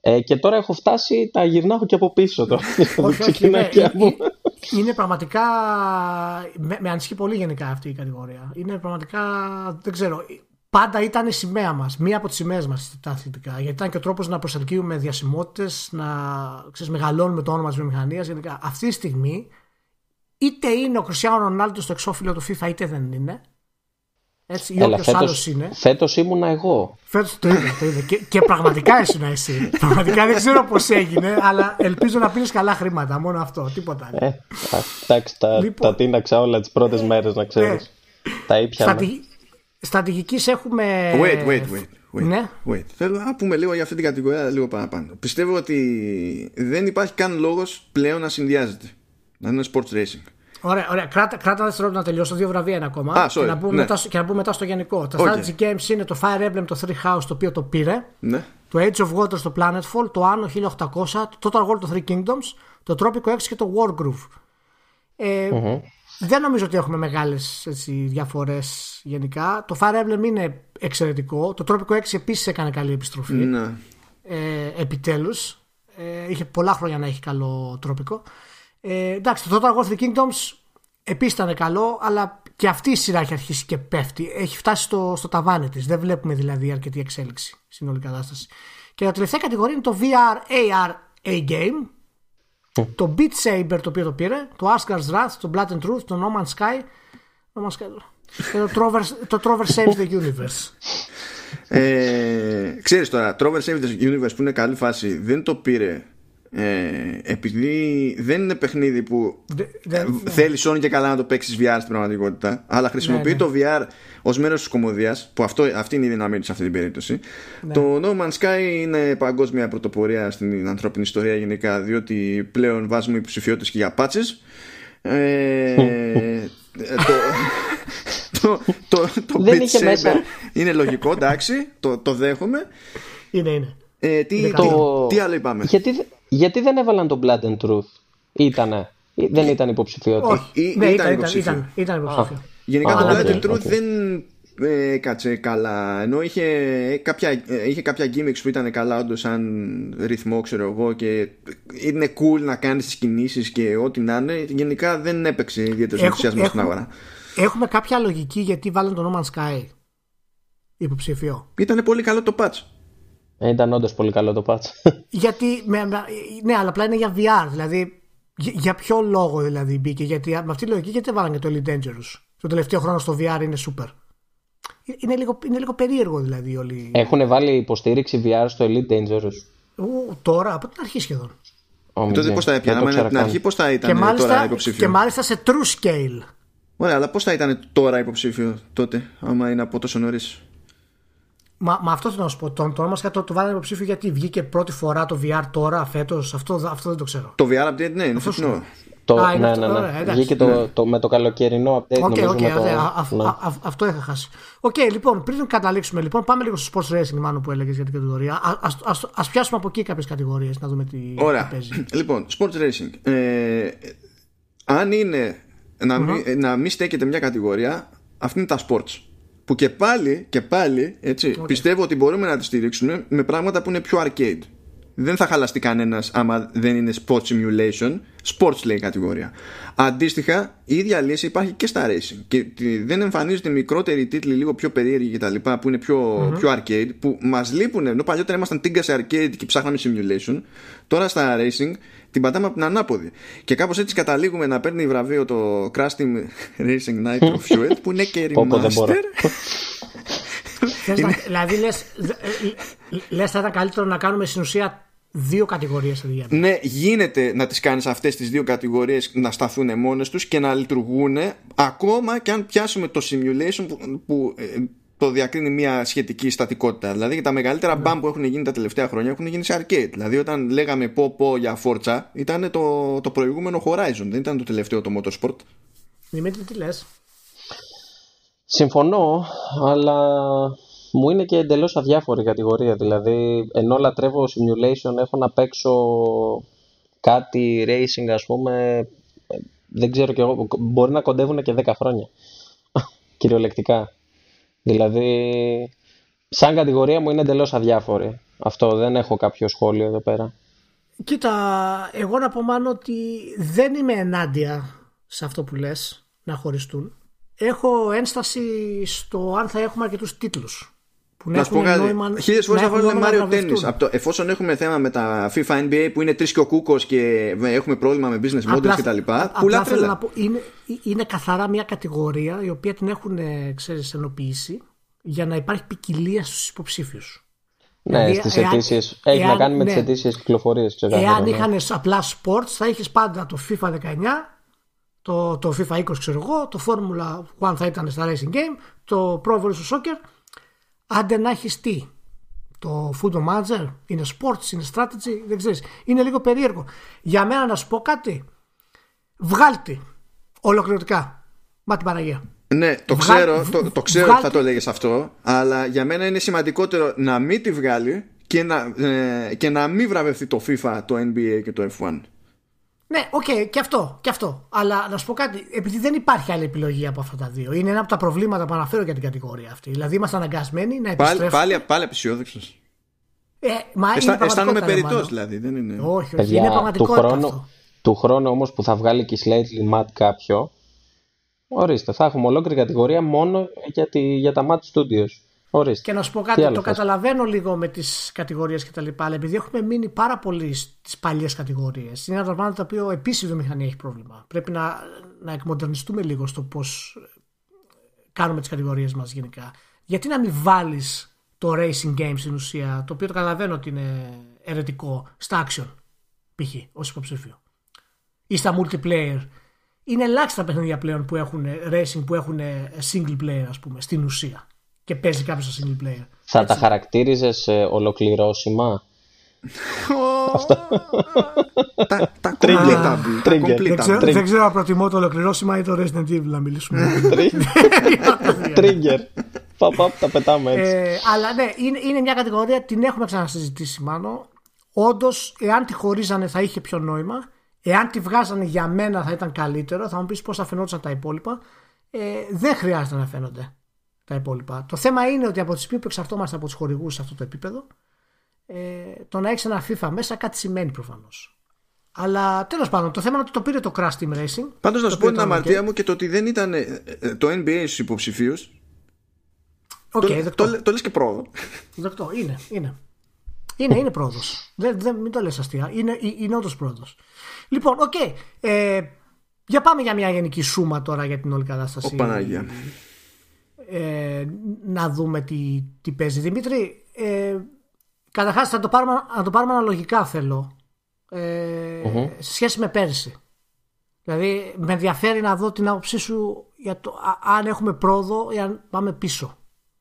Ε, και τώρα έχω φτάσει, τα γυρνάω και από πίσω τώρα. όχι, όχι, Ξεκινάει είναι, και από- είναι, είναι πραγματικά. Με, με ανησυχεί πολύ γενικά αυτή η κατηγορία. Είναι πραγματικά. Δεν ξέρω. Πάντα ήταν η σημαία μας. Μία από τις σημαίες μας τα αθλητικά. Γιατί ήταν και ο τρόπος να προσελκύουμε διασημότητες, να ξέρεις, μεγαλώνουμε το όνομα της βιομηχανίας. Γενικά. Αυτή τη στιγμή, είτε είναι ο Κριστιανό Ρονάλντο στο εξώφυλλο του FIFA, είτε δεν είναι. Έτσι, ή Έλα, όποιο άλλος φέτος, είναι. φέτος ήμουνα εγώ. Φέτος το είδα, το είδα. Και, και πραγματικά ήσουν εσύ. πραγματικά δεν ξέρω πώς έγινε, αλλά ελπίζω να πίνεις καλά χρήματα. Μόνο αυτό, τίποτα άλλο. Ε, α, εντάξει, τα, Λοιπόν. τα τίναξα όλα τις πρώτες μέρες να ξέρεις. τα ήπιανα. Στρατη... Στρατηγική έχουμε. Wait, wait, wait. Wait, Ναι. wait. Θέλω να πούμε λίγο για αυτή την κατηγορία λίγο παραπάνω. Πιστεύω ότι δεν υπάρχει καν λόγος πλέον να συνδυάζεται. Να είναι sports racing. Ωραία, ωραία. Κράτα, κράτα δευτερόλεπτα να τελειώσω. Δύο βραβεία είναι ακόμα. Α, sorry, και, να πούμε ναι. μετά, στο- και να πούμε μετά στο γενικό. Τα Okay. strategy games είναι το Fire Emblem, το Three House το οποίο το πήρε. Ναι. Το Age of Water στο Planetfall, το Anno 1800, το Total War το Three Kingdoms, το Tropico 6 και το Wargroove. Ε, Δεν νομίζω ότι έχουμε μεγάλες έτσι, διαφορές γενικά. Το Fire Emblem είναι εξαιρετικό. Το Tropico 6 επίσης έκανε καλή επιστροφή. ναι. ε, επιτέλους ε, είχε πολλά χρόνια να έχει καλό τρόπικο ε, εντάξει το Total War of the Kingdoms επίσης ήταν καλό αλλά και αυτή η σειρά έχει αρχίσει και πέφτει. Έχει φτάσει στο, στο ταβάνι της. Δεν βλέπουμε δηλαδή αρκετή εξέλιξη στην όλη κατάσταση. Και η τελευταία κατηγορία είναι το VR AR A-Game το Beat Saber το οποίο το πήρε το Asgard's Wrath, το Blood and Truth το No Man's Sky, no Man's Sky και το Trover, το Trover Saves the Universe. Ε, ξέρεις τώρα, Trover Save the Universe που είναι καλή φάση δεν το πήρε ε, επειδή δεν είναι παιχνίδι που Δε- δεν- θέλει όνει και καλά να το παίξει VR στην πραγματικότητα, αλλά χρησιμοποιεί Ναι, το VR ως μέρος της κομμωδίας, που αυτό, αυτή είναι η δύναμή του σε αυτή την περίπτωση. Ναι. Το No Man's Sky είναι παγκόσμια πρωτοπορία στην ανθρώπινη ιστορία γενικά, διότι πλέον βάζουμε υποψηφιότητες και για patches. Ε, το, το, το, το Δεν Beat είχε Saber μέσα. είναι λογικό, εντάξει, το, το δέχομαι. είναι είναι Ε, τι, τι, Το- τι άλλο είπαμε; Γιατί, δε- γιατί δεν έβαλαν το Blood and Truth; Ήτανε. Ή Δεν ήταν υποψηφιότητα. όχι Ή- ναι, ήταν ήταν, ήταν, υποψήφιο. ήταν, ήταν υποψήφιο. Γενικά Α, το OK, Blood and Truth OK. δεν ε, κάτσε καλά. Ενώ είχε κάποια, ε, είχε κάποια gimmicks που ήταν καλά όντως σαν ρυθμό, ξέρω εγώ, και είναι cool να κάνεις τις κινήσεις και ό,τι να είναι. Γενικά δεν έπαιξε ιδιαίτερος Έχω- ενθουσιασμό στην έχω- αγορά. Έχουμε κάποια λογική γιατί βάλαν το No Man's Sky υποψήφιο. Ήταν πολύ καλό το patch. Ε, Ήταν όντως πολύ καλό το patch. Γιατί, με, με- ναι, αλλά απλά είναι για VR. Δηλαδή, για, για ποιο λόγο δηλαδή μπήκε. Γιατί με αυτή τη λογική γιατί δεν βάλαν και το Elite Dangerous; Το τελευταίο χρόνο στο VR είναι super. Είναι λίγο, είναι λίγο περίεργο δηλαδή όλοι. Έχουν βάλει υποστήριξη VR στο Elite Dangerous; Ου, τώρα, από την αρχή σχεδόν. Ω, μην Τότε ξέρω. πώς θα Δεν έπιανα, το άμα είναι ξέρα από την καν. αρχή πώς θα Και ήταν τώρα μάλιστα, υποψήφιο; και μάλιστα σε true scale. Ωραία, αλλά πώς θα ήταν τώρα υποψήφιο τότε, άμα είναι από τόσο νωρίς; Μα, μα αυτό θέλω να σου πω. Το, το όνομα το, το βάλανε υποψήφιο γιατί βγήκε πρώτη φορά το VR τώρα, φέτος. Αυτό, αυτό δεν το ξέρω. Το VR update, ναι, είναι Αυτό σου φετινό. Το, Α, είναι ναι, αυτό, ναι, ναι. ωραία, εντάξει. Βγήκε το, το, με το καλοκαιρινό update. OK, νομίζω, οκ, με το... ωραία, α- α- ναι. α- α- αυτό είχα χάσει. Οκ, λοιπόν, πριν καταλήξουμε, λοιπόν, πάμε λίγο στο sports racing, μάλλον που έλεγες για την κατηγορία. Α ας, ας, ας πιάσουμε από εκεί κάποιες κατηγορίες να δούμε τι, τι Ωραία. παίζει. Λοιπόν, sports racing. Ε, αν είναι να, μην, να μην στέκεται μια κατηγορία, αυτή είναι τα sports. Που και πάλι, και πάλι έτσι, πιστεύω ότι μπορούμε να τη στηρίξουμε με πράγματα που είναι πιο arcade. Δεν θα χαλαστεί κανένας άμα δεν είναι sport simulation. Sports λέει η κατηγορία. Αντίστοιχα, η ίδια λύση υπάρχει και στα racing. Και τη- δεν εμφανίζονται μικρότεροι τίτλοι, λίγο πιο περίεργοι κτλ. που είναι πιο, πιο arcade, που μας λείπουν. Ενώ παλιότερα ήμασταν τίγκα σε arcade και ψάχναμε simulation. Τώρα στα racing την πατάμε από την ανάποδη. Και κάπως έτσι καταλήγουμε να παίρνει βραβείο το Crash Team Racing Nitro Fuel που είναι και Πω, πω, δεν μπορώ. remaster. Θες να, δηλαδή, λες λες, θα ήταν καλύτερο να κάνουμε στην ουσία δύο κατηγορίες αντί για μία. Ναι, γίνεται να τις κάνεις αυτές τις δύο κατηγορίες να σταθούν μόνες τους και να λειτουργούν ακόμα και αν πιάσουμε το simulation που, που ε, το διακρίνει μια σχετική στατικότητα. Δηλαδή τα μεγαλύτερα Ναι. μπαμ που έχουν γίνει τα τελευταία χρόνια έχουν γίνει σε arcade. Δηλαδή όταν λέγαμε πω πω για Forza ήταν το, το προηγούμενο Horizon, δεν ήταν το τελευταίο το Motorsport. Δημήτρη, τι λες; Συμφωνώ, αλλά μου είναι και εντελώς αδιάφορη κατηγορία. Δηλαδή, ενώ λατρεύω simulation, έχω να παίξω κάτι racing, ας πούμε, δεν ξέρω και εγώ, μπορεί να κοντεύουν και 10 χρόνια, κυριολεκτικά. Δηλαδή, σαν κατηγορία μου είναι εντελώς αδιάφορη. Αυτό δεν έχω κάποιο σχόλιο εδώ πέρα. Κοίτα, εγώ να πω μάλλον ότι δεν είμαι ενάντια σε αυτό που λες να χωριστούν. Έχω ένσταση στο αν θα έχουμε αρκετού τίτλους. Που να σου πω κάτι. Χίλιες φορές θα βάλουν Mario Tennis. Εφόσον έχουμε θέμα με τα FIFA NBA που είναι τρεις και ο κούκος και έχουμε πρόβλημα με business models κτλ. Πουλά τρέλα. Να πω, είναι, είναι καθαρά μια κατηγορία η οποία την έχουν ξέρεις, ενοποιήσει για να υπάρχει ποικιλία στους υποψήφιους. Ναι, δηλαδή, στις αιτήσεις, έχει να κάνει με ναι, τις αιτήσεις κυκλοφορίες. Εάν ναι. είχαν απλά sports θα είχες πάντα το FIFA 19, το, το FIFA 20 ξέρω εγώ, το Formula 1 θα ήταν στα Racing Game, το Pro Evolution Soccer, άντε να έχεις τι. Το Football Manager είναι sports, είναι strategy, δεν ξέρεις. Είναι λίγο περίεργο. Για μένα να σου πω κάτι, βγάλτε ολοκληρωτικά. Μα την Παναγία. Ναι, το ξέρω, το, το ξέρω ότι θα το λέγες αυτό, αλλά για μένα είναι σημαντικότερο να μην τη βγάλει και να, ε, και να μην βραβευτεί το FIFA, το NBA και το F1. Ναι, OK, okay, και αυτό, και αυτό. Αλλά να σου πω κάτι, επειδή δεν υπάρχει άλλη επιλογή από αυτά τα δύο. Είναι ένα από τα προβλήματα που αναφέρω για την κατηγορία αυτή. Δηλαδή είμαστε αναγκασμένοι να επιστρέφουμε. Πάλι, πάλι, πάλι απαισιόδοξος. Ε, μα Εστα, είναι αισθάνομαι περιττός δηλαδή. Δεν είναι... Όχι, όχι, Παιδιά, είναι πραγματικότητα. Του χρόνου, του χρόνου όμως που θα βγάλει και η Slightly Mad κάποιο, Ορίστε, θα έχουμε ολόκληρη κατηγορία μόνο για, τη, για τα Mad Studios. Ορίστε. Και να σου πω κάτι, το καταλαβαίνω λίγο με τις κατηγορίες κτλ. Αλλά επειδή έχουμε μείνει πάρα πολύ στις παλιές κατηγορίες, είναι ένα πράγμα το οποίο επίσης η βιομηχανία έχει πρόβλημα. Πρέπει να, να εκμοντερνιστούμε λίγο στο πώς κάνουμε τις κατηγορίες μας γενικά. Γιατί να μην βάλεις το racing game στην ουσία, το οποίο το καταλαβαίνω ότι είναι ερετικό, στα action π.χ. ως υποψήφιο. Ή στα multiplayer είναι ελάχιστα παιχνίδια πλέον που έχουν racing, που έχουν single player, ας πούμε, στην ουσία. Και παίζει κάποιος στο single player. Θα τα χαρακτήριζες ε, ολοκληρώσιμα; Τα complete Δεν ξέρω αν προτιμώ το ολοκληρώσιμα ή το Resident Evil να μιλήσουμε. Trigger. Παπ, τα πετάμε έτσι. Ε, αλλά ναι, είναι μια κατηγορία, την έχουμε ξανασυζητήσει μάλλον. Όντως, εάν τη χωρίζανε θα είχε πιο νόημα. Εάν τη βγάζανε για μένα θα ήταν καλύτερο, θα μου πεις πώς θα φαινόταν τα υπόλοιπα. Ε, δεν χρειάζεται να φαίνονται τα υπόλοιπα. Το θέμα είναι ότι από τη στιγμή που εξαρτώμαστε από τους χορηγούς σε αυτό το επίπεδο, ε, το να έχεις ένα FIFA μέσα κάτι σημαίνει προφανώς. Αλλά τέλος πάντων, το θέμα είναι ότι το πήρε το Crash Team Racing. Πάντως να σου πω την αμαρτία μου και το ότι δεν ήταν ε, ε, το NBA στους υποψηφίους. Okay, το, το, το λες και πρόοδο. Δεκτό, είναι. είναι. Είναι, είναι πρόοδος. Δεν, δεν, μην το λες αστεία. Είναι, είναι όντως πρόοδος. Λοιπόν, OK. Okay. Ε, για πάμε για μια γενική σούμα τώρα για την όλη κατάσταση. Ο Πανάγια. Ε, να δούμε τι, τι παίζει. Δημήτρη, ε, καταρχάς θα το πάρουμε, να το πάρουμε αναλογικά θέλω. Ε, Σε σχέση με πέρσι. Δηλαδή με ενδιαφέρει να δω την άποψή σου για το αν έχουμε πρόοδο ή αν πάμε πίσω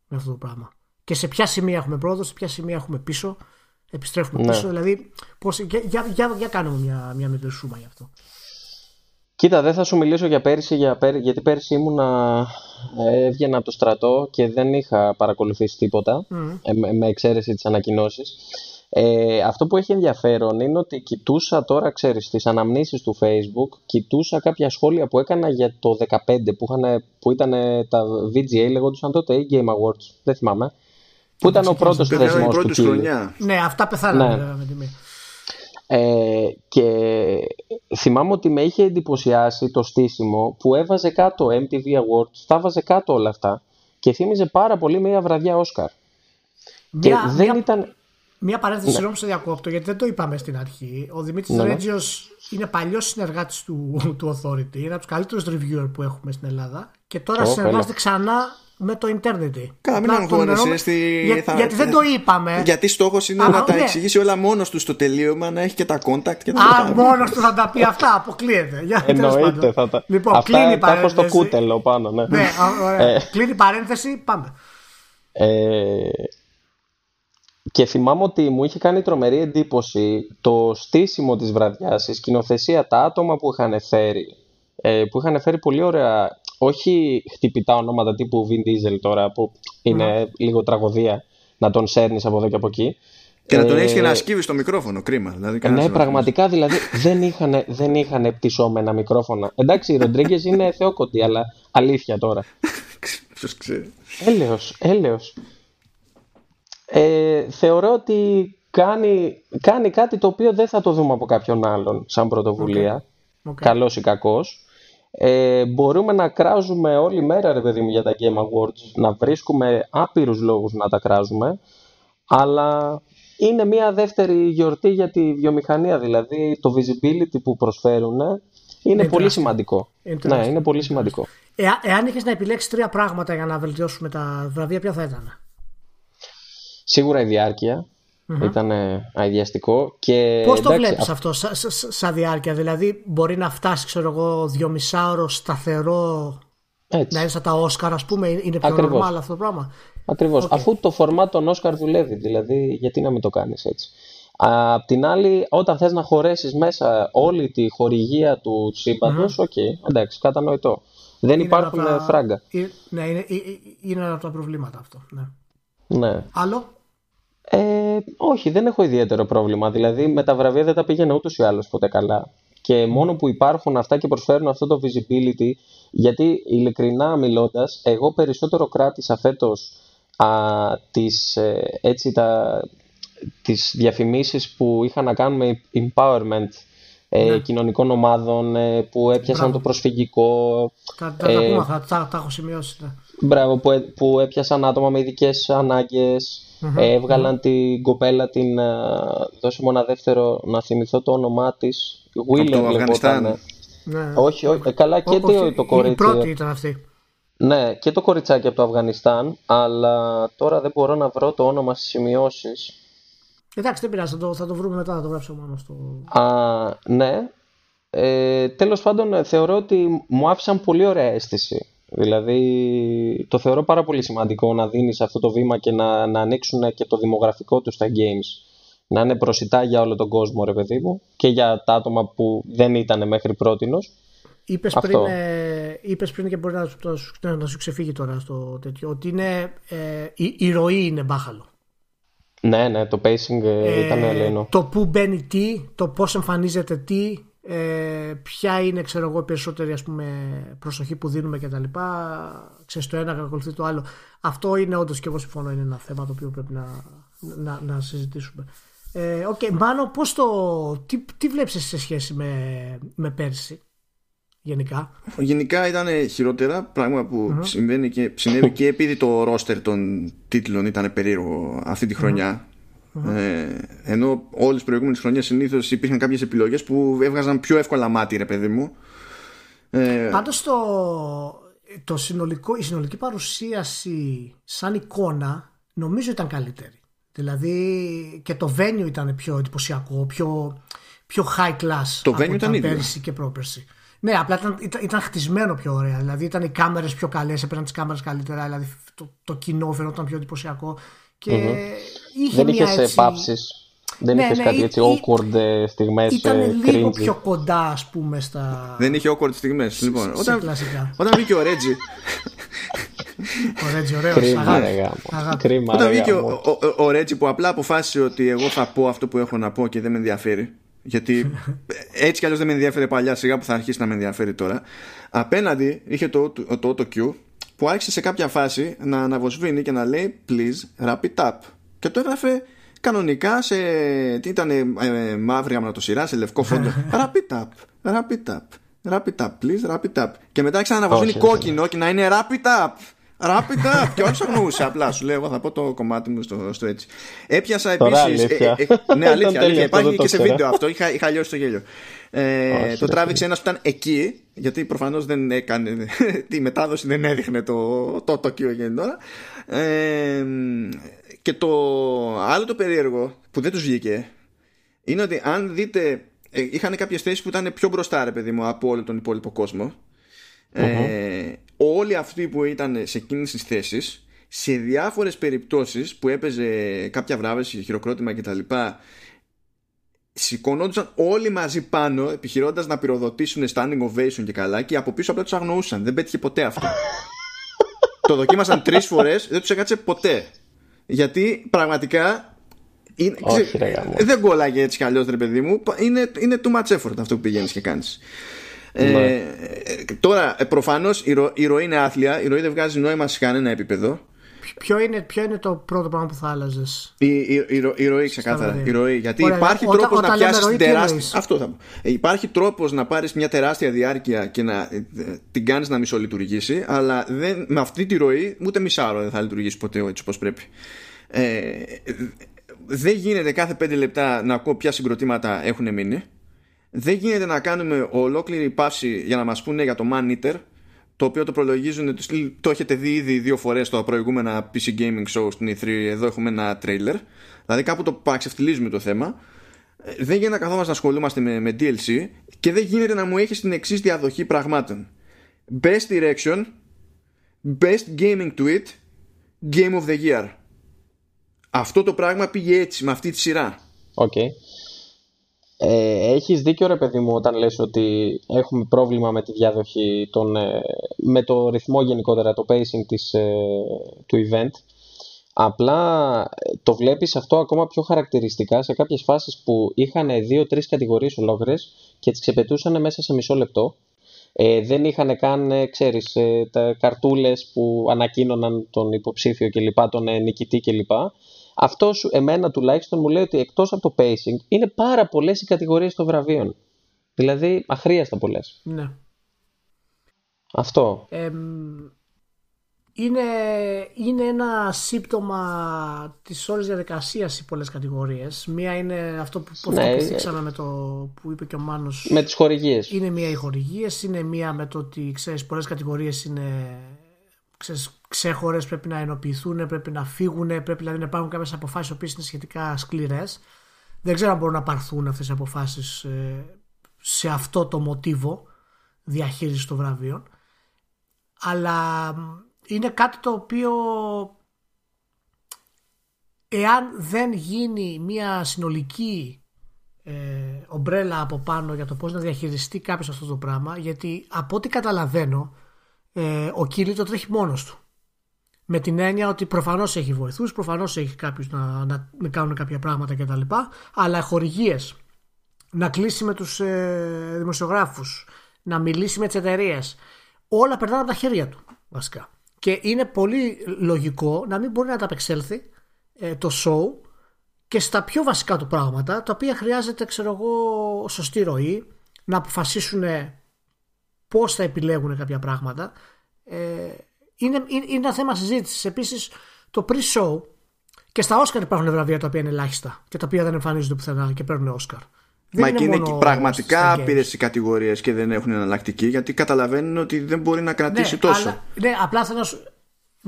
με αυτό το πράγμα. Και σε ποια σημεία έχουμε πρόοδο, σε ποια σημεία έχουμε πίσω επιστρέφουμε ναι. πίσω. Δηλαδή, πώς, για, για, για, για κάνουμε μια, μια μικρή σούμα γι' αυτό. Κοίτα, δεν θα σου μιλήσω για πέρυσι, για γιατί πέρυσι ήμουνα, ε, έβγαινα από το στρατό και δεν είχα παρακολουθήσει τίποτα, ε, με εξαίρεση τις ανακοινώσεις. Ε, αυτό που έχει ενδιαφέρον είναι ότι κοιτούσα τώρα, ξέρεις, στις αναμνήσεις του Facebook, κοιτούσα κάποια σχόλια που έκανα για το 2015 που, που ήταν τα VGA, λεγόντουσαν τότε ή Game Awards, δεν θυμάμαι. Πού ήταν ο πρώτος θεσμό του χρονιά. Ναι, αυτά πεθάνανε ναι. με τιμή. Ε, και θυμάμαι ότι με είχε εντυπωσιάσει το στήσιμο που έβαζε κάτω MTV Awards, τα έβαζε κάτω όλα αυτά και θύμιζε πάρα πολύ μια βραδιά Όσκαρ. και δεν μια, ήταν... Μια παρένθεση, συγγνώμη ναι. σε διακόπτω, γιατί δεν το είπαμε στην αρχή. Ο Δημήτρης ναι. ναι. Ρέτζιο είναι παλιός συνεργάτης του, του Authority, είναι από τους καλύτερους reviewer που έχουμε στην Ελλάδα. Και τώρα oh, συνεργάζεται ξανά με το Ιντερνετ. Καλά, μην αγχώνεσαι. Στη... Για, θα... Γιατί δεν το είπαμε. Γιατί στόχος είναι Α, να τα ναι. εξηγήσει όλα μόνος τους στο τελείωμα, να έχει και τα contact και τα Α, μόνος τους θα τα πει αυτά, αποκλείεται. Για, Εννοείται. Θα τα... Λοιπόν, αυτά κλείνει η παρένθεση. στο κούτελο πάνω, ναι. ναι ωραία. Ε. Κλείνει η παρένθεση, πάμε. Ε, και θυμάμαι ότι μου είχε κάνει τρομερή εντύπωση το στήσιμο της βραδιάς, η σκηνοθεσία, τα άτομα που είχαν φέρει, ε, που είχαν φέρει πολύ ωραία όχι χτυπητά ονόματα τύπου Vin Diesel τώρα που είναι λίγο τραγωδία να τον σέρνεις από εδώ και από εκεί. Και να τον έχεις και να σκύβει στο μικρόφωνο, κρίμα. Δηλαδή, ναι, πραγματικά δηλαδή δεν είχαν, δεν είχαν πτυσσόμενα μικρόφωνα. Εντάξει, οι Ροντρίγκες είναι θεόκοντοι, αλλά αλήθεια τώρα. Ποιος ξέρει. Έλεος, έλεος. Ε, θεωρώ ότι κάνει, κάνει κάτι το οποίο δεν θα το δούμε από κάποιον άλλον σαν πρωτοβουλία. Okay. Καλός ή κακός. Ε, μπορούμε να κράζουμε όλη μέρα ρε παιδί μου για τα Game Awards, να βρίσκουμε άπειρους λόγους να τα κράζουμε, αλλά είναι μια δεύτερη γιορτή για τη βιομηχανία, δηλαδή το visibility που προσφέρουν είναι, πολύ σημαντικό. ναι, είναι πολύ σημαντικό. Ε, εάν είχες να επιλέξεις τρία πράγματα για να βελτιώσουμε τα βραβεία, ποια θα ήταν; Σίγουρα η διάρκεια. Mm-hmm. Ήταν αειδιαστικό. Και, Πώς το βλέπεις αυτό σαν σα, διάρκεια, Δηλαδή, μπορεί να φτάσει, ξέρω εγώ, δυομισάωρο σταθερό. Έτσι. Να είναι σαν τα Όσκαρ, ας πούμε, είναι πιο Ακριβώς. normal αυτό το πράγμα; Ακριβώς. Okay. Αφού το φορμά των Όσκαρ δουλεύει, δηλαδή, γιατί να μην το κάνεις έτσι. Απ' την άλλη, όταν θες να χωρέσεις μέσα όλη τη χορηγία του σύμπαντος, OK, okay, εντάξει, κατανοητό. Δεν είναι υπάρχουν τα... φράγκα. ναι, είναι, είναι ένα από τα προβλήματα αυτό. Ναι. ναι. Άλλο; Ε, όχι, δεν έχω ιδιαίτερο πρόβλημα. Δηλαδή, με τα βραβεία δεν τα πήγαινα ούτως ή άλλως ποτέ καλά. Και μόνο που υπάρχουν αυτά και προσφέρουν αυτό το visibility, γιατί ειλικρινά μιλώντας, εγώ περισσότερο κράτησα φέτος α, τις, ε, έτσι, τα, τις διαφημίσεις που είχαν να κάνουν με empowerment ε, ναι. κοινωνικών ομάδων ε, που έπιασαν το προσφυγικό. Θα, τα ε, πούμε, θα, τα, έχω σημειώσει. Ναι. Μπράβο, που, που έπιασαν άτομα με ειδικές ανάγκες, ε, εβγαλαν την κοπέλα την. δώσε μου ένα δεύτερο να θυμηθώ το όνομά της. William λοιπόν. Ναι. Όχι, όχι. καλά και το, το κορίτσι. Η πρώτη ήταν αυτή. Ναι, και το κοριτσάκι από το Αφγανιστάν, αλλά τώρα δεν μπορώ να βρω το όνομα στις σημειώσεις. Εντάξει, δεν πειράζει, θα το, θα το βρούμε μετά, θα το γράψω μόνος στο. Α, ναι. Ε, τέλος πάντων, θεωρώ ότι μου άφησαν πολύ ωραία αίσθηση. Δηλαδή, το θεωρώ πάρα πολύ σημαντικό να δίνεις αυτό το βήμα και να, να ανοίξουν και το δημογραφικό τους στα games. Να είναι προσιτά για όλο τον κόσμο, ρε παιδί μου, και για τα άτομα που δεν ήταν μέχρι πρότινος. Είπες πριν, ε, είπες πριν και μπορεί να, να, να, σου ξεφύγει τώρα στο τέτοιο, ότι είναι, ε, η, η ροή είναι μπάχαλο. Ναι, ναι, το pacing ε, ήταν ελένο. Το που μπαίνει τι, το πώς εμφανίζεται τι, ε, ποια είναι ξέρω εγώ, η περισσότερη ας πούμε, προσοχή που δίνουμε κτλ. Ξέρεις το ένα ακολουθεί το άλλο. Αυτό είναι όντως και εγώ συμφωνώ είναι ένα θέμα το οποίο πρέπει να, να, να συζητήσουμε. Ε, okay, Μάνο, πώς το, τι, τι βλέπεις σε σχέση με, με πέρσι; Γενικά. Γενικά ήταν χειρότερα, πράγμα που mm-hmm. συμβαίνει και, συνέβη και επειδή το ρόστερ των τίτλων ήταν περίεργο αυτή τη χρονιά. Mm-hmm. Ε, ενώ όλες τις προηγούμενες χρονιές συνήθως υπήρχαν κάποιες επιλογές που έβγαζαν πιο εύκολα μάτι ρε παιδί μου. Ε, Πάντως το, το συνολικό, η συνολική παρουσίαση σαν εικόνα νομίζω ήταν καλύτερη. Δηλαδή και το venue ήταν πιο εντυπωσιακό, πιο, πιο high class το venue ήταν πέρυσι και πρόπερσι. Ναι, απλά ήταν, ήταν, ήταν, χτισμένο πιο ωραία. Δηλαδή ήταν οι κάμερες πιο καλές, έπαιρναν τις κάμερες καλύτερα. Δηλαδή το, το κοινό φαινόταν πιο εντυπωσιακό. Και mm-hmm. είχε Δεν είχες έτσι... πάψεις. Δεν ναι, είχες ναι, κάτι έτσι awkward ε, στιγμές. Ήταν ε, λίγο πιο κοντά, ας πούμε, στα. Δεν είχε awkward στιγμές. Λοιπόν, όταν, όταν βγήκε ο Ρέτζι. ο Ρέτζι, ωραίος. Κρίμα. Όταν βγήκε ο, ο, ο Ρέτζι που απλά αποφάσισε ότι εγώ θα πω αυτό που έχω να πω και δεν με ενδιαφέρει. Γιατί έτσι κι αλλιώς δεν με ενδιαφέρει παλιά, σιγά που θα αρχίσει να με ενδιαφέρει τώρα. Απέναντι είχε το, το, το Q που άρχισε σε κάποια φάση να αναβοσβήνει και να λέει please wrap it up. Και το έγραφε κανονικά σε. Τι ήταν, ε, ε, μαύρη γραμματοσυρά, σε λευκό φόντο. wrap it up, wrap it up. Wrap it up, please, wrap it up. Και μετά ξαναναβοσβήνει κόκκινο και να είναι wrap it up. Wrap it up. και όχι αγνοούσε απλά. Σου λέω, εγώ θα πω το κομμάτι μου στο, στο έτσι. Έπιασα επίσης. Ε, ε, ναι, αλήθεια. αλήθεια. Υπάρχει και σε βίντεο αυτό. Είχα, είχα λιώσει το γέλιο. Ε, το τράβηξε ένας που ήταν εκεί, γιατί προφανώς δεν έκανε. τη μετάδοση δεν έδειχνε το, το Τοκίο τώρα. Ε, και το άλλο το περίεργο που δεν τους βγήκε είναι ότι αν δείτε. Ε, είχαν κάποιες θέσεις που ήταν πιο μπροστά, ρε παιδί μου, από όλο τον υπόλοιπο κόσμο. Ε, όλοι αυτοί που ήταν σε εκείνες τις θέσεις σε διάφορες περιπτώσεις που έπαιζε κάποια βράβευση, χειροκρότημα κτλ σηκωνόντουσαν όλοι μαζί πάνω επιχειρώντας να πυροδοτήσουν standing ovation και καλά και από πίσω απλά τους αγνοούσαν. Δεν πέτυχε ποτέ αυτό. Το δοκίμασαν τρεις φορές δεν τους έκατσε ποτέ. Γιατί πραγματικά είναι, Όχι, ρε, δεν κολλάγε έτσι κι αλλιώς ρε παιδί μου. Είναι, είναι too much effort αυτό που πηγαίνεις και κάνεις ε, Ναι. τώρα ε, προφανώς η, ρο, η ροή είναι άθλια η ροή δεν βγάζει νόημα σε κανένα επίπεδο Ποιο είναι, ποιο είναι το πρώτο πράγμα που θα άλλαζες; η, η, η, ρο- η ροή ξεκάθαρα. βραδιά. Η ροή. Γιατί Ωραία, υπάρχει όταν- τρόπος όταν να λέμε πιάσεις ροή, την τι τεράστια. εννοείς; Αυτό θα πω. Ε, Υπάρχει τρόπος να πάρεις μια τεράστια διάρκεια και να ε, την κάνεις να μισολειτουργήσει, αλλά δεν, με αυτή τη ροή ούτε μισάωρο δεν θα λειτουργήσει ποτέ έτσι όπως πρέπει. Ε, δεν γίνεται κάθε πέντε λεπτά να ακούω ποια συγκροτήματα έχουν μείνει. Δεν γίνεται να κάνουμε ολόκληρη παύση για να μας πούνε για το Man Eater το οποίο το προλογίζουν του στυλ, το έχετε δει ήδη δύο φορές στα προηγούμενα PC Gaming Show στην E3 εδώ έχουμε ένα τρέιλερ δηλαδή κάπου το παραξευτιλίζουμε το θέμα. Ε, δεν γίνεται να καθόμαστε να ασχολούμαστε με, με DLC και δεν γίνεται να μου έχεις την εξής διαδοχή πραγμάτων. Best Direction Best Gaming Tweet Game of the Year. Αυτό το πράγμα πήγε έτσι με αυτή τη σειρά. Οκ. Ε, έχεις δίκιο ρε παιδί μου όταν λες ότι έχουμε πρόβλημα με τη διαδοχή των, ε, με το ρυθμό γενικότερα, το pacing της, ε, του event απλά ε, το βλέπεις αυτό ακόμα πιο χαρακτηριστικά σε κάποιες φάσεις που είχαν δύο-τρεις κατηγορίες ολόκληρες και τις ξεπετούσαν μέσα σε μισό λεπτό ε, δεν είχαν καν, ε, ξέρεις, ε, τα καρτούλες που ανακοίνωναν τον υποψήφιο κλπ, τον ε, νικητή κλπ. Αυτός σου, εμένα τουλάχιστον μου λέει ότι εκτός από το pacing είναι πάρα πολλές οι κατηγορίες των βραβείων. Δηλαδή αχρίαστα πολλές. Ναι. Αυτό. Εμ, είναι, είναι ένα σύμπτωμα της όλης διαδικασίας οι πολλές κατηγορίες. Μία είναι αυτό που, που, Ναι, αυτό που ε, θίξαμε με το που είπε και ο Μάνος. Με τις χορηγίες. Είναι μία οι χορηγίες, είναι μία με το ότι ξέρεις, πολλές κατηγορίες είναι ξέρεις, ξέχωρες, πρέπει να ενοποιηθούν, πρέπει να φύγουν, πρέπει δηλαδή να υπάρχουν κάποιες αποφάσεις που είναι σχετικά σκληρές. Δεν ξέρω αν μπορούν να πάρθουν αυτές οι αποφάσεις ε, σε αυτό το μοτίβο διαχείρισης των βραβείων. Αλλά μ, είναι κάτι το οποίο εάν δεν γίνει μια συνολική ε, ομπρέλα από πάνω για το πώς να διαχειριστεί κάποιος αυτό το πράγμα γιατί από ό,τι καταλαβαίνω ε, ο Κίλι το τρέχει μόνος του με την έννοια ότι προφανώς έχει βοηθούς προφανώς έχει κάποιους να, να, να κάνουν κάποια πράγματα κτλ αλλά χορηγίες να κλείσει με τους ε, δημοσιογράφους να μιλήσει με τις εταιρείες. όλα περνάνε από τα χέρια του βασικά και είναι πολύ λογικό να μην μπορεί να τα απεξέλθει ε, το show και στα πιο βασικά του πράγματα τα οποία χρειάζεται ξέρω εγώ σωστή ροή να αποφασίσουν πώς θα επιλέγουν κάποια πράγματα ε, είναι, είναι, είναι ένα θέμα συζήτησης. Επίσης το pre-show και στα Oscar υπάρχουν βραβεία τα οποία είναι ελάχιστα και τα οποία δεν εμφανίζονται πουθενά και παίρνουν Oscar. Δεν Μα και είναι μόνο και πραγματικά στα games. άπειρε οι κατηγορίες και δεν έχουν εναλλακτική γιατί καταλαβαίνουν ότι δεν μπορεί να κρατήσει ναι, τόσο. Αλλά, ναι, απλά θέλω να σου,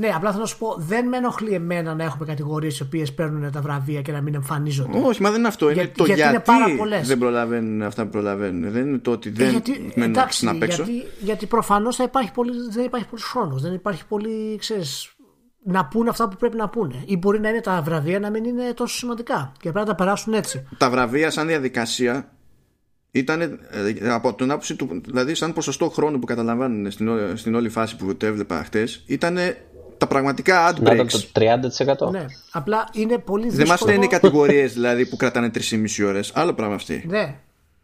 ναι, απλά θέλω να σου πω, δεν με ενοχλεί εμένα να έχουμε κατηγορίες οι οποίες παίρνουν τα βραβεία και να μην εμφανίζονται. Όχι, μα δεν είναι αυτό. Είναι Για- το γιατί γιατί, είναι πάρα πολλές. δεν προλαβαίνουν αυτά που προλαβαίνουν. Δεν είναι το ότι Ε, δεν γιατί, μένουν εντάξει, να παίξω. γιατί, γιατί προφανώς θα υπάρχει πολύ, δεν υπάρχει πολύ χρόνος, δεν υπάρχει πολύ, ξέρεις, να πούνε αυτά που πρέπει να πούνε. Ή μπορεί να είναι τα βραβεία να μην είναι τόσο σημαντικά και πρέπει να τα περάσουν έτσι. Τα βραβεία σαν διαδικασία ήταν ε, από την άποψη του, δηλαδή σαν ποσοστό χρόνου που καταλαμβάνουν στην, ό- στην όλη φάση που το έβλεπα χτες, ήταν τα πραγματικά ad Να ήταν breaks. το 30%. Ναι, απλά είναι πολύ Δεν δύσκολο. μα λένε οι κατηγορίες δηλαδή που κρατάνε 3,5 ώρες. Άλλο πράγμα αυτή. Ναι,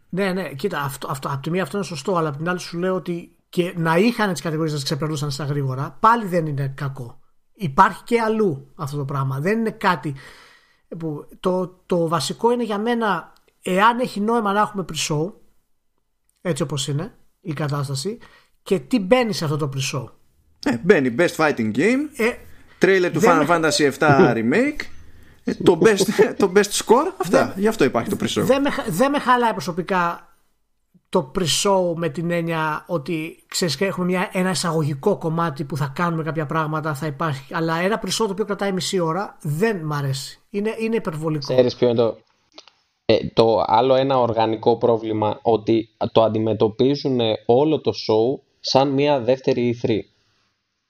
ναι, ναι. Κοίτα, αυτό, αυτό, από τη μία αυτό είναι σωστό, αλλά από την άλλη σου λέω ότι και να είχαν τις κατηγορίες να τις ξεπερνούσαν στα γρήγορα, πάλι δεν είναι κακό. Υπάρχει και αλλού αυτό το πράγμα. Δεν είναι κάτι που. Το, το βασικό είναι για μένα, εάν έχει νόημα να έχουμε pre-show, έτσι όπως είναι η κατάσταση, και τι μπαίνει σε αυτό το pre-show. Ε, μπαίνει Best Fighting Game, Ε, τρέιλερ του Δεν Final με- Fantasy 7 Remake, ε, το best, το best score, αυτά. Γι' αυτό υπάρχει το pre-show. δεν, με, χα- δεν με χαλάει προσωπικά το pre-show με την έννοια ότι ξέρεις και έχουμε μια, ένα εισαγωγικό κομμάτι που θα κάνουμε κάποια πράγματα, θα υπάρχει. Αλλά ένα pre-show το οποίο κρατάει μισή ώρα δεν μ' αρέσει. Είναι, είναι υπερβολικό. Ξέρεις ποιο είναι το... Ε, το άλλο ένα οργανικό πρόβλημα ότι το αντιμετωπίζουν όλο το show σαν μια δεύτερη E3.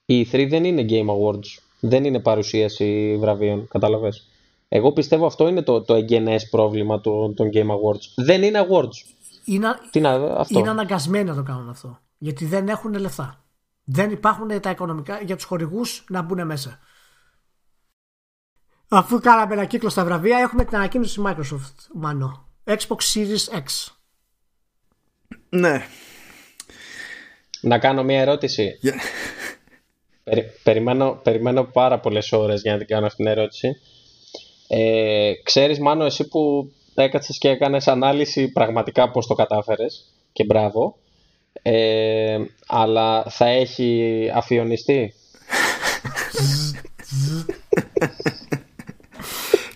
Η E3 δεν είναι Game Awards. Δεν είναι παρουσίαση βραβείων, κατάλαβες. Εγώ πιστεύω αυτό είναι το, το εγγενές πρόβλημα των, των Game Awards. Δεν είναι awards. Είναι, Τι να, αυτό. είναι αναγκασμένοι να το κάνουν αυτό. Γιατί δεν έχουν λεφτά. Δεν υπάρχουν τα οικονομικά για τους χορηγούς να μπουν μέσα. Αφού κάναμε ένα κύκλο στα βραβεία, έχουμε την ανακοίνωση της Microsoft, Μάνο. Xbox Series X. Ναι. Να κάνω μια ερώτηση. Για- Περι- περιμένω, περιμένω πάρα πολλές ώρες για να την κάνω αυτήν την ερώτηση. Ε, ξέρεις Μάνο εσύ που έκατσες και έκανες ανάλυση πραγματικά πώς το κατάφερες και μπράβο. Ε, αλλά θα έχει αφιονιστεί;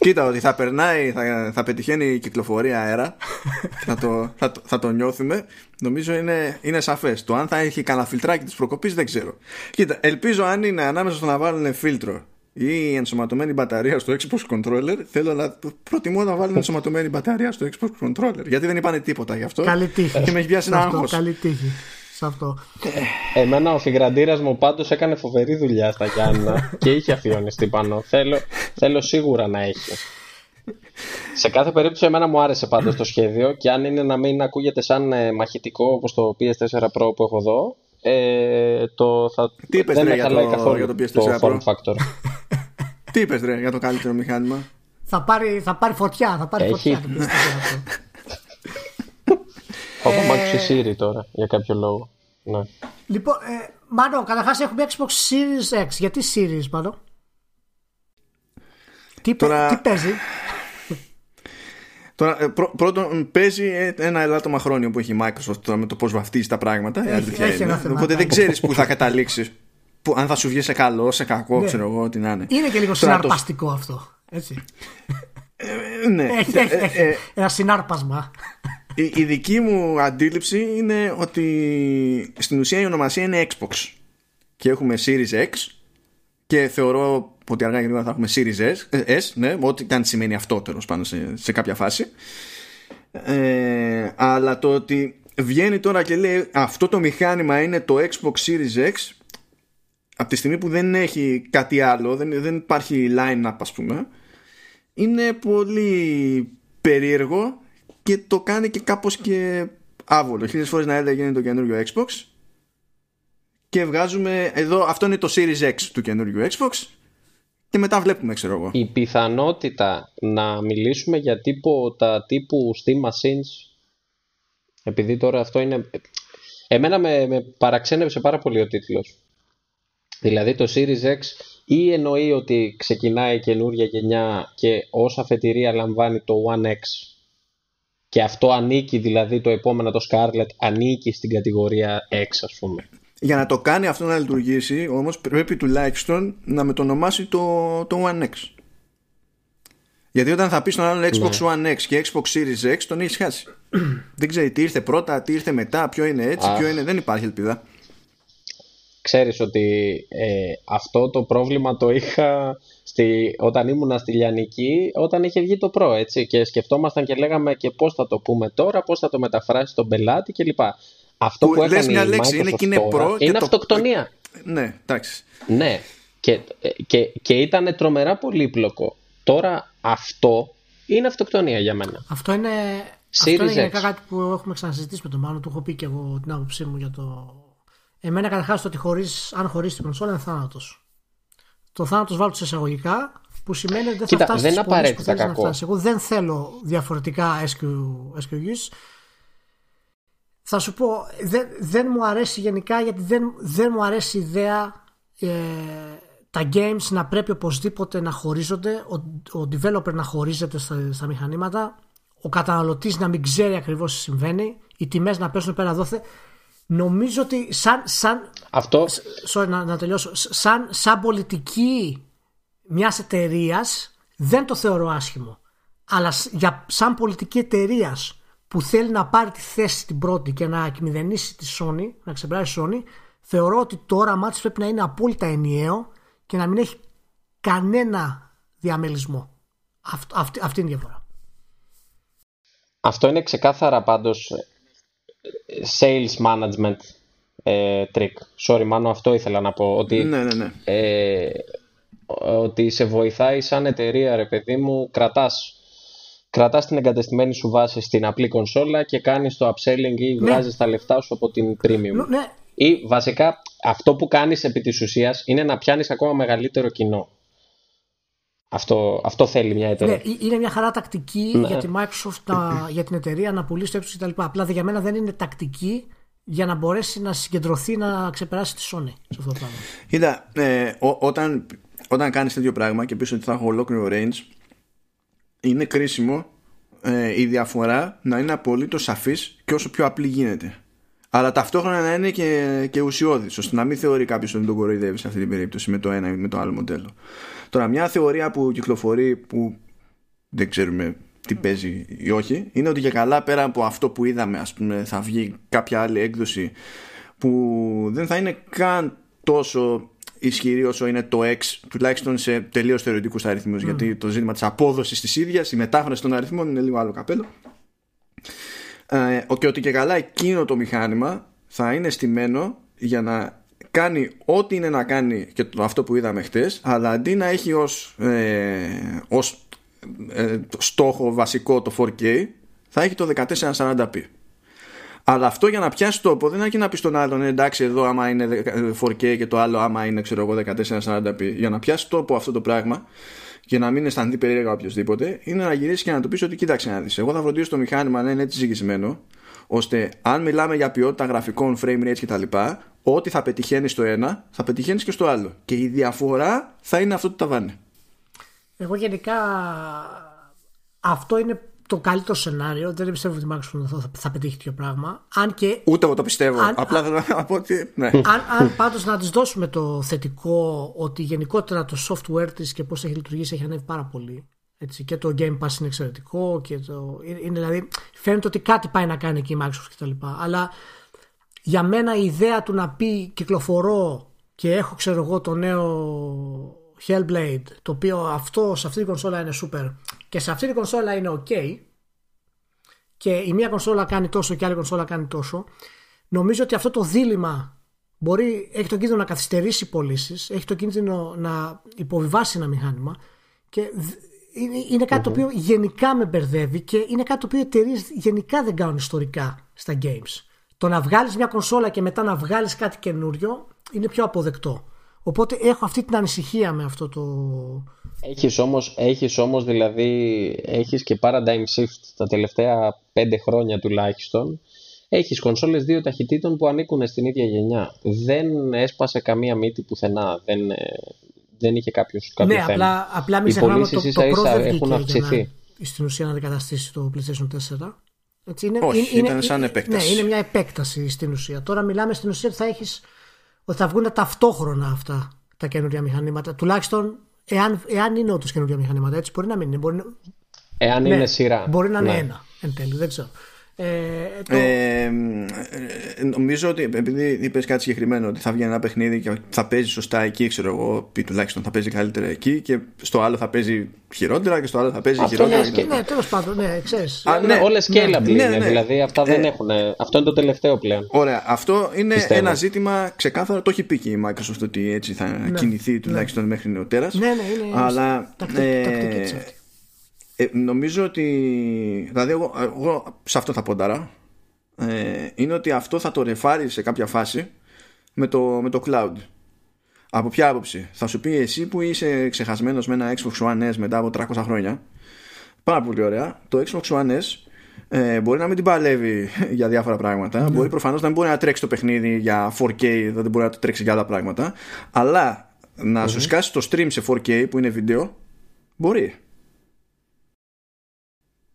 Κοίτα ότι θα περνάει, θα, θα πετυχαίνει η κυκλοφορία αέρα. Θα, το, θα, το, θα το νιώθουμε. Νομίζω είναι, είναι σαφές. Το αν θα έχει κανένα φιλτράκι της προκοπής δεν ξέρω. Κοίτα, ελπίζω αν είναι ανάμεσα στο να βάλουν φίλτρο ή ενσωματωμένη μπαταρία στο Xbox Controller θέλω να προτιμώ να βάλουν ενσωματωμένη μπαταρία στο Xbox Controller γιατί δεν είπανε τίποτα γι' αυτό. Καλή τύχη. και με έχει πιάσει Σε ένα αυτό, άγχος. Καλή τύχη. Σε αυτό. Εμένα ο φιγραντήρας μου πάντως έκανε φοβερή δουλειά στα Γιάννα και είχε αφιονιστεί πάνω. Θέλω, θέλω σίγουρα να έχει. Σε κάθε περίπτωση εμένα μου άρεσε πάντως το σχέδιο και αν είναι να μην ακούγεται σαν ε, μαχητικό όπως το PS4 Pro που έχω εδώ ε, το θα, Τι είπες, δεν ρε, με για χαλάει το- καθόλου για το PS4 το Pro? form factor. τι είπες ρε για το καλύτερο μηχάνημα; Θα πάρει, θα πάρει φωτιά. Θα πάρει Έχει. φωτιά. Το πιστεύω αυτό. Έχω μ' η Siri τώρα για κάποιο λόγο. Ναι. λοιπόν, ε, Μάνο, καταρχάς έχουμε Xbox Series X. Γιατί Series, Μάνο; Τι, παι- Τώρα- τι παίζει; Τώρα, ε, πρω- πρώτον, παίζει ε, ένα ελάττωμα χρόνιο που έχει η Microsoft τώρα με το πώς βαφτίζει τα πράγματα. η Έχει- αλήθεια έχει είναι. ένα θεματάκι. Οπότε δεν ξέρεις πού θα καταλήξεις. Που, αν θα σου βγει σε καλό, σε κακό, Ναι. ξέρω εγώ, τι να είναι. Είναι και λίγο Τώρα το- συναρπαστικό αυτό. Έτσι. Ε, ναι. Έχει, Ε, έχει, ε, έχει ε, ένα συνάρπασμα. Η, η δική μου αντίληψη είναι ότι στην ουσία η ονομασία είναι Xbox. Και έχουμε Series X και θεωρώ ότι αργά ή γρήγορα θα έχουμε Series S, ε, S ναι, ό,τι και αν σημαίνει αυτό τέλος πάντων σε, σε κάποια φάση. Ε, αλλά το ότι βγαίνει τώρα και λέει αυτό το μηχάνημα είναι το Xbox Series X από τη στιγμή που δεν έχει κάτι άλλο, δεν, δεν υπάρχει line-up ας πούμε, είναι πολύ περίεργο και το κάνει και κάπως και άβολο. Χίλιες φορές να έλεγε είναι το καινούριο Xbox και βγάζουμε εδώ, αυτό είναι το Series X του καινούριου Xbox και μετά βλέπουμε ξέρω εγώ. Η πιθανότητα να μιλήσουμε για τίποτα τύπου Steam Machines επειδή τώρα αυτό είναι... Εμένα με, με παραξένευσε πάρα πολύ ο τίτλος. Δηλαδή το Series X ή εννοεί ότι ξεκινάει καινούρια γενιά και ως αφετηρία λαμβάνει το One X και αυτό ανήκει δηλαδή το επόμενο το Scarlett ανήκει στην κατηγορία X ας πούμε. Για να το κάνει αυτό να λειτουργήσει όμως πρέπει τουλάχιστον να μετονομάσει το, το One X. Γιατί όταν θα πεις στον άλλον Xbox One X και Xbox Series X τον έχεις χάσει. Δεν ξέρει τι ήρθε πρώτα, τι ήρθε μετά, ποιο είναι έτσι, Αχ. ποιο είναι. Δεν υπάρχει ελπίδα. Ξέρεις ότι ε, αυτό το πρόβλημα το είχα στη, όταν ήμουνα στη Λιανική όταν είχε βγει το Pro έτσι και σκεφτόμασταν και λέγαμε και πώς θα το πούμε τώρα, πώς θα το μεταφράσει στον πελάτη κλπ. Αυτό Που που, λες έκανε μια η λέξη, είναι Microsoft και είναι τώρα Pro και είναι το- αυτοκτονία. Ναι, εντάξει. Ναι, και, και, και ήταν τρομερά πολύπλοκο. Τώρα αυτό είναι αυτοκτονία για μένα. Αυτό είναι, αυτό Series είναι γενικά X. κάτι που έχουμε ξανασυζητήσει με τον Μάνο. Του έχω πει και εγώ την άποψή μου για το. Εμένα καταρχάς το ότι χωρίς, αν χωρίσει την κονσόλα είναι θάνατος. Το θάνατος βάλω σε εισαγωγικά που σημαίνει ότι δεν Κοίτα, θα φτάσει δεν στις πωλήσεις που απαραίτητα θέλεις να κακό. φτάσεις. Εγώ δεν θέλω διαφορετικά SQ, SQs. Θα σου πω, δεν, δεν μου αρέσει γενικά γιατί δεν, δεν μου αρέσει η ιδέα ε, τα games να πρέπει οπωσδήποτε να χωρίζονται, ο, ο developer να χωρίζεται στα, στα μηχανήματα, ο καταναλωτής να μην ξέρει ακριβώς τι συμβαίνει, οι τιμές να πέσουν πέρα δόθε. Νομίζω ότι σαν, σαν, Αυτό sorry, να, να τελειώσω, σαν, σαν πολιτική μιας εταιρείας δεν το θεωρώ άσχημο. Αλλά σ- για, σαν πολιτική εταιρείας που θέλει να πάρει τη θέση την πρώτη και να εκμηδενήσει τη Sony, να ξεπεράσει τη Sony, θεωρώ ότι το όραμά της πρέπει να είναι απόλυτα ενιαίο και να μην έχει κανένα διαμελισμό. Αυτό, αυτή, αυτή είναι η διαφορά. Αυτό είναι ξεκάθαρα πάντως ε, sales management ε, trick. Sorry, Μάνο, αυτό ήθελα να πω. Ότι Ναι, ναι, ναι. ε, ότι σε βοηθάει σαν εταιρεία ρε παιδί μου κρατάς κρατάς την εγκατεστημένη σου βάση στην απλή κονσόλα και κάνεις το upselling ή ναι. βγάζεις τα λεφτά σου από την premium. Ναι. Ή βασικά αυτό που κάνεις επί της ουσίας είναι να πιάνεις ακόμα μεγαλύτερο κοινό. Αυτό, αυτό θέλει μια εταιρεία. Ναι, είναι μια χαρά τακτική ναι. για τη Microsoft, να, για την εταιρεία να πουλήσει το έξω κτλ. Απλά για μένα δεν είναι τακτική για να μπορέσει να συγκεντρωθεί να ξεπεράσει τη Sony σε αυτό το πράγμα. Κοίτα, ε, όταν, όταν κάνεις τέτοιο πράγμα και πεις ότι θα έχω ολόκληρο range, είναι κρίσιμο ε, η διαφορά να είναι απολύτως σαφής και όσο πιο απλή γίνεται. Αλλά ταυτόχρονα να είναι και, και ουσιώδης, ώστε να μην θεωρεί κάποιος ότι τον κοροϊδεύεις σε αυτή την περίπτωση με το ένα ή με το άλλο μοντέλο. Τώρα, μια θεωρία που κυκλοφορεί που δεν ξέρουμε τι παίζει ή όχι, είναι ότι και καλά πέρα από αυτό που είδαμε, ας πούμε, θα βγει κάποια άλλη έκδοση που δεν θα είναι καν τόσο ισχυρή όσο είναι το X, τουλάχιστον σε τελείως θεωρητικού αριθμούς. Mm. Γιατί το ζήτημα της απόδοσης της ίδιας, η μετάφραση των αριθμών είναι λίγο άλλο καπέλο. Ε, και ότι και καλά εκείνο το μηχάνημα θα είναι στημένο για να κάνει ό,τι είναι να κάνει και το, αυτό που είδαμε χτες αλλά αντί να έχει ως, ε, ως ε, στόχο βασικό το 4K θα έχει το 1440p αλλά αυτό για να πιάσει τόπο δεν έχει να πεις στον άλλον εντάξει εδώ άμα είναι 4K και το άλλο άμα είναι ξέρω εγώ 1440p για να πιάσει τόπο αυτό το πράγμα και να μην αισθανθεί περίεργα οποιοδήποτε είναι να γυρίσεις και να του πεις ότι κοίταξε να δεις. Εγώ θα φροντίσω το μηχάνημα να είναι έτσι ζυγισμένο ώστε αν μιλάμε για ποιότητα γραφικών, frame rates κτλ., ό,τι θα πετυχαίνει στο ένα, θα πετυχαίνεις και στο άλλο. Και η διαφορά θα είναι αυτό το ταβάνι. Εγώ γενικά αυτό είναι το καλύτερο σενάριο. Δεν πιστεύω ότι η Microsoft θα, θα πετύχει τέτοιο πράγμα. Αν και, Ούτε εγώ το πιστεύω. Αν, Απλά θέλω να πω ότι. Ναι. Αν, αν πάντως να της δώσουμε το θετικό ότι γενικότερα το software της και πώς έχει λειτουργήσει έχει ανέβει πάρα πολύ. Έτσι, και το Game Pass είναι εξαιρετικό. Και το, είναι, δηλαδή, φαίνεται ότι κάτι πάει να κάνει εκεί η Microsoft κτλ. Αλλά για μένα η ιδέα του να πει κυκλοφορώ και έχω ξέρω εγώ το νέο Hellblade το οποίο αυτό σε αυτή την κονσόλα είναι super και σε αυτή την κονσόλα είναι ok και η μία κονσόλα κάνει τόσο και η άλλη κονσόλα κάνει τόσο νομίζω ότι αυτό το δίλημα μπορεί, έχει τον κίνδυνο να καθυστερήσει πωλήσεις, έχει τον κίνδυνο να υποβιβάσει ένα μηχάνημα και είναι, κάτι το οποίο γενικά με μπερδεύει και είναι κάτι το οποίο οι εταιρείες γενικά δεν κάνουν ιστορικά στα games. Το να βγάλεις μια κονσόλα και μετά να βγάλεις κάτι καινούριο είναι πιο αποδεκτό. Οπότε έχω αυτή την ανησυχία με αυτό το... Έχεις όμως, έχεις όμως δηλαδή, έχεις και paradigm shift τα τελευταία πέντε χρόνια τουλάχιστον. Έχεις κονσόλες δύο ταχυτήτων που ανήκουν στην ίδια γενιά. Δεν έσπασε καμία μύτη πουθενά. Δεν, δεν είχε κάποιος, κάποιο ναι, θέμα. απλά, απλά μην ξεχνάμε ότι το, το Pro δεν έχουν αυξηθεί. Να, στην ουσία να αντικαταστήσει το PlayStation 4. Έτσι, είναι, Όχι, είναι, ήταν σαν επέκταση. Ναι, είναι μια επέκταση στην ουσία. Τώρα μιλάμε στην ουσία ότι θα έχεις ότι θα βγουν ταυτόχρονα αυτά τα καινούργια μηχανήματα. Τουλάχιστον εάν, εάν είναι όντως καινούργια μηχανήματα. Έτσι μπορεί να μην είναι. Μπορεί να... Εάν ναι, είναι σειρά. Μπορεί να είναι ναι. ένα εν τέλει. Δεν ξέρω. Ε, το... ε, ε, νομίζω ότι επειδή είπες κάτι συγκεκριμένο ότι θα βγει ένα παιχνίδι και θα παίζει σωστά εκεί, ξέρω εγώ, ή τουλάχιστον θα παίζει καλύτερα εκεί και στο άλλο θα παίζει χειρότερα και στο άλλο θα παίζει αυτό χειρότερα. Ναι, ναι τέλος πάντων, ναι, ξέρεις. Ναι, Όλε scalable ναι, ναι, ναι, δηλαδή αυτά δεν ε, έχουν. Αυτό είναι το τελευταίο πλέον. Ωραία, αυτό είναι Πιστεύω. ένα ζήτημα ξεκάθαρο. Το έχει πει και η Microsoft ότι έτσι θα ναι, κινηθεί τουλάχιστον μέχρι νεοτέρας. Ναι, ναι, είναι. Αλλά. Τακτική, ε, τακτική ε, νομίζω ότι. Δηλαδή, εγώ, εγώ σε αυτό θα πονταρά. Ε, είναι ότι αυτό θα το ρεφάρει σε κάποια φάση με το, με το cloud. Από ποια άποψη; Θα σου πει εσύ που είσαι ξεχασμένος με ένα Xbox One S μετά από 300 χρόνια. Πάρα πολύ ωραία. Το Xbox One S ε, μπορεί να μην την παλεύει για διάφορα πράγματα. Mm. Μπορεί προφανώς να μην μπορεί να τρέξει το παιχνίδι για 4K, δεν μπορεί να το τρέξει για άλλα πράγματα. Αλλά να mm-hmm. σου σκάσει το stream σε 4K που είναι βίντεο, μπορεί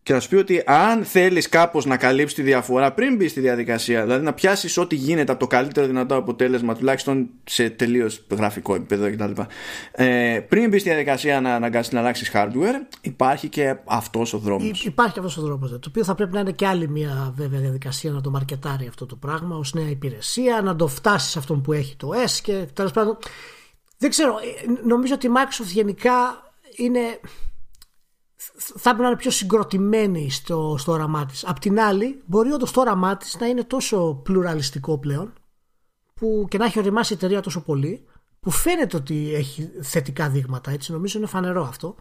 και να σου πει ότι αν θέλεις κάπως να καλύψεις τη διαφορά πριν μπεις στη διαδικασία, δηλαδή να πιάσεις ό,τι γίνεται από το καλύτερο δυνατό αποτέλεσμα, τουλάχιστον σε τελείως γραφικό επίπεδο κτλ. Ε, πριν μπεις στη διαδικασία να αναγκάσει να αλλάξεις hardware, υπάρχει και αυτός ο δρόμος. Υπάρχει αυτός ο δρόμος. Το οποίο θα πρέπει να είναι και άλλη μια βέβαια διαδικασία να το μαρκετάρει αυτό το πράγμα ως νέα υπηρεσία, να το φτάσεις σε αυτόν που έχει το S και τέλος πάντων. Δεν ξέρω. Ε, νομίζω ότι η Microsoft γενικά είναι θα πρέπει να είναι πιο συγκροτημένη στο, στο όραμά της. Απ' την άλλη, μπορεί όντως το όραμά της να είναι τόσο πλουραλιστικό πλέον που και να έχει οριμάσει η εταιρεία τόσο πολύ που φαίνεται ότι έχει θετικά δείγματα, έτσι νομίζω είναι φανερό αυτό,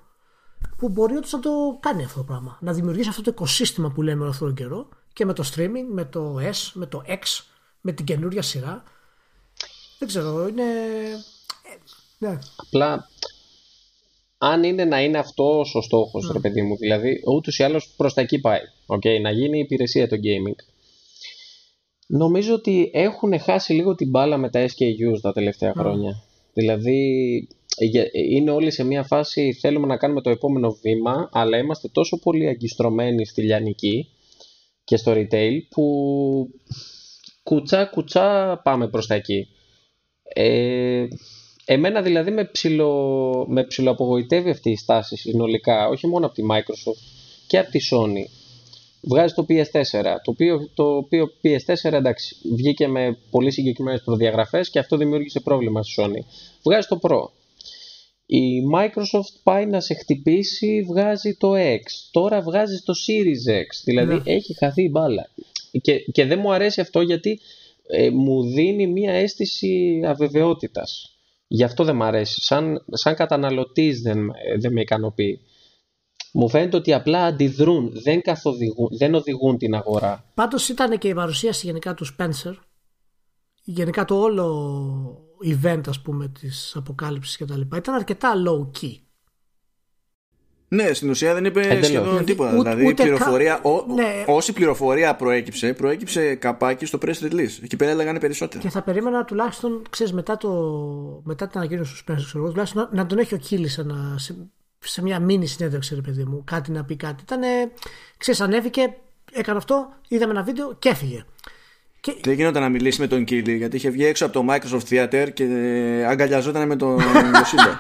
που μπορεί όντως να το κάνει αυτό το πράγμα. Να δημιουργήσει αυτό το οικοσύστημα που λέμε αυτόν τον καιρό και με το streaming, με το S, με το X, με την καινούρια σειρά. Δεν ξέρω, είναι... ε, Ναι. Απλά αν είναι να είναι αυτός ο στόχος, Ναι. ρε παιδί μου, δηλαδή ούτως ή άλλως προς τα εκεί πάει. Okay, να γίνει η υπηρεσία το gaming. Νομίζω ότι έχουν χάσει λίγο την μπάλα με τα SKUs τα τελευταία χρόνια. Δηλαδή για- είναι όλοι σε μια φάση θέλουμε να κάνουμε το επόμενο βήμα, αλλά είμαστε τόσο πολύ αγκιστρωμένοι στη λιανική και στο retail που κουτσά κουτσά πάμε προς τα εκεί. Ε, εμένα δηλαδή με, ψιλο, με ψιλοαπογοητεύει αυτή η στάση συνολικά, όχι μόνο από τη Microsoft και από τη Sony. Βγάζει το PS4, το οποίο, το οποίο PS4 εντάξει, βγήκε με πολύ συγκεκριμένες προδιαγραφές και αυτό δημιούργησε πρόβλημα στη Sony. Βγάζει το Pro. Η Microsoft πάει να σε χτυπήσει, βγάζει το X. Τώρα βγάζει το Series X. Δηλαδή Ναι. έχει χαθεί η μπάλα. Και, και δεν μου αρέσει αυτό γιατί ε, μου δίνει μια αίσθηση αβεβαιότητας. Γι' αυτό δεν μου αρέσει. Σαν, σαν καταναλωτής δεν, ε, δεν με ικανοποιεί. Μου φαίνεται ότι απλά αντιδρούν, δεν, καθοδηγούν, δεν οδηγούν την αγορά. Πάντως ήταν και η παρουσίαση γενικά του Spencer. Γενικά το όλο event ας πούμε της αποκάλυψης και τα λοιπά ήταν αρκετά low key. Ναι, στην ουσία δεν είπε Εντελώς. σχεδόν Δηλαδή, τίποτα. ούτε- δηλαδή, η ούτε πληροφορία, κα- ό- Ναι. όση πληροφορία προέκυψε, προέκυψε καπάκι στο press release. Εκεί πέρα έλεγαν περισσότερα. Και θα περίμενα τουλάχιστον, ξέρεις, μετά, το, μετά την ανακοίνωση του Spencer, ξέρω εγώ, τουλάχιστον να, να τον έχει ο Κίλης σε, ένα- σε, σε μια μίνι συνέντευξη, ρε παιδί μου, κάτι να πει κάτι. Ήταν, ξέρεις, ανέβηκε, έκανε αυτό, είδαμε ένα βίντεο και έφυγε. Και, Δεν γινόταν να μιλήσει με τον Κίλι γιατί είχε βγει έξω από το Microsoft Theater και ε, αγκαλιαζόταν με τον Yoshida.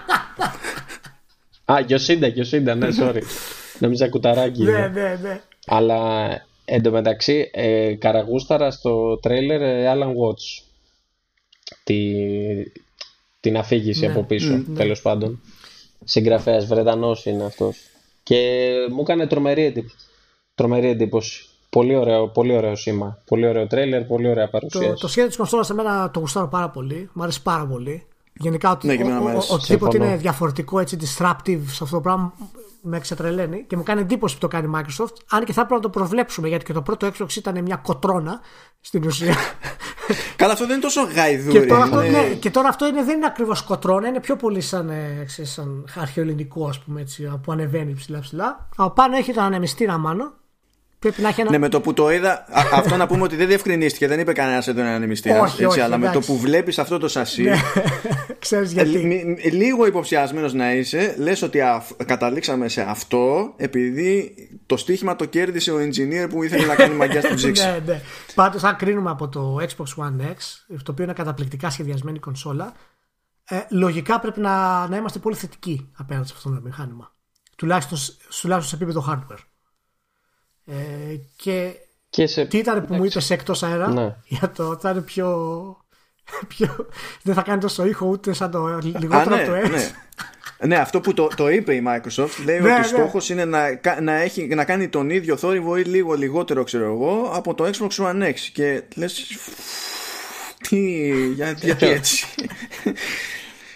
Α, Γιωσίντα, Γιωσίντα, ναι, sorry. Νόμιζα κουταράκι. ναι, είναι. ναι, ναι. Αλλά εντωμεταξύ ε, καραγούσταρα στο τρέιλερ ε, Alan Watts τη, την αφήγηση Ναι, από πίσω τέλος πάντων συγγραφέας Βρετανός είναι αυτός και μου έκανε τρομερή εντύπωση τρομερή εντύπωση πολύ ωραίο, πολύ ωραίο σήμα πολύ ωραίο τρέιλερ, πολύ ωραία Το, παρουσίαση το σχέδιο της κονσόλας σε μένα το γουστάρω πάρα πολύ. Μου αρέσει πάρα πολύ. Γενικά ότι, Ναι, και εμένα ο- μου ο- αρέσει. οτιδήποτε Συμφωνώ. είναι διαφορετικό, έτσι, disruptive σε αυτό το πράγμα με ξετρελαίνει και μου κάνει εντύπωση που το κάνει η Microsoft. Αν και θα έπρεπε να το προβλέψουμε γιατί και το πρώτο Xbox ήταν μια κοτρώνα στην ουσία. Καλά, αυτό δεν είναι τόσο γαϊδούρι. και, τώρα αυτό, είναι- ναι, και τώρα αυτό είναι, δεν είναι ακριβώς κοτρώνα, είναι πιο πολύ σαν, ε, ξέρεις, σαν αρχαιοελληνικό, ας πούμε έτσι, που ανεβαίνει ψηλά-ψηλά. Από πάνω έχει τον ανεμιστήρα μάνο. Πρέπει να έχει ένα. Ναι, με το που το είδα, α- αυτό να πούμε ότι δεν διευκρινίστηκε, δεν είπε κανένας εδώ είναι ανεμιστήρα. Όχι, όχι, αλλά με το εντάξει. που βλέπεις αυτό το σασί, Ξέρεις ε, γιατί. λι- μι- λίγο υποψιασμένος να είσαι, λες ότι αφ- καταλήξαμε σε αυτό επειδή το στοίχημα το κέρδισε ο engineer που ήθελε να κάνει μαγιά στην ψήξη. ναι, ναι. Πάντως αν κρίνουμε από το Xbox One X, το οποίο είναι καταπληκτικά σχεδιασμένη κονσόλα, ε, λογικά πρέπει να, να είμαστε πολύ θετικοί απέναντι σε αυτό το μηχάνημα. Τουλάχιστον, σ- τουλάχιστον σε επίπεδο hardware. Ε, και και σε... τι ήταν που μου είπες εκτός αέρα Ναι. για το θα είναι πιο, πιο. Δεν θα κάνει τόσο ήχο ούτε σαν το Α, λιγότερο ναι, από το X. ναι. Ναι, αυτό που το, το είπε η Microsoft λέει Ναι, ότι ναι. στόχος είναι να, κα- να, έχει, να κάνει τον ίδιο θόρυβο ή λίγο λιγότερο ξέρω εγώ από το Xbox One X και λες τι, για, γιατί έτσι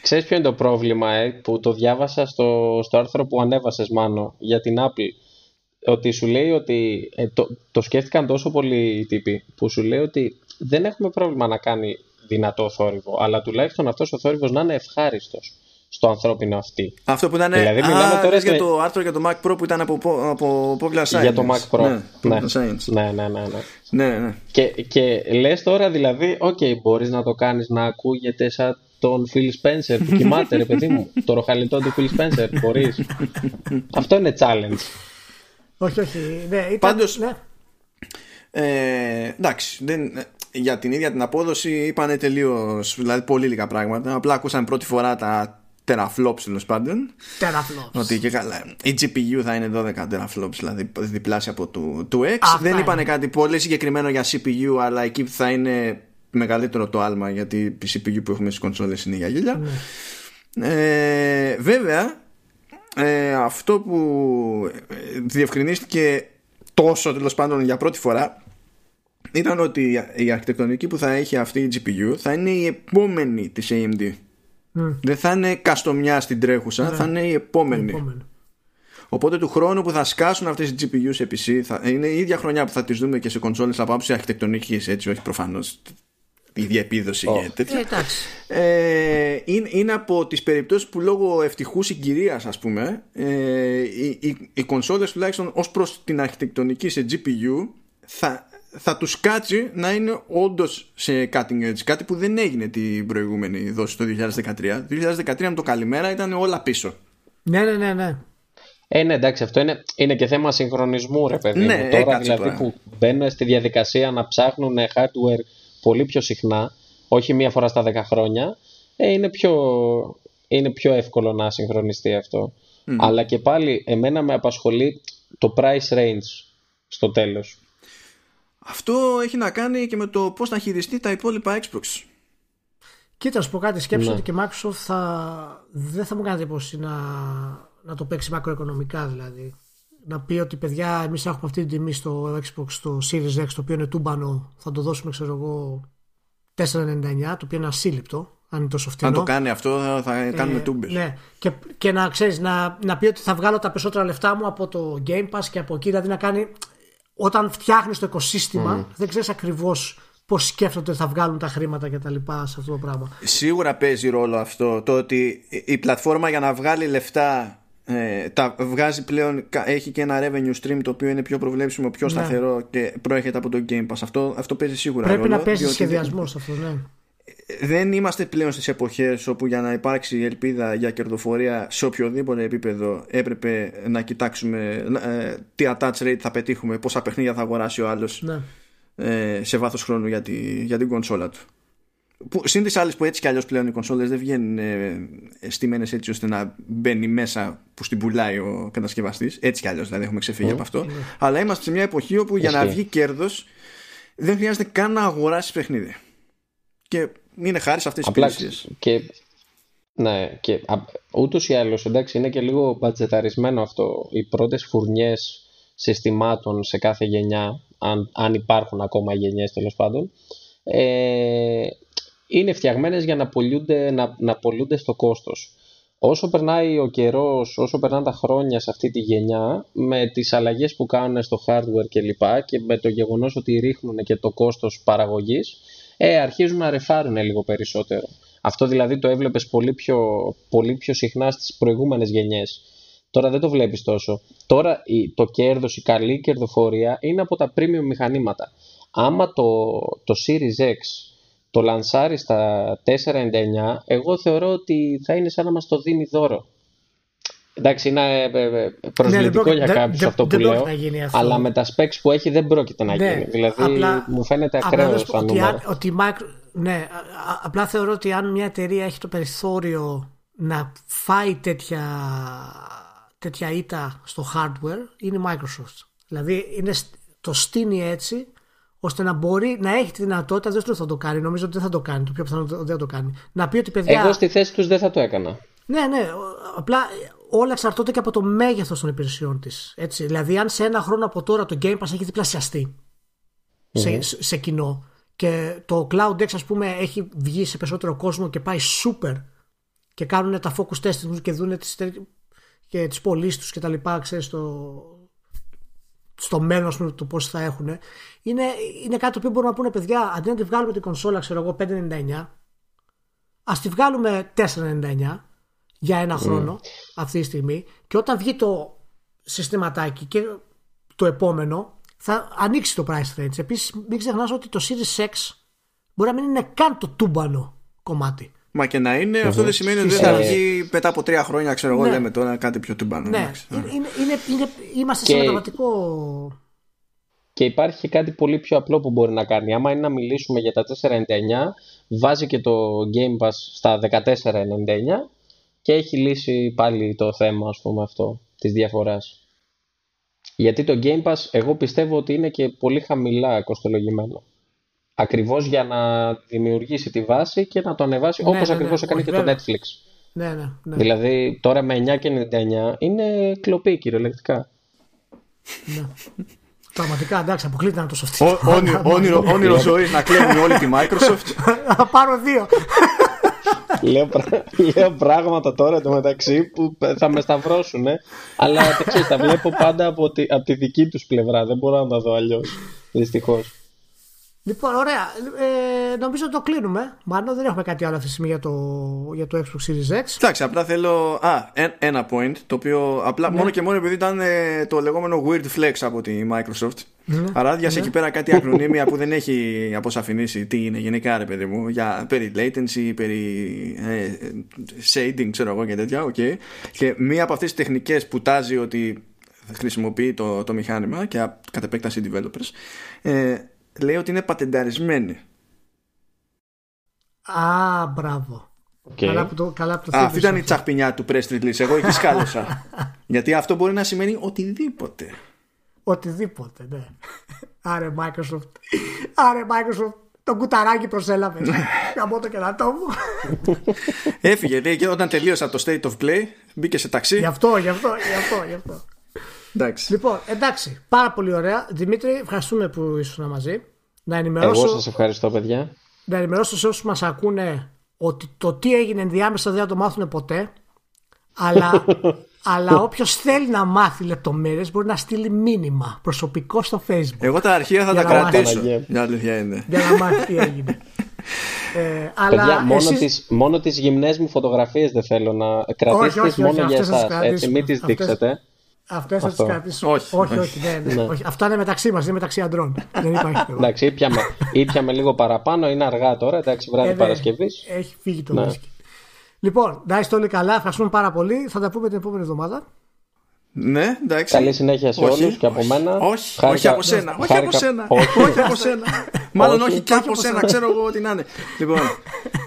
Ξέρεις ποιο είναι το πρόβλημα, ε, που το διάβασα στο, στο άρθρο που ανέβασες, Μάνο, για την Apple. Ότι σου λέει ότι, ε, το, το σκέφτηκαν τόσο πολύ οι τύποι, που σου λέει ότι δεν έχουμε πρόβλημα να κάνει δυνατό θόρυβο, αλλά τουλάχιστον αυτός ο θόρυβος να είναι ευχάριστος στο ανθρώπινο αυτί. Αυτό που ήταν. Δηλαδή, α, μιλάμε τώρα λες για και- το άρθρο για το Mac Pro που ήταν από, από Popular Science. Για το Mac Pro. Ναι, Ναι, Popular Science. ναι, ναι, ναι, ναι. Ναι, ναι. Και, και λες τώρα δηλαδή, οκ, μπορείς να το κάνεις να ακούγεται σαν τον Phil Spencer που κοιμάται ρε παιδί μου, το ροχαλητό του Phil Spencer, μπορείς. Αυτό είναι challenge. Όχι, όχι. Ναι, ήταν, Πάντως- ναι. Ε, εντάξει, δεν, για την ίδια την απόδοση είπανε τελείως, δηλαδή πολύ λίγα πράγματα. Απλά ακούσαμε πρώτη φορά τα teraflops τέλος πάντων. Teraflops. Ότι και καλά, η GPU θα είναι 12 teraflops, δηλαδή διπλάσια από του, του X. Αυτά δεν είναι. είπανε κάτι πολύ συγκεκριμένο για CPU, αλλά εκεί θα είναι μεγαλύτερο το άλμα γιατί η CPU που έχουμε στις κονσόλες είναι για γέλια. Ε, βέβαια, ε, αυτό που ε, διευκρινίστηκε τόσο τέλος πάντων για πρώτη φορά ήταν ότι η αρχιτεκτονική που θα έχει αυτή η GPU θα είναι η επόμενη της AMD Δεν θα είναι καστομιά στην τρέχουσα, θα είναι η επόμενη. Επόμενο. Οπότε του χρόνου που θα σκάσουν αυτές οι GPU σε PC θα είναι η ίδια χρονιά που θα τις δούμε και σε κονσόλες από άποψη αρχιτεκτονικής, έτσι, όχι προφανώς η ίδια επίδοση Oh. και τέτοια. Ε, εντάξει. Ε, είναι, είναι από τις περιπτώσεις που λόγω ευτυχούς συγκυρίας ας πούμε ε, οι, οι, οι κονσόλες τουλάχιστον ως προς την αρχιτεκτονική σε GPU θα, θα τους κάτσει να είναι όντως σε cutting edge κάτι που δεν έγινε την προηγούμενη δόση το 2013 το 2013 με το καλημέρα ήταν όλα πίσω Ναι, ναι, ναι, ναι. Ε, ναι, εντάξει, αυτό είναι, είναι και θέμα συγχρονισμού, ρε παιδί Ναι, μου. ε, Τώρα κάτσε δηλαδή τώρα. που μπαίνουν στη διαδικασία να ψάχνουν hardware πολύ πιο συχνά, όχι μία φορά στα 10 χρόνια, ε, είναι, πιο, είναι πιο εύκολο να συγχρονιστεί αυτό. Αλλά και πάλι, εμένα με απασχολεί το price range στο τέλος. αυτό έχει να κάνει και με το πώς να χειριστεί τα υπόλοιπα Xbox Κοίτα, να σου πω κάτι. Σκέψου Ναι. ότι και η Microsoft θα... δεν θα μου κάνει εντύπωση να... να το παίξει μακροοικονομικά δηλαδή. Να πει ότι παιδιά, εμείς έχουμε αυτή την τιμή στο Xbox, στο Series X, το οποίο είναι τούμπανο, θα το δώσουμε, ξέρω εγώ, 4,99, το οποίο είναι ασύλληπτο, αν είναι τόσο φτηνό. αν το κάνει αυτό θα, θα κάνουμε Ε, τούμπες Ναι, και, και να ξέρεις, να, να πει ότι θα βγάλω τα περισσότερα λεφτά μου από το Game Pass και από εκεί. Δηλαδή να κάνει. Όταν φτιάχνεις το οικοσύστημα, δεν ξέρεις ακριβώς πώς σκέφτονται ότι θα βγάλουν τα χρήματα και τα λοιπά σε αυτό το πράγμα. Σίγουρα παίζει ρόλο αυτό το ότι η πλατφόρμα για να βγάλει λεφτά ε, τα βγάζει πλέον, κα- έχει και ένα revenue stream το οποίο είναι πιο προβλέψιμο, πιο Ναι. σταθερό και προέρχεται από το Game Pass. Αυτό, αυτό παίζει σίγουρα Πρέπει ρόλο. να παίζει διότι σχεδιασμός αυτός, ναι. Δεν, δεν είμαστε πλέον στις εποχές όπου για να υπάρξει ελπίδα για κερδοφορία σε οποιοδήποτε επίπεδο έπρεπε να κοιτάξουμε ε, τι attach rate θα πετύχουμε, πόσα παιχνίδια θα αγοράσει ο άλλος ναι. ε, σε βάθος χρόνου για, τη, για την κονσόλα του. Που, συν τις άλλες που έτσι κι αλλιώς πλέον οι κονσόλες δεν βγαίνουν ε, στημένες έτσι ώστε να μπαίνει μέσα που στην πουλάει ο κατασκευαστής. Έτσι κι αλλιώς δηλαδή έχουμε ξεφύγει από αυτό. Αλλά είμαστε σε μια εποχή όπου για να Ισχύει. βγει κέρδος δεν χρειάζεται καν να αγοράσεις παιχνίδι. Και είναι χάρη σε αυτές τις Απλά υπηρεσίες. και, ναι, και α- ούτως ή άλλως εντάξει είναι και λίγο μπατζεταρισμένο αυτό. Οι πρώτες φουρνιές συστημάτων σε κάθε γενιά, αν, αν υπάρχουν ακόμα γενιές τέλος πάντων, ε, είναι φτιαγμένες για να πωλούνται, να, να πωλούνται στο κόστος. Όσο περνάει ο καιρός, όσο περνάνε τα χρόνια σε αυτή τη γενιά, με τις αλλαγές που κάνουν στο hardware και λοιπά και με το γεγονός ότι ρίχνουν και το κόστος παραγωγής, ε, αρχίζουν να ρεφάρουν λίγο περισσότερο. Αυτό δηλαδή το έβλεπες πολύ πιο, πολύ πιο συχνά στις προηγούμενες γενιές. Τώρα δεν το βλέπεις τόσο. Τώρα η- το κέρδος, η καλή κερδοφορία είναι από τα premium μηχανήματα. Άμα το, το Series X το λανσάρει στα 4,99, εγώ θεωρώ ότι θα είναι σαν να μας το δίνει δώρο. Εντάξει, είναι ε, ε, ε, προσβλητικό πρόκειται- για δεν- κάποιους δεν- αυτό που δεν λέω, πρόκειται να γίνει αυτό. αλλά με τα specs που έχει δεν πρόκειται να Ναι, γίνει. Δηλαδή απλά- μου φαίνεται απλά ακραίος να σου πω σαν ότι, νούμερο. αν- ότι η Micro- ναι, α- α- απλά θεωρώ ότι αν μια εταιρεία έχει το περιθώριο να φάει τέτοια, τέτοια ήττα στο hardware είναι η Microsoft. Δηλαδή είναι, σ- το στείνει έτσι ώστε να μπορεί να έχει τη δυνατότητα, δεν σου λέω θα το κάνει, νομίζω ότι δεν θα το κάνει, το πιο πιθανό ότι δεν θα το κάνει. Να πει ότι παιδιά. Εγώ στη θέση τους δεν θα το έκανα. Ναι, ναι. Απλά όλα εξαρτώνται και από το μέγεθος των υπηρεσιών της. Δηλαδή, αν σε ένα χρόνο από τώρα το Game Pass έχει διπλασιαστεί σε, σε κοινό και το Cloud X, ας πούμε, έχει βγει σε περισσότερο κόσμο και πάει super και κάνουν τα focus testing τους και δουν τις, τε- και τις πωλήσεις τους και τα λοιπά, ξέρεις, στο, στο μέλλον, ας πούμε, το πώς θα έχουν, είναι, είναι κάτι το οποίο μπορούμε να πούνε, παιδιά, αντί να τη βγάλουμε την κονσόλα, ξέρω εγώ, 5,99, ας τη βγάλουμε 4,99 για ένα χρόνο αυτή τη στιγμή και όταν βγει το συστηματάκι και το επόμενο θα ανοίξει το price range. Επίσης μην ξεχνάς ότι το Series X μπορεί να μην είναι καν το τούμπανο κομμάτι. Μα και να είναι, αυτό δεν σημαίνει ότι δεν θα Ε, βγει μετά από τρία χρόνια, ξέρω εγώ, Ναι. λέμε τώρα κάτι πιο τυμπάνο. Ναι, εντάξει. είναι, είναι, είναι, είναι- είμαστε σε Και- μεταβατικό... Και υπάρχει και κάτι πολύ πιο απλό που μπορεί να κάνει. Άμα είναι να μιλήσουμε για τα 4,99, βάζει και το Game Pass στα 14,99 και έχει λύσει πάλι το θέμα, ας πούμε, αυτό της διαφοράς. Γιατί το Game Pass, εγώ πιστεύω ότι είναι και πολύ χαμηλά κοστολογημένο. Ακριβώς για να δημιουργήσει τη βάση και να το ανεβάσει, Ναι, όπως ναι, ακριβώς ναι, έκανε όχι, και το βέβαια. Netflix. Ναι, ναι, ναι. Δηλαδή, τώρα με 9,99 είναι κλοπή κυριολεκτικά. ναι. Πραγματικά, εντάξει, αποκλείται να το σωστεί. Ό- όνειρο, όνειρο, όνειρο ζωή να κλέβουμε όλη τη Microsoft. Θα πάρω δύο. λέω, λέω πράγματα τώρα το μεταξύ που θα με σταυρώσουν. Αλλά τα, τα βλέπω πάντα από τη, από τη δική τους πλευρά. Δεν μπορώ να τα δω αλλιώς. Δυστυχώς. Λοιπόν, ωραία. Ε, νομίζω ότι το κλείνουμε. Μάλλον δεν έχουμε κάτι άλλο αυτή τη στιγμή για το, για το Xbox Series X. Εντάξει, απλά θέλω. Α, ένα point. Το οποίο απλά ναι. μόνο και μόνο επειδή ήταν ε, το λεγόμενο weird flex από τη Microsoft. Ναι. Άρα διάσε ναι. εκεί πέρα κάτι ακρονίμια που δεν έχει αποσαφηνίσει τι είναι γενικά, ρε παιδί μου. Για, περί latency, περί ε, shading, ξέρω εγώ και τέτοια. Okay. Και μία από αυτές τις τεχνικές που τάζει ότι χρησιμοποιεί το, το μηχάνημα και κατ' επέκταση developers. Ε, λέει ότι είναι πατενταρισμένη. Α, μπράβο. Okay. Καλά που το, καλά που το Α, αυτή ήταν η τσαχπινιά του press release. Εγώ εκεί σκάλωσα. Γιατί αυτό μπορεί να σημαίνει οτιδήποτε. Οτιδήποτε, ναι. Άρε Microsoft. Άρε Microsoft. Το κουταράκι προσέλαβε. Καμώ το κερατό μου. Έφυγε, λέει, και όταν τελείωσα το State of Play, μπήκε σε ταξί. Γι' αυτό, γι' αυτό, γι' αυτό, γι' αυτό. Εντάξει. Λοιπόν, εντάξει, πάρα πολύ ωραία. Δημήτρη, ευχαριστούμε που ήσουν μαζί. Να ενημερώσω. Εγώ σας ευχαριστώ, παιδιά. Να ενημερώσω σε όσους μας ακούνε ότι το τι έγινε ενδιάμεσα δεν θα το μάθουν ποτέ. Αλλά, αλλά όποιος θέλει να μάθει λεπτομέρειες μπορεί να στείλει μήνυμα προσωπικό στο Facebook. Εγώ τα αρχεία θα τα κρατήσω. Για αλήθεια είναι. Για να μάθει τι έγινε. Ε, αλλά Παιδιά, μόνο, εσείς... τις, μόνο τις γυμνές μου φωτογραφίες δεν θέλω να κρατήσεις μόνο για εσάς, έτσι μην τις δείξετε. Αυτέ θα τι κρατήσω. Όχι, όχι, όχι, ναι, ναι, ναι. όχι. Αυτά είναι μεταξύ μας, είναι μεταξύ αντρών. Δεν υπάρχει. Εντάξει, ήπιαμε, ήπιαμε λίγο παραπάνω, είναι αργά τώρα. Εντάξει, βράδυ ε, ναι, Παρασκευής. Έχει φύγει το ναι. Λοιπόν, να είστε όλοι καλά, ευχαριστούμε πάρα πολύ. Θα τα πούμε την επόμενη εβδομάδα. Ναι, εντάξει. Καλή συνέχεια σε όλους και από μένα. Όχι, Χάρικα... όχι από σένα. Όχι από σένα. Όχι από σένα. Μάλλον όχι και από σένα. Ξέρω εγώ ό,τι να είναι. Λοιπόν,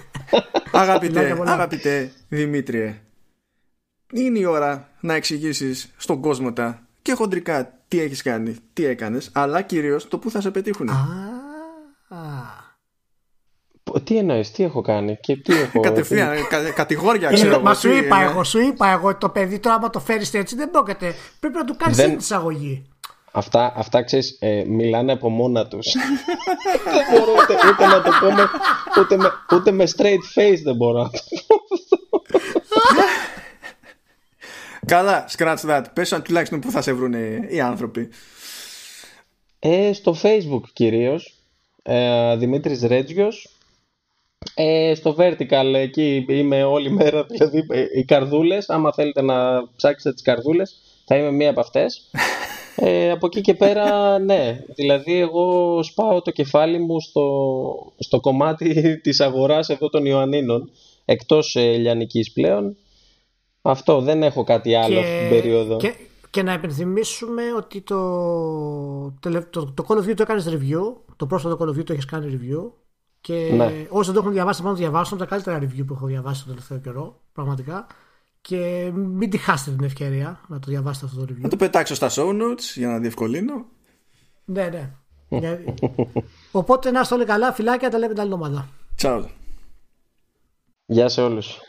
αγαπητέ, αγαπητέ Δημήτριε, είναι η ώρα να εξηγήσεις στον κόσμο τα και χοντρικά τι έχεις κάνει, τι έκανες, αλλά κυρίως το που θα σε πετύχουν. Τι εννοείς, τι έχω κάνει και τι έχω... Κατευθείαν, κατηγόρια ξέρω Μα σου είπα εγώ, σου είπα εγώ το παιδί τώρα άμα το φέρεις έτσι δεν πρόκειται. Πρέπει να του κάνεις δεν... εισαγωγή. Αυτά, αυτά ξέρεις, ε, μιλάνε από μόνα τους. δεν μπορώ ούτε, ούτε να το πούμε, ούτε με, ούτε με straight face δεν μπορώ να το πω. Καλά, scratch that. Πες τουλάχιστον που θα σε βρουν οι άνθρωποι. Ε, στο facebook κυρίως. Ε, Δημήτρης Ρέτζιος. Ε, στο vertical εκεί είμαι όλη μέρα. Δηλαδή ε, οι καρδούλες. Άμα θέλετε να ψάξετε τις καρδούλες θα είμαι μία από αυτές. Ε, από εκεί και πέρα, ναι. Δηλαδή, εγώ σπάω το κεφάλι μου στο, στο κομμάτι της αγοράς εδώ των Ιωαννίνων, εκτός ε, Λιανικής πλέον. Αυτό, δεν έχω κάτι άλλο και, την περίοδο. Και, και να υπενθυμίσουμε ότι το, το, το Call of Duty το έκανες review. Το πρόσφατο Call of Duty το έχεις κάνει review. Και ναι. όσοι δεν το έχουν διαβάσει, θα το διαβάσουν. τα καλύτερα review που έχω διαβάσει το τελευταίο καιρό. Πραγματικά. Και μην τη χάσετε την ευκαιρία να το διαβάσετε αυτό το review. Να το πετάξω στα show notes για να διευκολύνω. Ναι, ναι. Οπότε να είστε όλοι καλά. Φιλάκια, τα λέμε την άλλη εβδομάδα. Ciao. Γεια σε όλους.